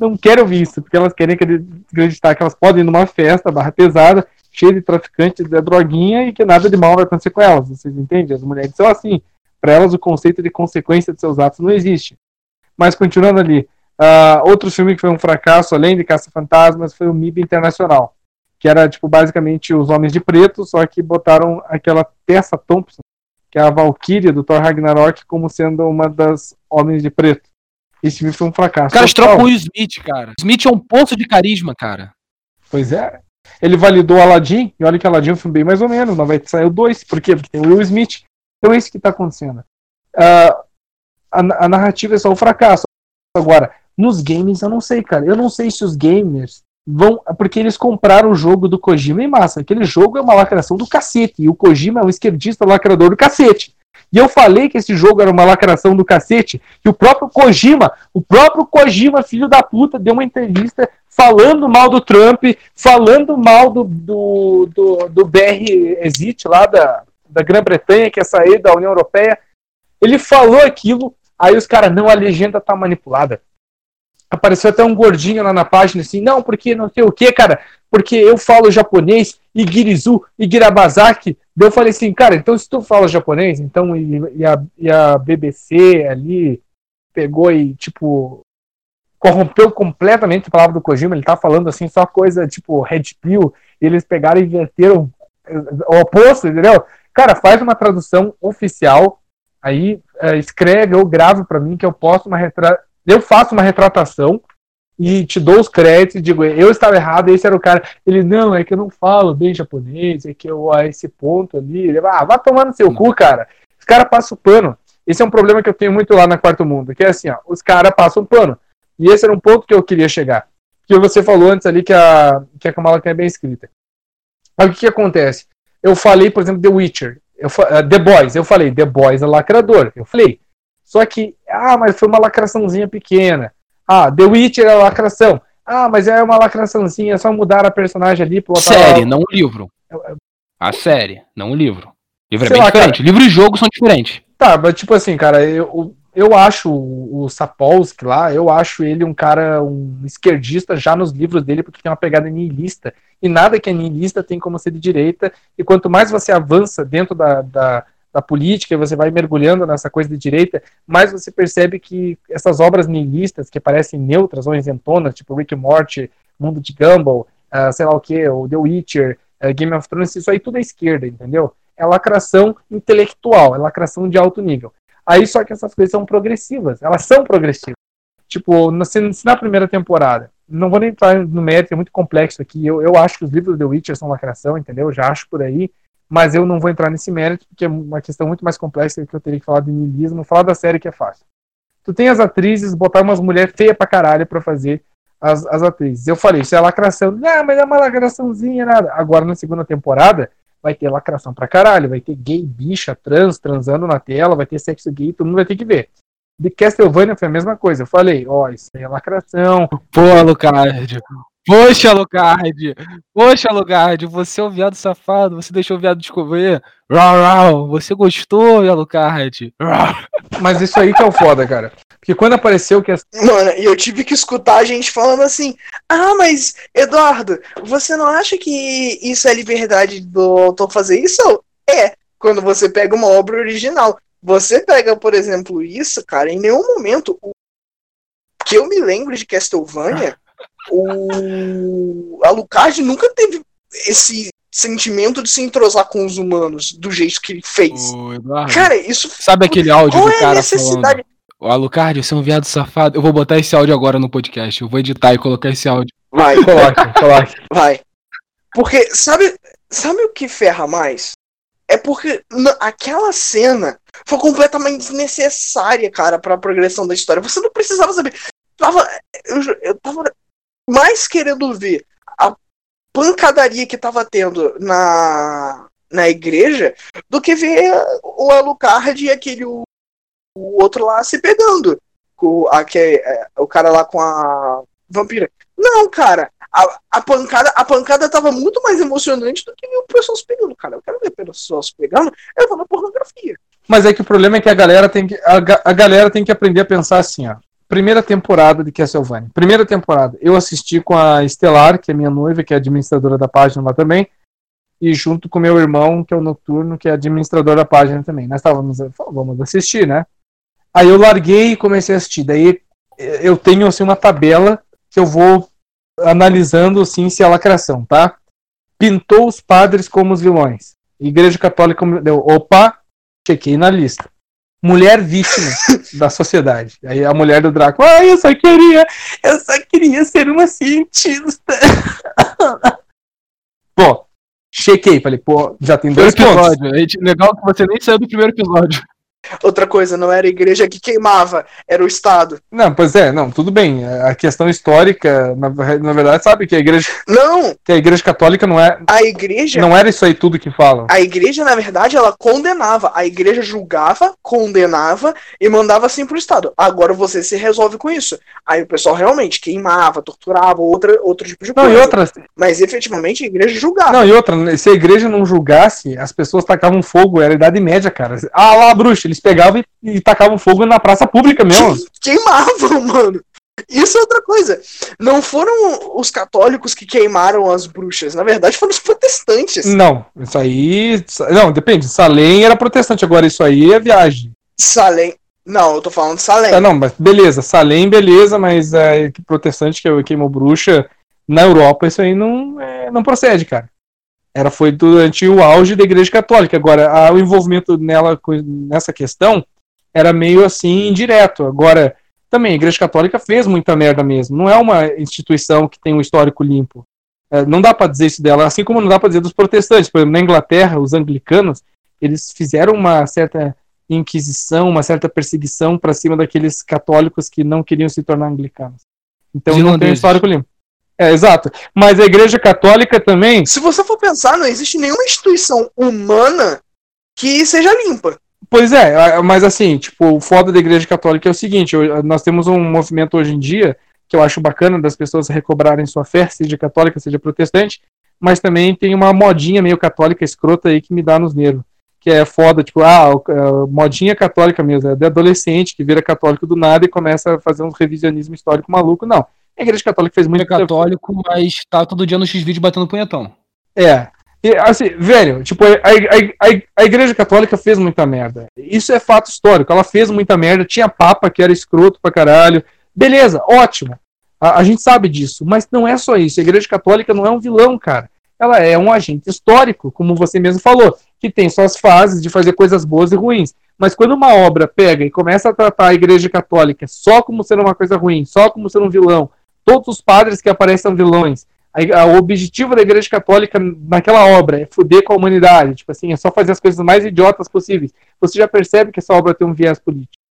não querem ouvir isso, porque elas querem acreditar que elas podem ir numa festa barra pesada, cheia de traficantes de droguinha e que nada de mal vai acontecer com elas. Vocês entendem? As mulheres são assim. Para elas, o conceito de consequência de seus atos não existe. Mas continuando ali, uh, outro filme que foi um fracasso, além de Caça-Fantasmas, foi o MIB Internacional que era tipo basicamente os homens de preto, só que botaram aquela Tessa Thompson, que é a Valkyria do Thor Ragnarok, como sendo uma das homens de preto. Esse filme foi um fracasso. Cara, trocam o Smith, cara. Smith é um poço de carisma, cara. Pois é. Ele validou Aladdin, e olha que Aladdin é um filme bem mais ou menos, mas vai sair o 2. Por quê? Porque tem o Will Smith. Então é isso que está acontecendo. Uh, a, a narrativa é só o fracasso. Agora, nos games eu não sei, cara. Eu não sei se os gamers vão. Porque eles compraram o jogo do Kojima em massa. Aquele jogo é uma lacração do cacete. E o Kojima é um esquerdista lacrador do cacete. E eu falei que esse jogo era uma lacração do cacete. E o próprio Kojima, o próprio Kojima, filho da puta, deu uma entrevista falando mal do Trump, falando mal do, do, do, do BR Exit lá da, da Grã-Bretanha, que ia sair da União Europeia. Ele falou aquilo, aí os caras, não, a legenda tá manipulada apareceu até um gordinho lá na página assim, não, porque não sei o que, cara, porque eu falo japonês, Igirizu, Igirabazaki. Daí eu falei assim, cara, então se tu fala japonês, então e, e, a, e a BBC ali pegou e, tipo, corrompeu completamente a palavra do Kojima, ele tá falando assim, só coisa tipo Red Pill, e eles pegaram e inverteram o oposto, entendeu? Cara, faz uma tradução oficial, aí é, escreve ou grava para mim que eu posto uma retra eu faço uma retratação e te dou os créditos e digo, eu estava errado, esse era o cara. Ele, não, é que eu não falo bem japonês, é que eu, a esse ponto ali. Ele, ah, vai tomar no seu cu, cara. Os caras passam o pano. Esse é um problema que eu tenho muito lá na Quarto Mundo, que é assim, ó, os caras passam pano. E esse era um ponto que eu queria chegar. Que você falou antes ali que a, que a Kamala é bem escrita. Mas o que, que acontece? Eu falei, por exemplo, The Witcher. Eu, uh, The Boys. Eu falei, The Boys é lacrador. Eu falei, só que, ah, mas foi uma lacraçãozinha pequena. Ah, The Witcher é lacração. Ah, mas é uma lacraçãozinha, é só mudar a personagem ali pro Série, não o livro. A série, não o livro. Livro é bem lá, diferente. Cara, livro e jogo são diferentes. Tá, mas tipo assim, cara, eu, eu acho o Sapolsky lá, eu acho ele um cara, um esquerdista já nos livros dele, porque tem uma pegada nihilista. E nada que é nihilista tem como ser de direita. E quanto mais você avança dentro da, da da política, você vai mergulhando nessa coisa de direita, mas você percebe que essas obras nihilistas, que parecem neutras ou isentonas, tipo Rick and Morty, Mundo de Gumball, uh, sei lá o que, o The Witcher, uh, Game of Thrones, isso aí tudo é esquerda, entendeu? É lacração intelectual, é lacração de alto nível. Aí só que essas coisas são progressivas, elas são progressivas. Tipo, na, na primeira temporada, não vou nem entrar no mérito, é muito complexo aqui. Eu, eu acho que os livros do The Witcher são lacração, entendeu? Eu já acho por aí mas eu não vou entrar nesse mérito, porque é uma questão muito mais complexa que eu teria que falar de niilismo, falar da série que é fácil. Tu tem as atrizes, botar umas mulheres feias pra caralho pra fazer as, as atrizes. Eu falei, isso é lacração. Não, mas é uma lacraçãozinha, nada. Agora, na segunda temporada, vai ter lacração pra caralho, vai ter gay, bicha, trans, transando na tela, vai ter sexo gay, todo mundo vai ter que ver. De Castlevania foi a mesma coisa. Eu falei, ó, isso aí é lacração. Pô, Alucard. Poxa, Alucard. Poxa, Alucard. Você é um viado safado. Você deixou o viado descobrir. Rau, rau. Você gostou, Alucard. Rau. Mas isso aí que é o foda, cara. Porque quando apareceu que as... Mano, e eu tive que escutar a gente falando assim: Ah, mas, Eduardo, você não acha que isso é liberdade do autor fazer isso? É, quando você pega uma obra original. Você pega, por exemplo, isso, cara, em nenhum momento. O que eu me lembro de Castlevania, o Alucard nunca teve esse sentimento de se entrosar com os humanos do jeito que ele fez. Eduardo, Cara, isso. sabe aquele áudio Qual do é a cara necessidade? falando? Ô, Alucard, você é um viado safado. Eu vou botar esse áudio agora no podcast. Eu vou editar e colocar esse áudio. Vai, Coloque, coloque. vai. Porque, sabe, sabe o que ferra mais? É porque na- aquela cena foi completamente desnecessária, cara, pra progressão da história. Você não precisava saber. Tava, eu, eu tava mais querendo ver a pancadaria que tava tendo na, na igreja do que ver o Alucard e aquele o, o outro lá se pegando. O, aque- é, o cara lá com a vampira. Não, cara. A, a pancada, a pancada tava muito mais emocionante do que ver o pessoal se pegando, cara. Eu quero ver o pessoal se pegando, eu vou na pornografia. Mas é que o problema é que a galera tem que a, a galera tem que aprender a pensar assim, ó. Primeira temporada de Castlevania. Primeira temporada. Eu assisti com a Estelar, que é minha noiva, que é administradora da página lá também, e junto com meu irmão, que é o Noturno, que é administrador da página também. Nós estávamos, vamos assistir, né? Aí eu larguei e comecei a assistir. Daí eu tenho assim uma tabela que eu vou analisando assim se é lacração, tá? Pintou os padres como os vilões. Igreja Católica deu, opa, chequei na lista. Mulher vítima da sociedade. Aí a mulher do Draco, ah, eu só queria, eu só queria ser uma cientista. [LAUGHS] pô, chequei, falei, pô, já tem dois Primeiro pontos. episódio. A gente- Legal que você nem saiu do primeiro episódio. Outra coisa, não era a igreja que queimava, era o Estado. Não, pois é, não, tudo bem. A questão histórica, na, na verdade, sabe que a igreja, Não, que a igreja católica não é, a igreja. não era isso aí tudo que falam. A igreja, na verdade, ela condenava. A igreja julgava, condenava e mandava assim pro Estado. Agora você se resolve com isso. Aí o pessoal realmente queimava, torturava, outra, outro tipo de Não, coisa. e outra, Mas efetivamente a igreja julgava. Não, e outra, se a igreja não julgasse, as pessoas tacavam fogo, era a Idade Média, cara. Ah lá, bruxa, eles pegavam e, e tacavam fogo na praça pública mesmo. [LAUGHS] Queimavam, mano. Isso é outra coisa. Não foram os católicos que queimaram as bruxas. Na verdade, foram os protestantes. Não, isso aí. Não, depende. Salem era protestante, agora isso aí é viagem. Salem. Não, eu tô falando de Salem. Ah, não, mas beleza, Salem, beleza, mas é, que protestante que queimou bruxa na Europa, isso aí não, é, não procede, cara. Era, foi durante o auge da Igreja Católica. Agora, o envolvimento nela com- nessa questão era meio assim indireto. Agora, também, a Igreja Católica fez muita merda mesmo. Não é uma instituição que tem um histórico limpo. É, não dá pra dizer isso dela, assim como não dá pra dizer dos protestantes. Por exemplo, na Inglaterra, os anglicanos, eles fizeram uma certa inquisição, uma certa perseguição pra cima daqueles católicos que não queriam se tornar anglicanos. Então não tem um histórico limpo. É, exato. Mas a Igreja Católica também, Se você for pensar, não existe nenhuma instituição humana que seja limpa. Pois é, mas assim, tipo, o foda da Igreja Católica é o seguinte, nós temos um movimento hoje em dia que eu acho bacana das pessoas recobrarem sua fé, seja católica, seja protestante, mas também tem uma modinha meio católica escrota aí que me dá nos nervos, que é foda, tipo, ah, a modinha católica mesmo, é de adolescente que vira católico do nada e começa a fazer um revisionismo histórico maluco, não. A Igreja Católica fez muito é católico, mas tá todo dia no X-Vídeo batendo punhetão. É. E, assim, velho, tipo, a, a, a, a Igreja Católica fez muita merda. Isso é fato histórico. Ela fez muita merda. Tinha Papa que era escroto pra caralho. Beleza, ótimo. A, a gente sabe disso. Mas não é só isso. A Igreja Católica não é um vilão, cara. Ela é um agente histórico, como você mesmo falou, que tem suas fases de fazer coisas boas e ruins. Mas quando uma obra pega e começa a tratar a Igreja Católica só como sendo uma coisa ruim, só como sendo um vilão, todos os padres que aparecem são vilões, a- a- o objetivo da Igreja Católica naquela obra é foder com a humanidade, tipo assim, é só fazer as coisas mais idiotas possíveis. Você já percebe que essa obra tem um viés político.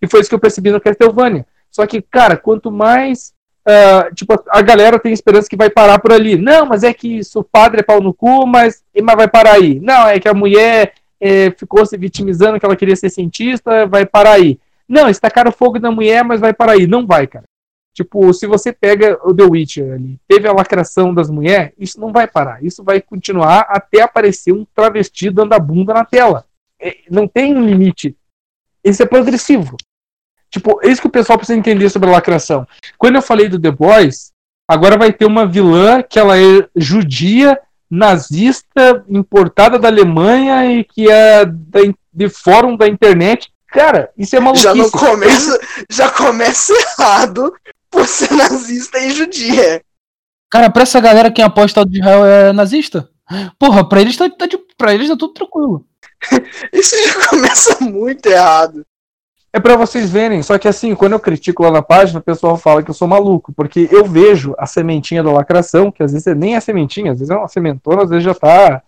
E foi isso que eu percebi no Castlevania. Só que, cara, quanto mais Uh, tipo, a galera tem esperança que vai parar por ali. Não, mas é que isso, o padre é pau no cu, mas, mas vai parar aí. Não, é que a mulher é, ficou se vitimizando que ela queria ser cientista, vai parar aí. Não, estacaram fogo na mulher, mas vai parar aí. Não vai, cara. Tipo, se você pega o The Witcher ali, teve a lacração das mulheres, isso não vai parar. Isso vai continuar até aparecer um travesti dando a bunda na tela. É, não tem um limite. Isso é progressivo. Tipo, é isso que o pessoal precisa entender sobre a lacração. Quando eu falei do The Boys, agora vai ter uma vilã que ela é judia, nazista, importada da Alemanha e que é da, de fórum da internet. Cara, isso é maluquice. Já, no começo, já começa errado por ser [LAUGHS] nazista e judia. Cara, pra essa galera quem aposta de Israel é nazista? Porra, pra eles tá, tá, de, pra eles tá tudo tranquilo. [LAUGHS] Isso já começa muito errado. É para vocês verem, só que assim, quando eu critico lá na página, o pessoal fala que eu sou maluco, porque eu vejo a sementinha da lacração, que às vezes nem é sementinha, às vezes é uma sementona, às vezes já tá.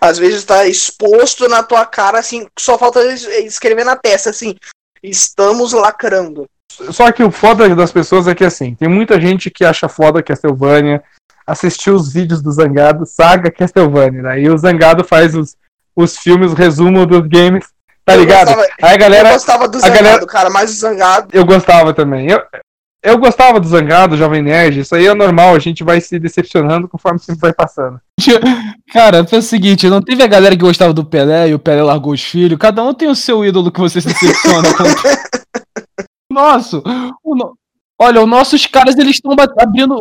Às vezes tá exposto na tua cara, assim, só falta escrever na testa, assim, estamos lacrando. Só que o foda das pessoas é que assim, tem muita gente que acha foda Castlevania, assistiu os vídeos do Zangado, saga Castlevania, daí né? o Zangado faz os, os filmes, resumo dos games, Tá ligado? Gostava, Aí a galera. Eu gostava do Zangado, galera, cara, mas o Zangado. Eu gostava também. Eu, eu gostava do Zangado, Jovem Nerd. Isso aí é normal, a gente vai se decepcionando conforme o tempo vai passando. [LAUGHS] Cara, foi o seguinte: não teve a galera que gostava do Pelé e o Pelé largou os filhos. Cada um tem o seu ídolo que você se decepciona. [LAUGHS] Nosso. O Olha, os nossos caras eles estão abrindo.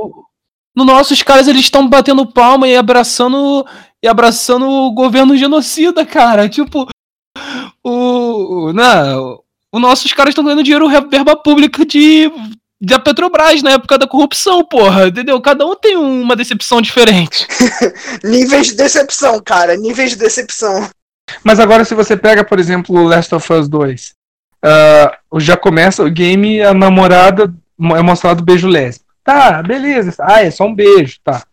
No nossos caras eles estão batendo palma e abraçando e abraçando o governo genocida, cara. Tipo, o. Não, os nossos caras estão ganhando dinheiro verba pública de da Petrobras na época da corrupção, porra, entendeu? Cada um tem uma decepção diferente. [LAUGHS] níveis de decepção, cara, níveis de decepção. Mas agora, se você pega, por exemplo, o Last of Us 2, uh, ah, já começa o game, a namorada é mostrado beijo lésbico. Tá, beleza. Ah, é só um beijo, tá.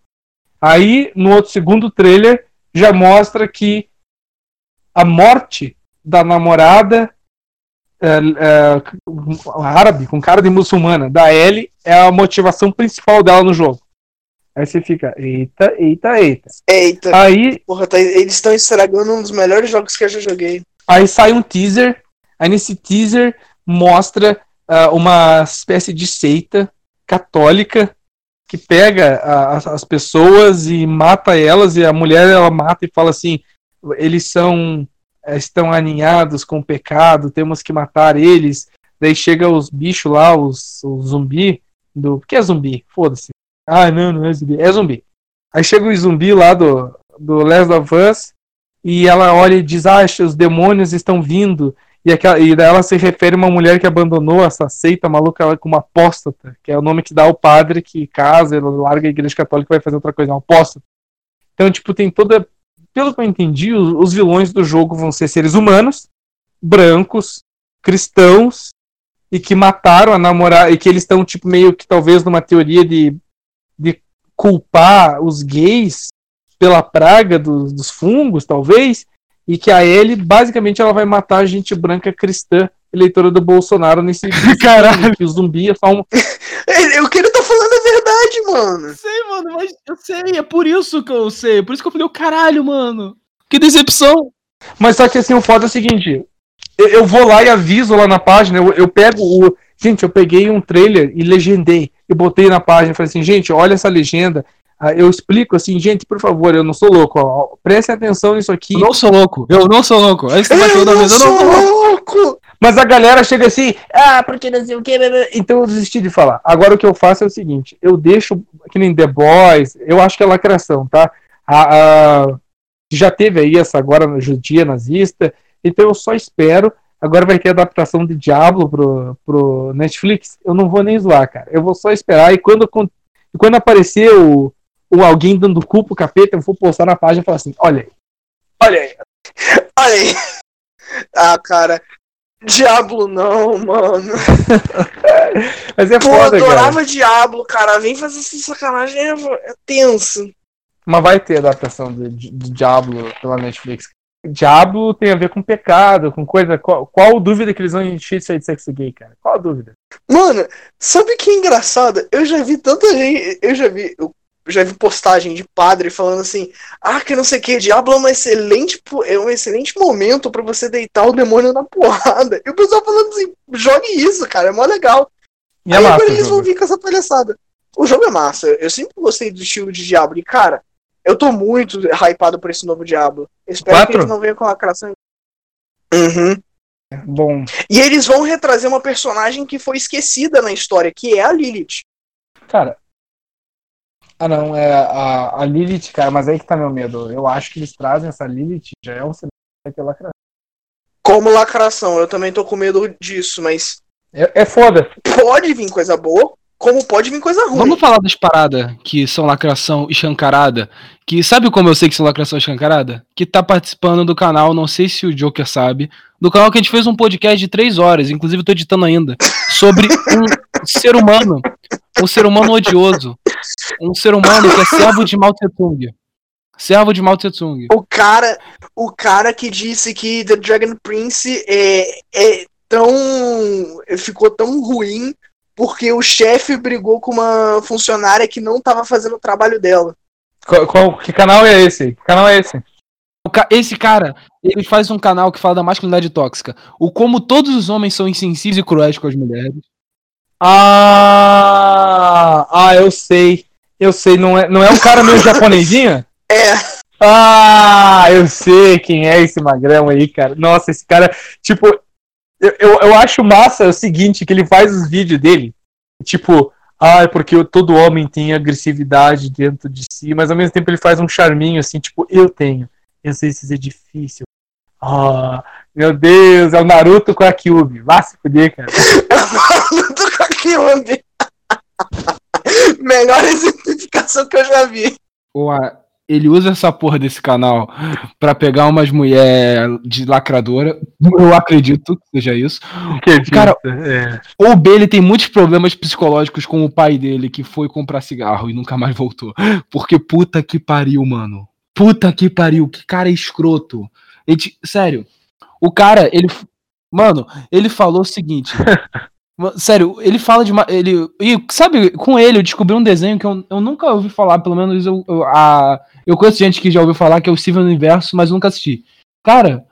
Aí, no outro segundo trailer, já mostra que a morte da namorada é, é, árabe, com cara de muçulmana, da Ellie, é a motivação principal dela no jogo. Aí você fica, eita, eita, eita. Eita. Aí, Porra, tá, eles estão estragando um dos melhores jogos que eu já joguei. Aí sai um teaser, aí nesse teaser mostra uh, uma espécie de seita católica que pega a, as pessoas e mata elas, e a mulher ela mata e fala assim: eles são eh, estão aninhados com o pecado, temos que matar eles. Daí chega os bichos lá, os, os zumbi do. Que é zumbi? Foda-se. Ah, não, não é zumbi. É zumbi. Aí chega o zumbi lá do, do Us e ela olha e diz: Ah, os demônios estão vindo. E, aquela, e ela se refere a uma mulher que abandonou essa seita maluca ela, como apóstata, que é o nome que dá ao padre que casa, ele larga a igreja católica e vai fazer outra coisa, é um apóstata. Então, tipo, tem toda pelo que eu entendi, os, os vilões do jogo vão ser seres humanos, brancos, cristãos, e que mataram a namorada, e que eles estão, tipo, meio que talvez numa teoria de, de culpar os gays pela praga dos fungos, talvez, e que a Ellie, basicamente, ela vai matar a gente branca cristã eleitora do Bolsonaro nesse, [LAUGHS] caralho que o zumbi é só um. [LAUGHS] o que ele tá falando é verdade, mano. Sei, mano, mas eu sei, é por isso que eu sei. Por isso que eu falei, o caralho, mano. Que decepção. Mas só que assim, o foda é o seguinte: eu, eu vou lá e aviso lá na página, eu, eu pego o. Gente, eu peguei um trailer e legendei. E botei na página. Falei assim, gente, olha essa legenda. Eu explico assim, gente, por favor, eu não sou louco. Ó, prestem atenção nisso aqui. Eu não sou louco. Eu não sou louco. Aí você eu, não eu não sou louco. Mas a galera chega assim, ah, porque não sei o que. Então eu desisti de falar. Agora o que eu faço é o seguinte: eu deixo, que nem The Boys, eu acho que é lacração, tá? A, a, já teve aí essa agora judia nazista, então eu só espero. Agora vai ter adaptação de Diablo pro, pro Netflix. Eu não vou nem zoar, cara. Eu vou só esperar e quando, quando aparecer o, o alguém dando cu pro capeta, eu vou postar na página e falar assim: olha aí, olha aí, olha aí. Ah, cara, Diablo não, mano. [LAUGHS] Mas é Pô, foda, eu adorava cara. Diablo, cara. Vem fazer essa sacanagem, é, é tenso. Mas vai ter adaptação de, de Diablo pela Netflix. Diablo tem a ver com pecado, com coisa. Qual, qual dúvida que eles vão encher isso aí de sexo gay, cara? Qual a dúvida? Mano, sabe que é engraçado? Eu já vi tanta gente. Eu já vi. Eu já vi postagem de padre falando assim: ah, que não sei o que, Diablo é um excelente, é um excelente momento para você deitar o demônio na porrada. E o pessoal falando assim: jogue isso, cara, é mó legal. E é Aí agora eles vão vir com essa palhaçada. O jogo é massa. Eu sempre gostei do estilo de Diablo. E, cara, eu tô muito hypado por esse novo Diablo. espero Quatro? que eles não venham com lacração. Uhum. Bom. E eles vão retrazer uma personagem que foi esquecida na história, que é a Lilith. Cara. Ah, não, é a, a Lilith, cara, mas aí que tá meu medo. Eu acho que eles trazem essa Lilith, já é um cenário ter lacração. Como lacração, eu também tô com medo disso, mas. É, é foda. Pode vir coisa boa, como pode vir coisa ruim. Vamos falar das paradas que são lacração escancarada. Que sabe como eu sei que são lacração escancarada? Que tá participando do canal, não sei se o Joker sabe, do canal que a gente fez um podcast de três horas, inclusive eu tô editando ainda, sobre um [LAUGHS] ser humano, um ser humano odioso, um ser humano que é servo de Mao Tse Tung. Servo de Mao Tse Tung. O cara, o cara que disse que The Dragon Prince é, é tão ficou tão ruim porque o chefe brigou com uma funcionária que não estava fazendo o trabalho dela. Qual, qual, que canal é esse? Que canal é esse? Esse cara, ele faz um canal que fala da masculinidade tóxica. O como todos os homens são insensíveis e cruéis com as mulheres. Ah, ah, eu sei. Eu sei, não é, não é um cara meio japonesinho? [LAUGHS] É. Ah, eu sei quem é esse magrão aí, cara. Nossa, esse cara, tipo, eu, eu, eu acho massa o seguinte, que ele faz os vídeos dele, tipo, ah, é porque todo homem tem agressividade dentro de si, mas ao mesmo tempo ele faz um charminho assim, tipo, eu tenho. Eu sei se é difícil. Ah, meu Deus, é o Naruto com a Kyubi. Vá se fuder, cara. [LAUGHS] [LAUGHS] Naruto com a Kyubi. Melhor exemplificação que eu já vi. Ué, ele usa essa porra desse canal para pegar umas mulher de lacradora. Eu acredito que seja isso. Acredito, Cara, é. o B ele tem muitos problemas psicológicos com o pai dele que foi comprar cigarro e nunca mais voltou. Porque puta que pariu, mano. Puta que pariu, que cara escroto. Ele, sério, o cara, ele. Mano, ele falou o seguinte. [LAUGHS] Sério, ele fala de. Ele, e sabe, com ele eu descobri um desenho que eu, eu nunca ouvi falar, pelo menos eu, eu, a, eu conheço gente que já ouviu falar que é o Steven Universo, mas nunca assisti. Cara,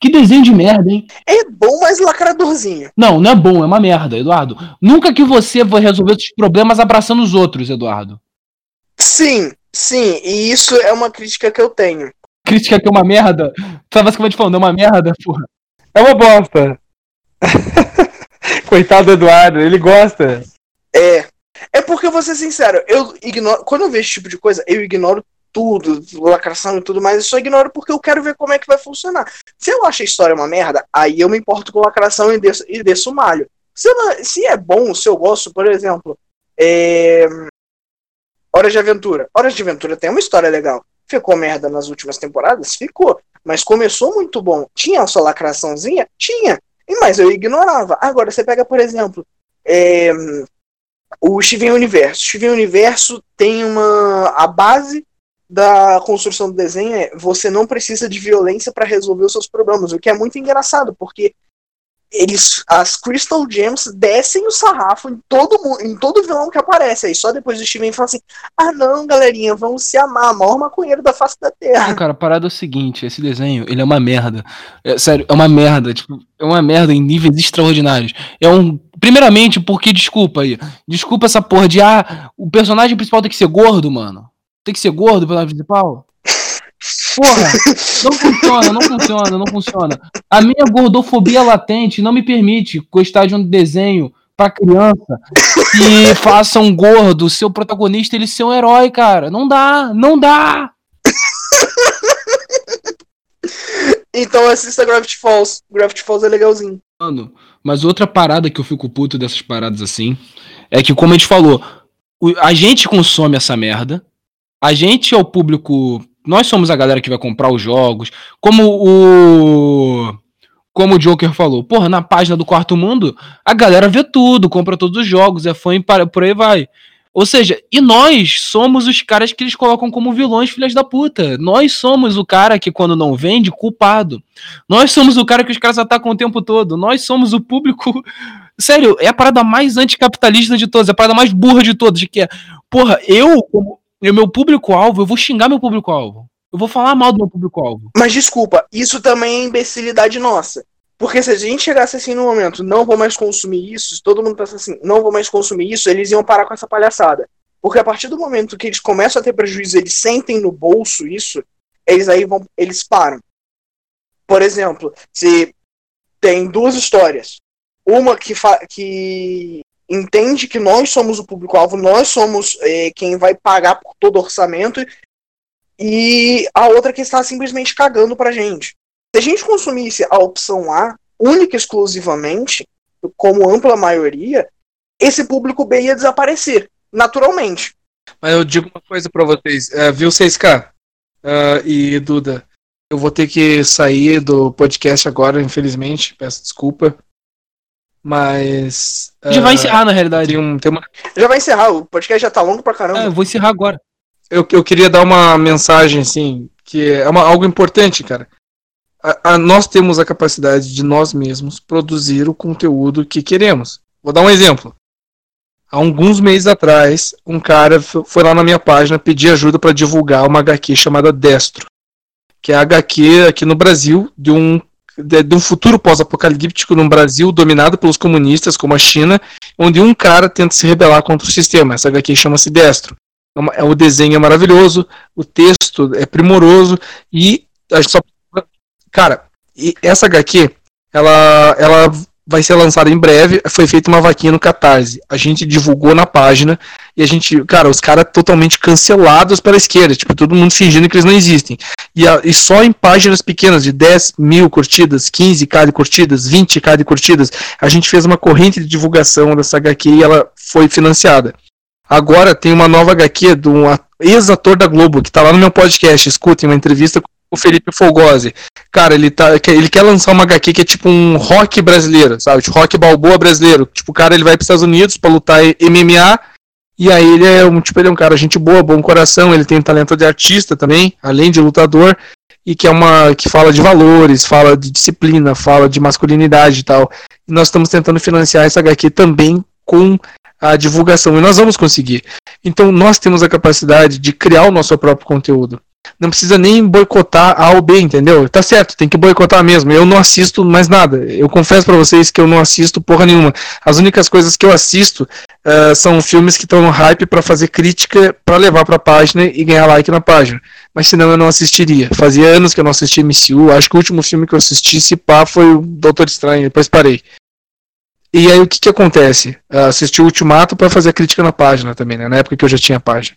que desenho de merda, hein? É bom, mas lacradorzinho. Não, não é bom, é uma merda, Eduardo. Nunca que você vai resolver os problemas abraçando os outros, Eduardo. Sim, sim, e isso é uma crítica que eu tenho. Crítica que é uma merda? Tá basicamente falando, é uma merda, porra. É uma bosta. [LAUGHS] Coitado do Eduardo, ele gosta. É. É porque eu vou ser sincero, eu ignoro. Quando eu vejo esse tipo de coisa, eu ignoro tudo, lacração e tudo mais, eu só ignoro porque eu quero ver como é que vai funcionar. Se eu acho a história uma merda, aí eu me importo com lacração e desço, e desço o malho. Se, ela, se é bom, se eu gosto, por exemplo, é... Horas de Aventura. Horas de Aventura tem uma história legal. Ficou merda nas últimas temporadas? Ficou. Mas começou muito bom. Tinha a sua lacraçãozinha? Tinha. Mas eu ignorava. Agora, você pega, por exemplo, é, o Steven Universo. O Steven Universo tem uma. A base da construção do desenho é você não precisa de violência para resolver os seus problemas, o que é muito engraçado, porque eles as Crystal Gems descem o sarrafo em todo em todo vilão que aparece. Aí só depois o Steven fala assim: "Ah, não, galerinha, vamos se amar, maior maconheiro da face da terra". Não, cara, a parada é o seguinte, esse desenho, ele é uma merda. É, sério, é uma merda, tipo, é uma merda em níveis extraordinários. É um primeiramente porque desculpa aí. Desculpa essa porra de ah, o personagem principal tem que ser gordo, mano. Tem que ser gordo personagem principal? Porra, [LAUGHS] não funciona, não funciona, não funciona. A minha gordofobia latente não me permite gostar de um desenho pra criança que faça um gordo, seu protagonista, ele ser um herói, cara. Não dá, não dá. Então assista Gravity Falls. Gravity Falls é legalzinho. Mano, mas outra parada que eu fico puto dessas paradas assim é que, como a gente falou, a gente consome essa merda. A gente é o público nós somos a galera que vai comprar os jogos. Como o. Como o Joker falou, porra, na página do Quarto Mundo, a galera vê tudo, compra todos os jogos, é fã e por aí vai. Ou seja, e nós somos os caras que eles colocam como vilões, filhas da puta. Nós somos o cara que, quando não vende, culpado. Nós somos o cara que os caras atacam o tempo todo. Nós somos o público. [LAUGHS] Sério, é a parada mais anticapitalista de todas, é a parada mais burra de todas. Que é, porra, eu, como meu público-alvo, eu vou xingar meu público-alvo. Eu vou falar mal do meu público-alvo. Mas desculpa, isso também é imbecilidade nossa. Porque se a gente chegasse assim no momento, não vou mais consumir isso, se todo mundo pensa assim, não vou mais consumir isso, eles iam parar com essa palhaçada. Porque a partir do momento que eles começam a ter prejuízo, eles sentem no bolso isso, eles aí vão, eles param. Por exemplo, se tem duas histórias, uma que, que entende que nós somos o público-alvo, nós somos é, quem vai pagar por todo o orçamento, e a outra que está simplesmente cagando pra gente. Se a gente consumisse a opção A, única e exclusivamente, como ampla maioria, esse público B ia desaparecer, naturalmente. Mas eu digo uma coisa para vocês, uh, viu 6K uh, é, e Duda, eu vou ter que sair do podcast agora, infelizmente, peço desculpa. Mas. Uh, já vai encerrar, na realidade. Tem um, tem uma... Já vai encerrar, o podcast já tá longo pra caramba. É, eu vou encerrar agora. Eu, eu queria dar uma mensagem, assim, que é uma, algo importante, cara a, a, nós temos a capacidade de nós mesmos produzir o conteúdo que queremos. Vou dar um exemplo. Há alguns meses atrás, um cara foi lá na minha página pedir ajuda para divulgar uma HQ chamada Destro, que é a HQ aqui no Brasil de um de, de um futuro pós-apocalíptico no Brasil dominado pelos comunistas, como a China, onde um cara tenta se rebelar contra o sistema. Essa HQ chama-se Destro. É, é o desenho é maravilhoso, o texto é primoroso e a gente só Cara, essa HQ, ela, ela vai ser lançada em breve. Foi feita uma vaquinha no Catarse. A gente divulgou na página e a gente, cara, os caras totalmente cancelados pela esquerda, tipo, todo mundo fingindo que eles não existem. E, a, e só em páginas pequenas, de 10 mil curtidas, 15k de curtidas, 20k de curtidas, a gente fez uma corrente de divulgação dessa HQ e ela foi financiada. Agora tem uma nova HQ de um ex-ator da Globo, que tá lá no meu podcast, escutem uma entrevista com o Felipe Folgose. Cara, ele, tá, ele quer lançar uma HQ que é tipo um rock brasileiro, sabe? Tipo, rock balboa brasileiro. Tipo, o cara ele vai para os Estados Unidos para lutar MMA. E aí ele é um tipo, ele é um cara gente boa, bom coração, ele tem talento de artista também, além de lutador, e que é uma que fala de valores, fala de disciplina, fala de masculinidade e tal. E nós estamos tentando financiar essa HQ também com a divulgação, e nós vamos conseguir. Então nós temos a capacidade de criar o nosso próprio conteúdo não precisa nem boicotar A ou B, entendeu? Tá certo, tem que boicotar mesmo. Eu não assisto mais nada. Eu confesso para vocês que eu não assisto porra nenhuma. As únicas coisas que eu assisto uh, são filmes que estão no hype para fazer crítica, para levar pra página e ganhar like na página. Mas senão eu não assistiria. Fazia anos que eu não assisti MCU. Acho que o último filme que eu assisti, se pá, foi o Doutor Estranho. Depois parei. E aí o que que acontece? Uh, assisti o Ultimato para fazer crítica na página também, né? Na época que eu já tinha página.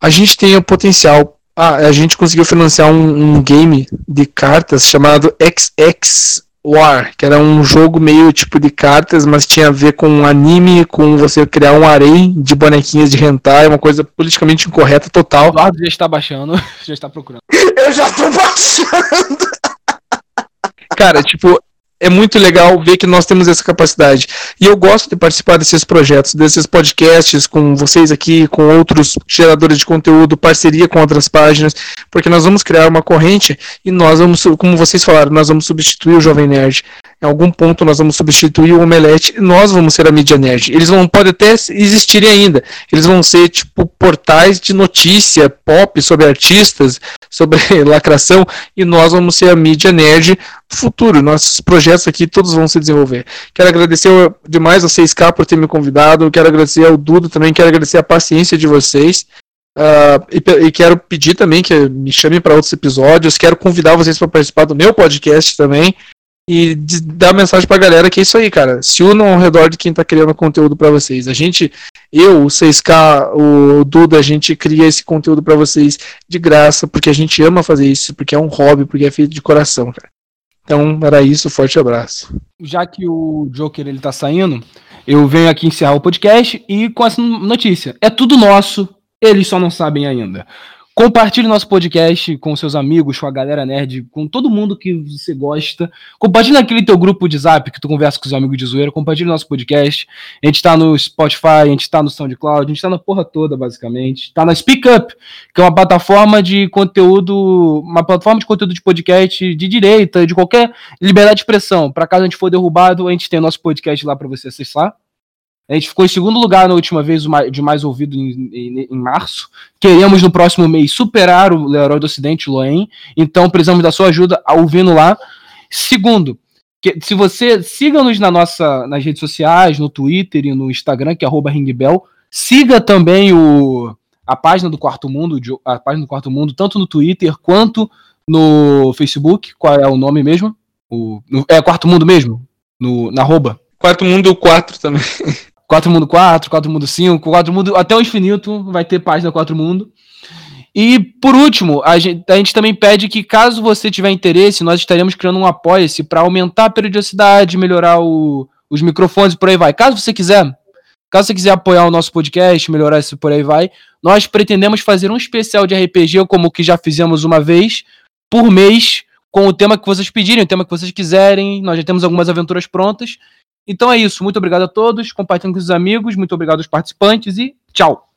A gente tem o potencial ah, a gente conseguiu financiar um, um game de cartas chamado XX War, que era um jogo meio tipo de cartas, mas tinha a ver com anime, com você criar um harém de bonequinhas de hentai, uma coisa politicamente incorreta total. O Eduardo já está baixando, [LAUGHS] já está procurando. Eu já estou baixando! [LAUGHS] Cara, tipo, é muito legal ver que nós temos essa capacidade. E eu gosto de participar desses projetos, desses podcasts com vocês aqui, com outros geradores de conteúdo, parceria com outras páginas, porque nós vamos criar uma corrente e nós vamos, como vocês falaram, nós vamos substituir o Jovem Nerd. Em algum ponto nós vamos substituir o Omelete e nós vamos ser a mídia nerd. Eles não podem até existirem ainda. Eles vão ser tipo portais de notícia pop sobre artistas, sobre [LAUGHS] lacração, e nós vamos ser a mídia nerd do futuro. Nossos projetos aqui todos vão se desenvolver. Quero agradecer demais a 6K por ter me convidado. Quero agradecer ao Dudo também. Quero agradecer a paciência de vocês. Uh, e, e, quero pedir também que me chamem para outros episódios. Quero convidar vocês para participar do meu podcast também e dar mensagem pra galera que é isso aí, cara. Se unam ao redor de quem tá criando conteúdo para vocês. A gente, eu, o 6K, o Duda, a gente cria esse conteúdo para vocês de graça, porque a gente ama fazer isso, porque é um hobby, porque é feito de coração, cara. Então, era isso, forte abraço. Já que o Joker ele tá saindo, eu venho aqui encerrar o podcast e com essa notícia. É tudo nosso, eles só não sabem ainda. Compartilhe nosso podcast com seus amigos, com a galera nerd, com todo mundo que você gosta. Compartilhe naquele teu grupo de zap que tu conversa com os amigos de zoeira. Compartilhe nosso podcast. A gente tá no Spotify, a gente tá no SoundCloud, a gente tá na porra toda, basicamente. Tá na Speak Up, que é uma plataforma de conteúdo, uma plataforma de conteúdo de podcast de direita, de qualquer liberdade de expressão. Para caso a gente for derrubado, a gente tem nosso podcast lá para você acessar. A gente ficou em segundo lugar na última vez de mais ouvido em, em, em março. Queremos no próximo mês superar o Leroy do Ocidente, Loen. Então precisamos da sua ajuda ouvindo lá. Segundo, que, se você siga-nos na nossa, nas redes sociais, no Twitter e no Instagram, que é ringbell. Siga também o, a página do Quarto Mundo, a página do Quarto Mundo, tanto no Twitter quanto no Facebook. Qual é o nome mesmo? O, é Quarto Mundo mesmo? No, na arroba. Quarto Mundo 4 também. [LAUGHS] 4 Mundo 4, 4 Mundo 5, 4 Mundo até o infinito vai ter página 4 Mundo. E por último, a gente, a gente também pede que, caso você tiver interesse, nós estaremos criando um apoia-se para aumentar a periodicidade, melhorar o, os microfones por aí vai. Caso você quiser, caso você quiser apoiar o nosso podcast, melhorar esse por aí vai, nós pretendemos fazer um especial de RPG, como que já fizemos uma vez, por mês, com o tema que vocês pedirem, o tema que vocês quiserem. Nós já temos algumas aventuras prontas. Então é isso. Muito obrigado a todos. Compartilhem com os amigos. Muito obrigado aos participantes e tchau.